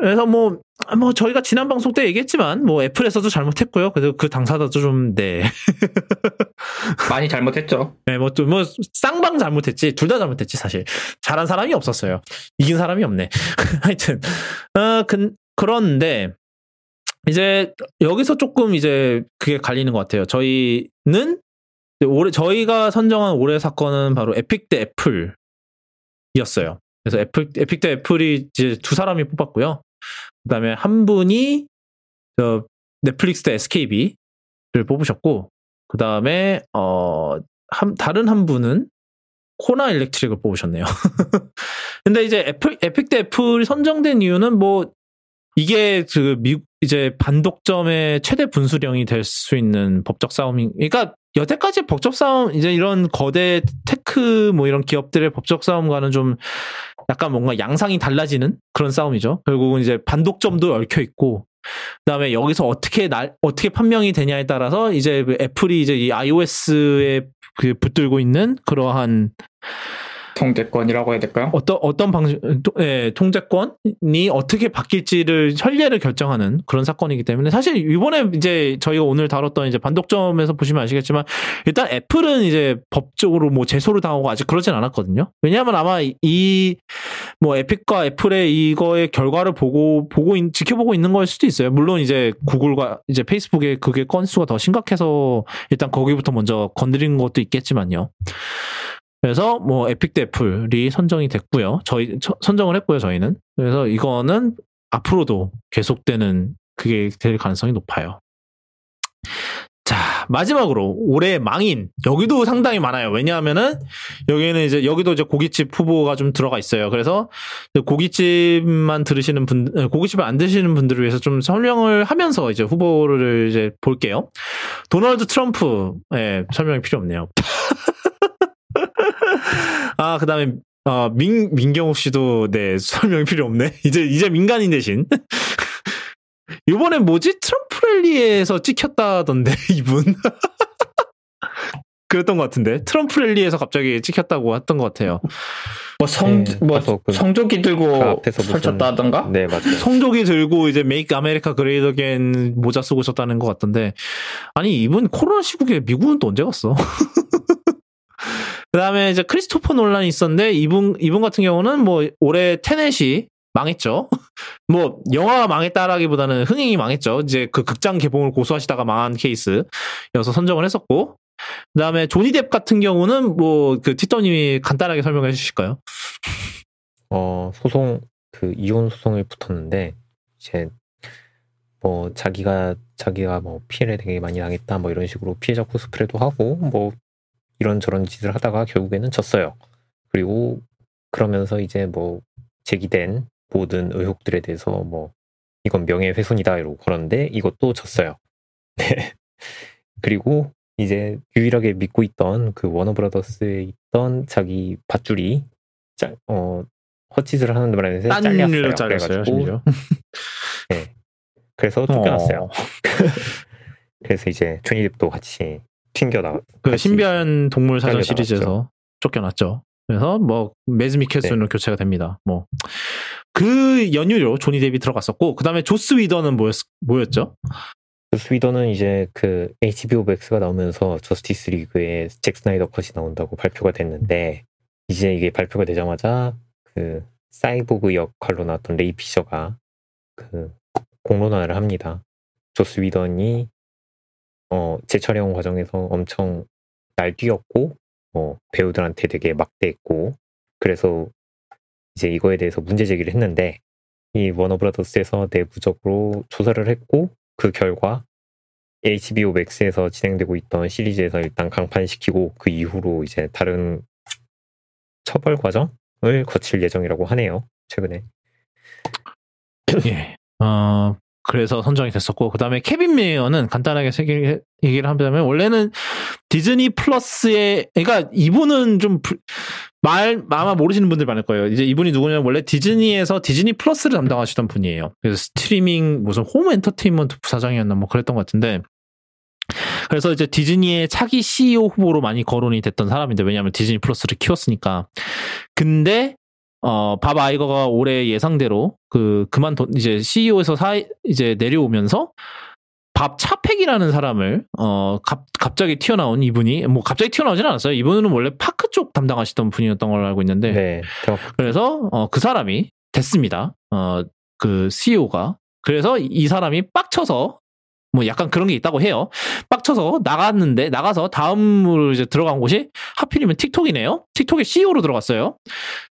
그래서 뭐, 뭐 저희가 지난 방송 때 얘기했지만 뭐 애플에서도 잘못했고요. 그래서 그 당사자도 좀 네, 많이 잘못했죠. 네, 뭐, 또, 뭐, 쌍방 잘못했지. 둘 다 잘못했지, 사실. 잘한 사람이 없었어요. 이긴 사람이 없네. 하여튼, 어, 그, 그런데, 이제, 여기서 조금 이제, 그게 갈리는 것 같아요. 저희는, 올해, 저희가 선정한 올해 사건은 바로 에픽 대 애플이었어요. 그래서 애플, 에픽 대 애플이 이제 두 사람이 뽑았고요. 그 다음에 한 분이, 저, 넷플릭스 대 SKB를 뽑으셨고, 그 다음에, 어, 한, 다른 한 분은 코나 일렉트릭을 뽑으셨네요. 근데 이제 애플, 에픽 대 애플이 선정된 이유는 뭐, 이게 그 미, 이제 반독점의 최대 분수령이 될 수 있는 법적 싸움이, 그러니까 여태까지 법적 싸움, 이제 이런 거대 tech 뭐 이런 기업들의 법적 싸움과는 좀 약간 뭔가 양상이 달라지는 그런 싸움이죠. 결국은 이제 반독점도 얽혀 있고, 그다음에 여기서 어떻게 날 어떻게 판명이 되냐에 따라서 이제 그 애플이 이제 이 iOS에 그 붙들고 있는 그러한 통제권이라고 해야 될까요? 어떤 어떤 방식 예, 통제권이 어떻게 바뀔지를 현례를 결정하는 그런 사건이기 때문에 사실 이번에 이제 저희가 오늘 다뤘던 이제 반독점에서 보시면 아시겠지만 일단 애플은 이제 법적으로 뭐 제소를 당하고 아직 그러진 않았거든요. 왜냐하면 아마 이 뭐 에픽과 애플의 이거의 결과를 보고 보고 있- 지켜보고 있는 걸 수도 있어요. 물론 이제 구글과 이제 페이스북의 그게 건수가 더 심각해서 일단 거기부터 먼저 건드린 것도 있겠지만요. 그래서 뭐 에픽 대 애플이 선정이 됐고요. 저희 처- 선정을 했고요. 저희는 그래서 이거는 앞으로도 계속되는 그게 될 가능성이 높아요. 자 마지막으로 올해 망인 여기도 상당히 많아요. 왜냐하면은 여기는 이제 여기도 이제 고깃집 후보가 좀 들어가 있어요. 그래서 고깃집만 들으시는 분, 고깃집을 안 드시는 분들을 위해서 좀 설명을 하면서 이제 후보를 이제 볼게요. 도널드 트럼프, 예, 설명이 필요 없네요. 아, 그 다음에, 어, 민, 민경욱 씨도, 네, 설명이 필요 없네. 이제, 이제 민간인 대신. 이번엔 뭐지? 트럼프 랠리에서 찍혔다던데, 이분. 그랬던 것 같은데. 트럼프 랠리에서 갑자기 찍혔다고 했던 것 같아요. 뭐 성, 네, 뭐 그- 성조기 그 들고 무슨- 설쳤다던가? 네, 맞아요. 성조기 들고 이제 Make America Great Again 모자 쓰고 있었다는 것 같던데. 아니, 이분 코로나 시국에 미국은 또 언제 갔어? 그 다음에 이제 크리스토퍼 놀란이 있었는데, 이분, 이분 같은 경우는 뭐 올해 테넷이 망했죠. 뭐, 영화가 망했다라기보다는 흥행이 망했죠. 이제 그 극장 개봉을 고수하시다가 망한 케이스여서 선정을 했었고, 그 다음에 조니 뎁 같은 경우는 뭐, 그 티터님이 간단하게 설명해 주실까요? 어, 소송, 그, 이혼 소송을 붙었는데, 이제, 뭐, 자기가, 자기가 뭐, 피해를 되게 많이 당했다, 뭐, 이런 식으로 피해자 코스프레도 하고, 뭐, 이런저런 짓을 하다가 결국에는 졌어요. 그리고, 그러면서 이제 뭐, 제기된 모든 의혹들에 대해서 뭐, 이건 명예훼손이다, 이러고 걸었는데, 이것도 졌어요. 네. 그리고, 이제, 유일하게 믿고 있던 그 워너브라더스에 있던 자기 밧줄이, 짜, 어, 헛짓을 하는 딴 잘렸어요. 잘렸어요, 그래가지고. 네. 그래서 쫓겨났어요. 어. 그래서 이제 조니뎁도 같이 튕겨나. 그 신비한 동물 사전. 시리즈에서 쫓겨났죠. 그래서 뭐 매즈 미켈슨으로 교체가 됩니다. 뭐 그 연유로 조니 데비 들어갔었고 그 다음에 조스 위더는 뭐였, 뭐였죠? 그 조스 위던은 이제 그 HBO 맥스가 나오면서 저스티스 리그에 잭 스나이더 컷이 나온다고 발표가 됐는데 이제 이게 발표가 되자마자 그 사이보그 역할로 나왔던 레이 피셔가 그 공론화를 합니다. 조스 위던이 어 재촬영 과정에서 엄청 날뛰었고 어 배우들한테 되게 막대했고 그래서 이제 이거에 대해서 문제 제기를 했는데 이 워너브라더스에서 내부적으로 조사를 했고 그 결과 HBO 맥스에서 진행되고 있던 시리즈에서 일단 강판시키고 그 이후로 이제 다른 처벌 과정을 거칠 예정이라고 하네요. 최근에. 예. 어 그래서 선정이 됐었고 그다음에 케빈 메이어는 간단하게 세개 얘기를 하자면 원래는 디즈니 플러스의 그러니까 이분은 좀 말 아마 모르시는 분들 많을 거예요. 이제 이분이 누구냐면 원래 디즈니에서 디즈니 플러스를 담당하시던 분이에요. 그래서 스트리밍 무슨 홈 엔터테인먼트 부사장이었나 뭐 그랬던 것 같은데 그래서 이제 디즈니의 차기 CEO 후보로 많이 거론이 됐던 사람인데 왜냐하면 디즈니 플러스를 키웠으니까. 근데 어, 밥 아이거가 올해 예상대로 그 그만둔 이제 CEO에서 사 이제 내려오면서 밥 차팩이라는 사람을 어 갑, 갑자기 튀어나온 이분이 뭐 갑자기 튀어나오진 않았어요. 이분은 원래 park 쪽 담당하시던 분이었던 걸로 알고 있는데 네. 그래서 어, 그 사람이 됐습니다. 어, 그 CEO가 그래서 이 사람이 빡쳐서 뭐 약간 그런 게 있다고 해요. 빡쳐서 나갔는데 나가서 다음으로 이제 들어간 곳이 하필이면 틱톡이네요. 틱톡의 CEO로 들어갔어요.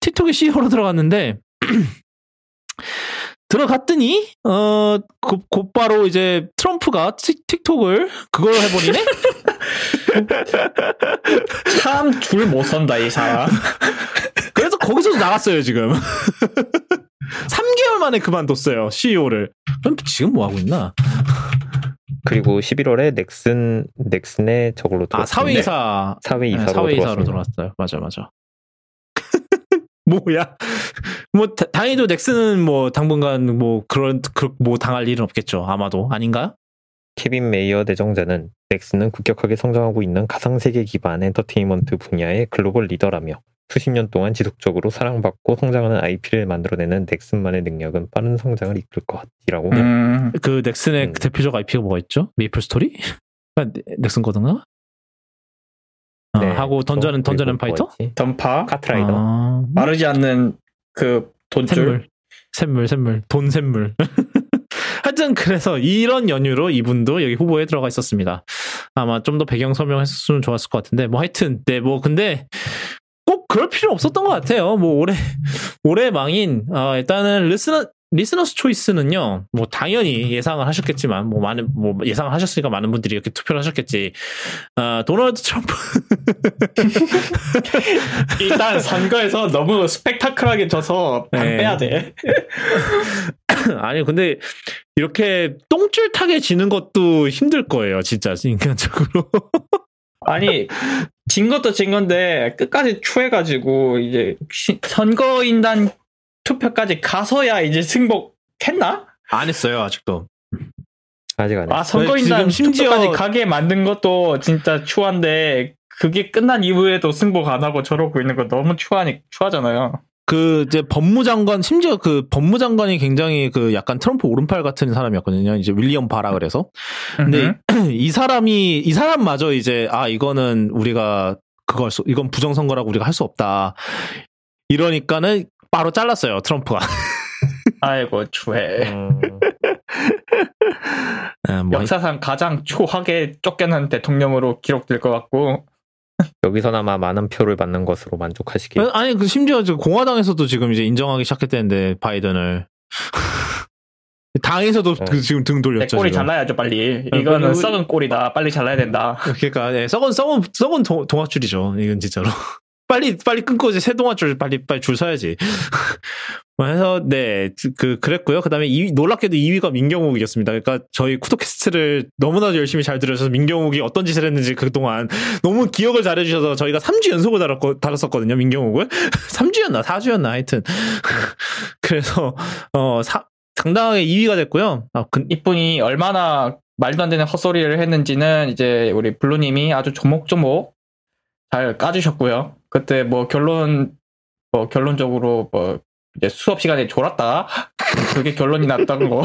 틱톡의 CEO로 들어갔는데 들어갔더니 어 곧, 곧바로 이제 트럼프가 틱, 틱톡을 그걸 해버리네. 참 줄 못 선다 이 사람. 그래서 거기서도 나갔어요 지금. 3개월 만에 그만뒀어요 CEO를. 그럼 지금 뭐 하고 있나? 그리고 11월에 넥슨 넥슨에 저걸로 아 들어왔는데 사회이사 사회이사로 네, 사회이사로. 들어왔어요. 맞아 맞아. 뭐야? 뭐 다, 다행히도 넥슨은 뭐 당분간 뭐 그런 그, 뭐 당할 일은 없겠죠. 아마도 아닌가요? 케빈 메이어 내정자는 넥슨은 급격하게 성장하고 있는 가상세계 기반 엔터테인먼트 분야의 글로벌 리더라며 수십 년 동안 지속적으로 사랑받고 성장하는 IP를 만들어내는 넥슨만의 능력은 빠른 성장을 이끌 것이라고 음, 그 넥슨의 음. 대표적 IP가 뭐가 있죠? 메이플 스토리? 아, 네, 넥슨 거든가? 어, 네, 하고 던전은 그리고 던전 앤 뭐가 파이터? 던파 카트라이더 아, 마르지 않는 그 돈줄. 샘물. 샘물, 샘물. 돈 샘물. 하여튼 그래서 이런 연유로 이분도 여기 후보에 들어가 있었습니다. 아마 좀 더 배경 설명했으면 좋았을 것 같은데 뭐 하여튼 네뭐 근데 꼭 그럴 필요 없었던 것 같아요. 뭐 올해 올해 망인 어, 일단은 르스너 리스너스 초이스는요, 뭐 당연히 예상을 하셨겠지만, 뭐 많은 뭐 예상을 하셨으니까 많은 분들이 이렇게 투표를 하셨겠지. 아 도널드 트럼프 일단 선거에서 너무 스펙타클하게 져서 안 네. 빼야 돼. 아니 근데 이렇게 똥줄 타게 지는 것도 힘들 거예요, 진짜 인간적으로. 아니 진 것도 진 건데 끝까지 추해가지고 이제 시- 선거인단 투표까지 가서야 이제 승복했나? 안 했어요 아직도. 아직 안아 했어. 선거인단 심지어- 투표까지 가게 만든 것도 진짜 추한데 그게 끝난 이후에도 승복 안 하고 저러고 있는 거 너무 추하니 추하잖아요. 그 이제 법무장관 심지어 그 법무장관이 굉장히 그 약간 트럼프 오른팔 같은 사람이었거든요. 이제 윌리엄 바라 그래서. 근데 음. 이 사람이 이 사람마저 이제 아 이거는 우리가 그걸 수, 이건 부정 선거라고 우리가 할 수 없다. 이러니까는 바로 잘랐어요 트럼프가. 아이고 추해. 음, 예, 뭐 역사상 가장 추하게 쫓겨난 대통령으로 기록될 것 같고 여기서나마 많은 표를 받는 것으로 만족하시길. 아니 그 심지어 저 공화당에서도 지금 이제 인정하기 시작했다는데 바이든을 당에서도 네. 그 지금 등내 돌렸죠. 꼬리 지금. 잘라야죠 빨리. 아, 이거는 썩은 꼬리다. 빨리 잘라야 된다. 그러니까 예, 썩은 썩은 썩은 동, 동아줄이죠. 이건 진짜로. 빨리 빨리 끊고 이제 새 동아줄 빨리 빨리 줄 서야지. 그래서 네 그 그랬고요. 그다음에 2위, 놀랍게도 2위가 민경욱이었습니다. 그러니까 저희 쿠도캐스트를 너무나도 열심히 잘 들으셔서 민경욱이 어떤 짓을 했는지 그동안 너무 기억을 잘해 주셔서 저희가 3주 연속을 다뤘고, 다뤘었거든요. 민경욱을 3주였나 4주였나 하여튼 그래서 어 사, 당당하게 2위가 됐고요. 아, 그, 이분이 얼마나 말도 안 되는 헛소리를 했는지는 이제 우리 블루님이 아주 조목조목 잘 까주셨고요. 그때 뭐 결론 뭐 결론적으로 뭐 이제 수업 시간에 졸았다. 그게 결론이 났다는 거.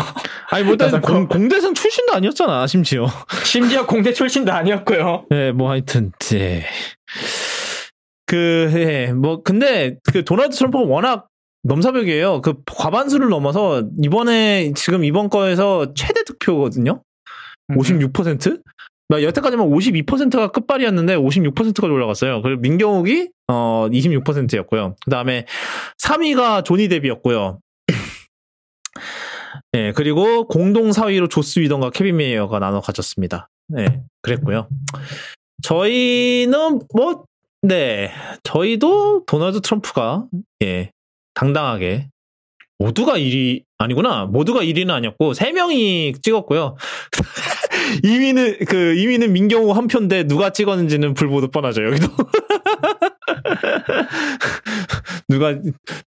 아니 뭐 공, 공대생 출신도 아니었잖아 심지어. 심지어 공대 출신도 아니었고요. 네, 뭐 하여튼 네. 그, 예, 뭐 근데 그 도널드 트럼프가 워낙 넘사벽이에요. 그 과반수를 넘어서 이번에 지금 이번 거에서 최대 득표거든요. 음. 56%? 나 여태까지만 52%가 끝발이었는데 56%까지 올라갔어요. 그리고 민경욱이 어 26%였고요. 그 다음에 3위가 조니 데비였고요. 예, 그리고 공동 4위로 조스 위던과 케빈 메이어가 나눠 가졌습니다. 네, 그랬고요. 저희는 뭐, 네, 저희도 도널드 트럼프가, 예, 당당하게, 모두가 1위, 아니구나. 모두가 1위는 아니었고, 3 명이 찍었고요. 2위는, 그, 2위는 민경호 한 표인데, 누가 찍었는지는 불보듯 뻔하죠, 여기도. 누가,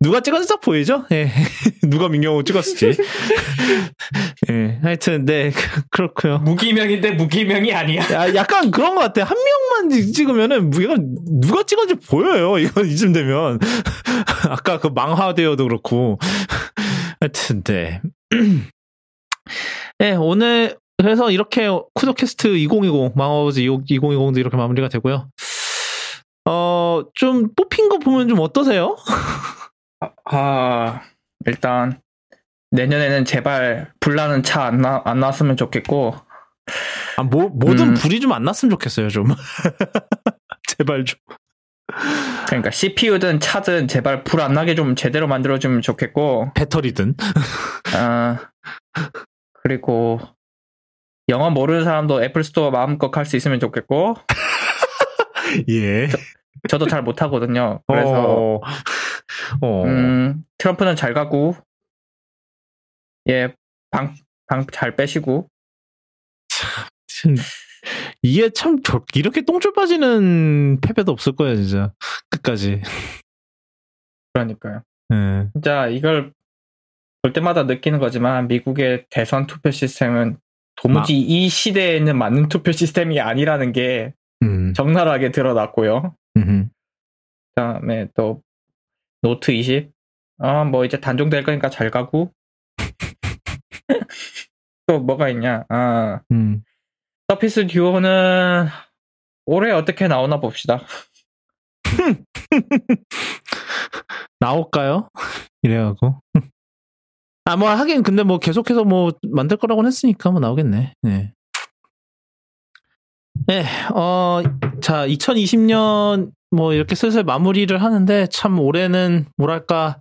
누가 찍었는지 딱 보이죠? 예. 누가 민경호 찍었을지. 예. 하여튼, 네, 그렇고요 무기명인데 무기명이 아니야. 야, 약간 그런 것 같아. 한 명만 찍으면은, 이거 누가 찍었는지 보여요. 이거 이쯤 되면. 아까 그 망화되어도 그렇고. 하여튼, 네. 네, 오늘, 그래서 이렇게 쿠도캐스트 2020, 망화버즈 2020도 이렇게 마무리가 되고요. 어, 좀 뽑힌 거 보면 좀 어떠세요? 아, 일단 내년에는 제발 불나는 차 안 나, 안 나왔으면 좋겠고 아, 뭐, 뭐든 음. 불이 좀 안 났으면 좋겠어요, 좀. 제발 좀. 그러니까 CPU든 차든 제발 불 안 나게 좀 제대로 만들어주면 좋겠고 배터리든. 아 그리고 영어 모르는 사람도 애플 스토어 마음껏 갈 수 있으면 좋겠고 예. 저 도 잘 못하거든요. 그래서 어, 어. 음, 트럼프는 잘 가고 예, 방 방 잘 빼시고 참, 이게 참 저- 이렇게 똥줄 빠지는 패배도 없을 거예요 진짜 끝까지. 그러니까요. 예. 진짜 이걸 볼 때마다 느끼는 거지만 미국의 대선 투표 시스템은 도무지 이 시대에는 맞는 투표 시스템이 아니라는 게 음. 적나라하게 드러났고요. 음. 그다음에 또 노트 20. 아, 뭐 이제 단종될 거니까 잘 가고. 또 뭐가 있냐? 아, 음. 서피스 듀오는 올해 어떻게 나오나 봅시다. 나올까요? 이래갖고. 아, 뭐, 하긴, 근데 뭐, 계속해서 뭐, 만들 거라고는 했으니까 뭐, 나오겠네. 네. 네, 어, 자, 2020년, 뭐, 이렇게 슬슬 마무리를 하는데, 참, 올해는, 뭐랄까,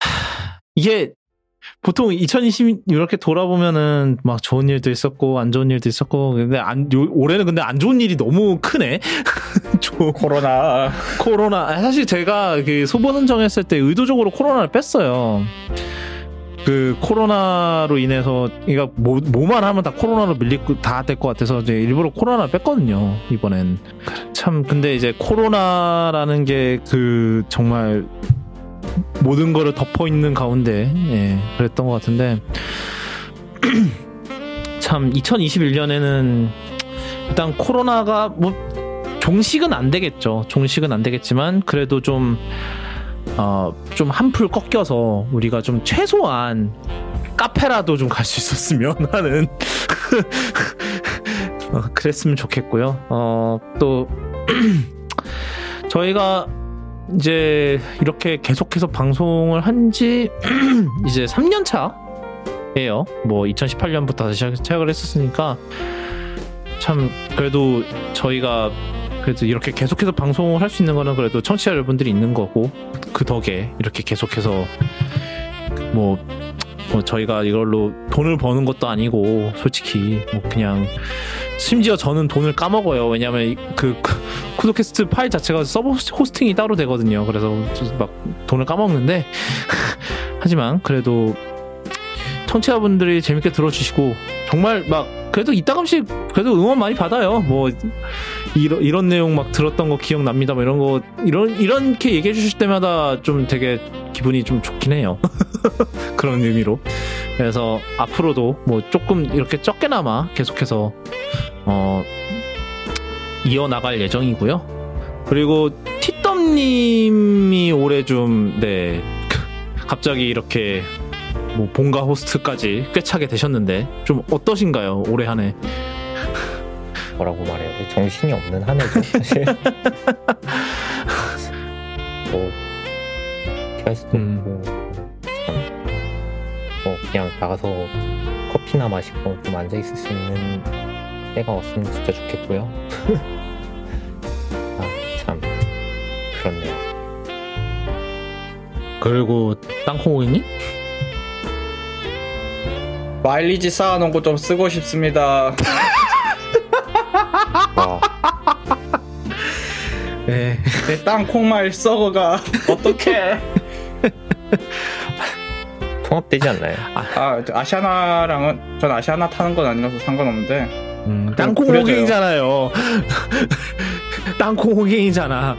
하, 이게, 보통 2020 이렇게 돌아보면은 막 좋은 일도 있었고 안 좋은 일도 있었고 근데 안 요- 올해는 근데 안 좋은 일이 너무 크네. 조- 코로나 코로나 아, 사실 제가 그 소보 선정했을 때 의도적으로 코로나를 뺐어요. 그 코로나로 인해서 그러니까 뭐 뭐만 하면 다 코로나로 밀리고 다 될 것 같아서 이제 일부러 코로나를 뺐거든요. 이번엔 참 근데 이제 코로나라는 게 그 정말 모든 거를 덮어 있는 가운데 예, 그랬던 것 같은데 참 2021년에는 일단 코로나가 뭐 종식은 안 되겠죠. 종식은 안 되겠지만 그래도 좀 어, 좀 한풀 꺾여서 우리가 좀 최소한 카페라도 좀 갈 수 있었으면 하는 어, 그랬으면 좋겠고요. 어, 또 저희가 이제 이렇게 계속해서 방송을 한 지 이제 3년 차예요. 뭐 2018년부터 다시 시작- 시작을 했었으니까 참 그래도 저희가 그래도 이렇게 계속해서 방송을 할 수 있는 거는 그래도 청취자 여러분들이 있는 거고 그 덕에 이렇게 계속해서 뭐, 뭐 저희가 이걸로 돈을 버는 것도 아니고 솔직히 뭐 그냥 심지어 저는 돈을 까먹어요. 왜냐면 이- 그 쿠도캐스트 파일 자체가 서버 호스팅이 따로 되거든요. 그래서 막 돈을 까먹는데 하지만 그래도 청취자분들이 재밌게 들어주시고 정말 막 그래도 이따금씩 그래도 응원 많이 받아요. 뭐 이런 이런 내용 막 들었던 거 기억납니다. 뭐 이런 거 이런 이렇게 얘기해 주실 때마다 좀 되게 기분이 좀 좋긴 해요. 그런 의미로. 그래서 앞으로도 뭐 조금 이렇게 적게나마 계속해서 어 이어 나갈 예정이고요. 그리고 티덤 님이 올해 좀네 갑자기 이렇게 뭐 본가 호스트까지 꿰차게 되셨는데 좀 어떠신가요 올해 한 해? 뭐라고 말해야 돼? 정신이 없는 한 해죠 사실. 뭐 수도 음. 참. 뭐 그냥 나가서 커피나 마시고 좀 앉아 있을 수 있는 때가 왔으면 진짜 좋겠고요. 아 참 그렇네요. 그리고 땅콩오이님? 마일리지 쌓아놓은 거 좀 쓰고 싶습니다. 와 네. 내 땅콩마일 썩어가 어떡해? 통합되지 않나요? 아 아시아나랑은 전 아시아나 타는 건 아니라서 상관없는데 음, 땅콩. 호갱이잖아요. 땅콩 호갱이잖아.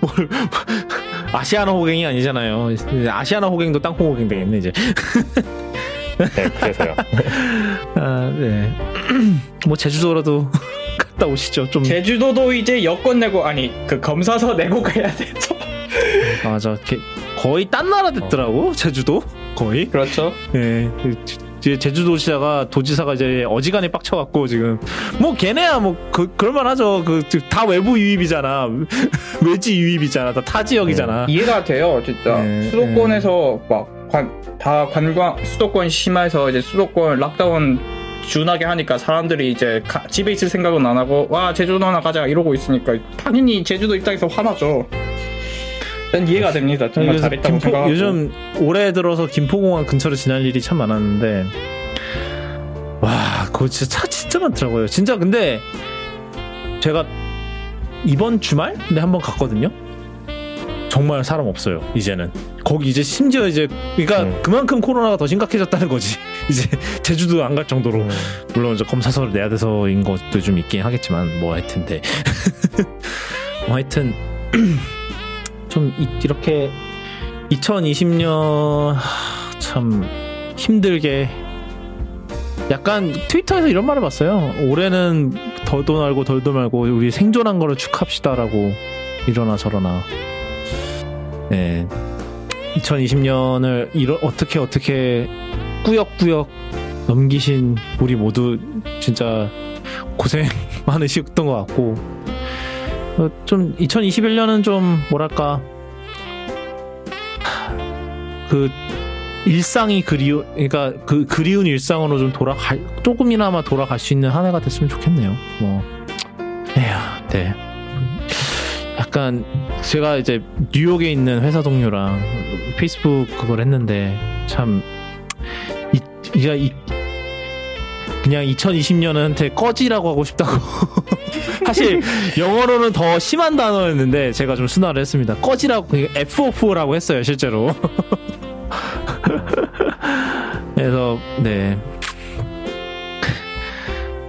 뭘 아시아나 호갱이 아니잖아요. 아시아나 호갱도 땅콩 호갱 되겠네 이제. 네 그래서요. 아, 네. 뭐 제주도라도 갔다 오시죠. 좀 제주도도 이제 여권 내고 아니 그 검사서 내고 가야 돼서 맞아. 게- 거의 딴 나라 됐더라고 제주도 거의. 그렇죠. 예. 그 이제 제주도시다가 도지사가 이제 어지간히 빡쳐갖고 지금 뭐 걔네야 뭐 그, 그럴만하죠. 그 다 외부 유입이잖아. 외지 유입이잖아. 다 타 지역이잖아. 이해가 돼요, 진짜. 네, 수도권에서 막다 관광 수도권 심해서 이제 수도권 락다운 준하게 하니까 사람들이 이제 가- 집에 있을 생각은 안 하고 와 제주도나 가자 이러고 있으니까 당연히 제주도 입장에서 화나죠. 난 이해가 됩니다. 정말 잘했다고 김포- 생각하고. 요즘 올해 들어서 김포공항 근처를 지날 일이 참 많았는데 와 그거 진짜 차 진짜 많더라고요. 진짜 근데 제가 이번 주말에 한번 갔거든요. 정말 사람 없어요. 이제는 거기 이제 심지어 이제 그러니까 음. 그만큼 코로나가 더 심각해졌다는 거지. 이제 제주도 안 갈 정도로 음, 물론 이제 검사서를 내야 돼서인 것도 좀 있긴 하겠지만 뭐 하여튼데 뭐 하여튼 좀 이, 이렇게 2020년 참 힘들게 약간 트위터에서 이런 말을 봤어요. 올해는 더도 말고 덜도 말고 우리 생존한 거를 축하합시다라고 이러나 저러나. 네. 2020년을 이러, 어떻게 어떻게 꾸역꾸역 넘기신 우리 모두 진짜 고생 많으셨던 것 같고 어, 좀 2021년은 좀 뭐랄까 그 일상이 그리워 그러니까 그 그리운 일상으로 좀 돌아갈 조금이나마 돌아갈 수 있는 한 해가 됐으면 좋겠네요. 뭐 에휴, 네. 약간 제가 이제 뉴욕에 있는 회사 동료랑 페이스북 그걸 했는데 참 이제 이 그냥 2020년한테 꺼지라고 하고 싶다고. 사실 영어로는 더 심한 단어였는데 제가 좀 순화를 했습니다. 꺼지라고 F4라고 했어요 실제로. 그래서 네.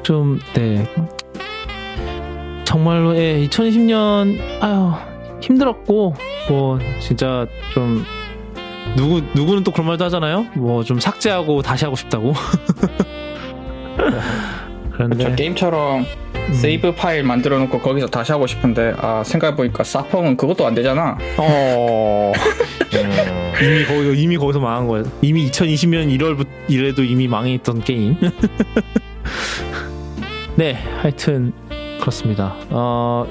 좀 네. 정말로 예, 2020년 아유 힘들었고 뭐 진짜 좀 누구 누구는 또 그런 말도 하잖아요. 뭐 좀 삭제하고 다시 하고 싶다고. 그런데 저 게임처럼 음. 세이브 파일 만들어 놓고 거기서 다시 하고 싶은데 아 생각해 보니까 사펑은 그것도 안 되잖아 어 음, 이미 거기 이미 거기서 망한 거예요. 이미 2020년 1월부터 이래도 이미 망했던 게임. 네, 하여튼 그렇습니다. 어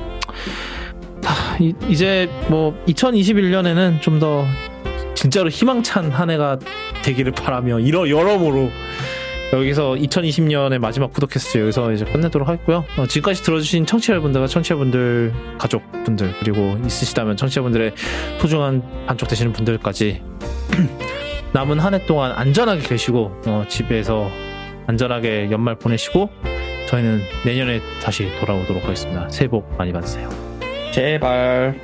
하, 이, 이제 뭐 2021년에는 좀 더 진짜로 희망찬 한 해가 되기를 바라며 이러 여러모로 여기서 2020년의 마지막 구독캐스트 여기서 이제 끝내도록 하겠고요. 어, 지금까지 들어주신 청취자분들과 청취자분들 가족분들 그리고 있으시다면 청취자분들의 소중한 반쪽 되시는 분들까지 남은 한 해 동안 안전하게 계시고 어, 집에서 안전하게 연말 보내시고 저희는 내년에 다시 돌아오도록 하겠습니다. 새해 복 많이 받으세요. 제발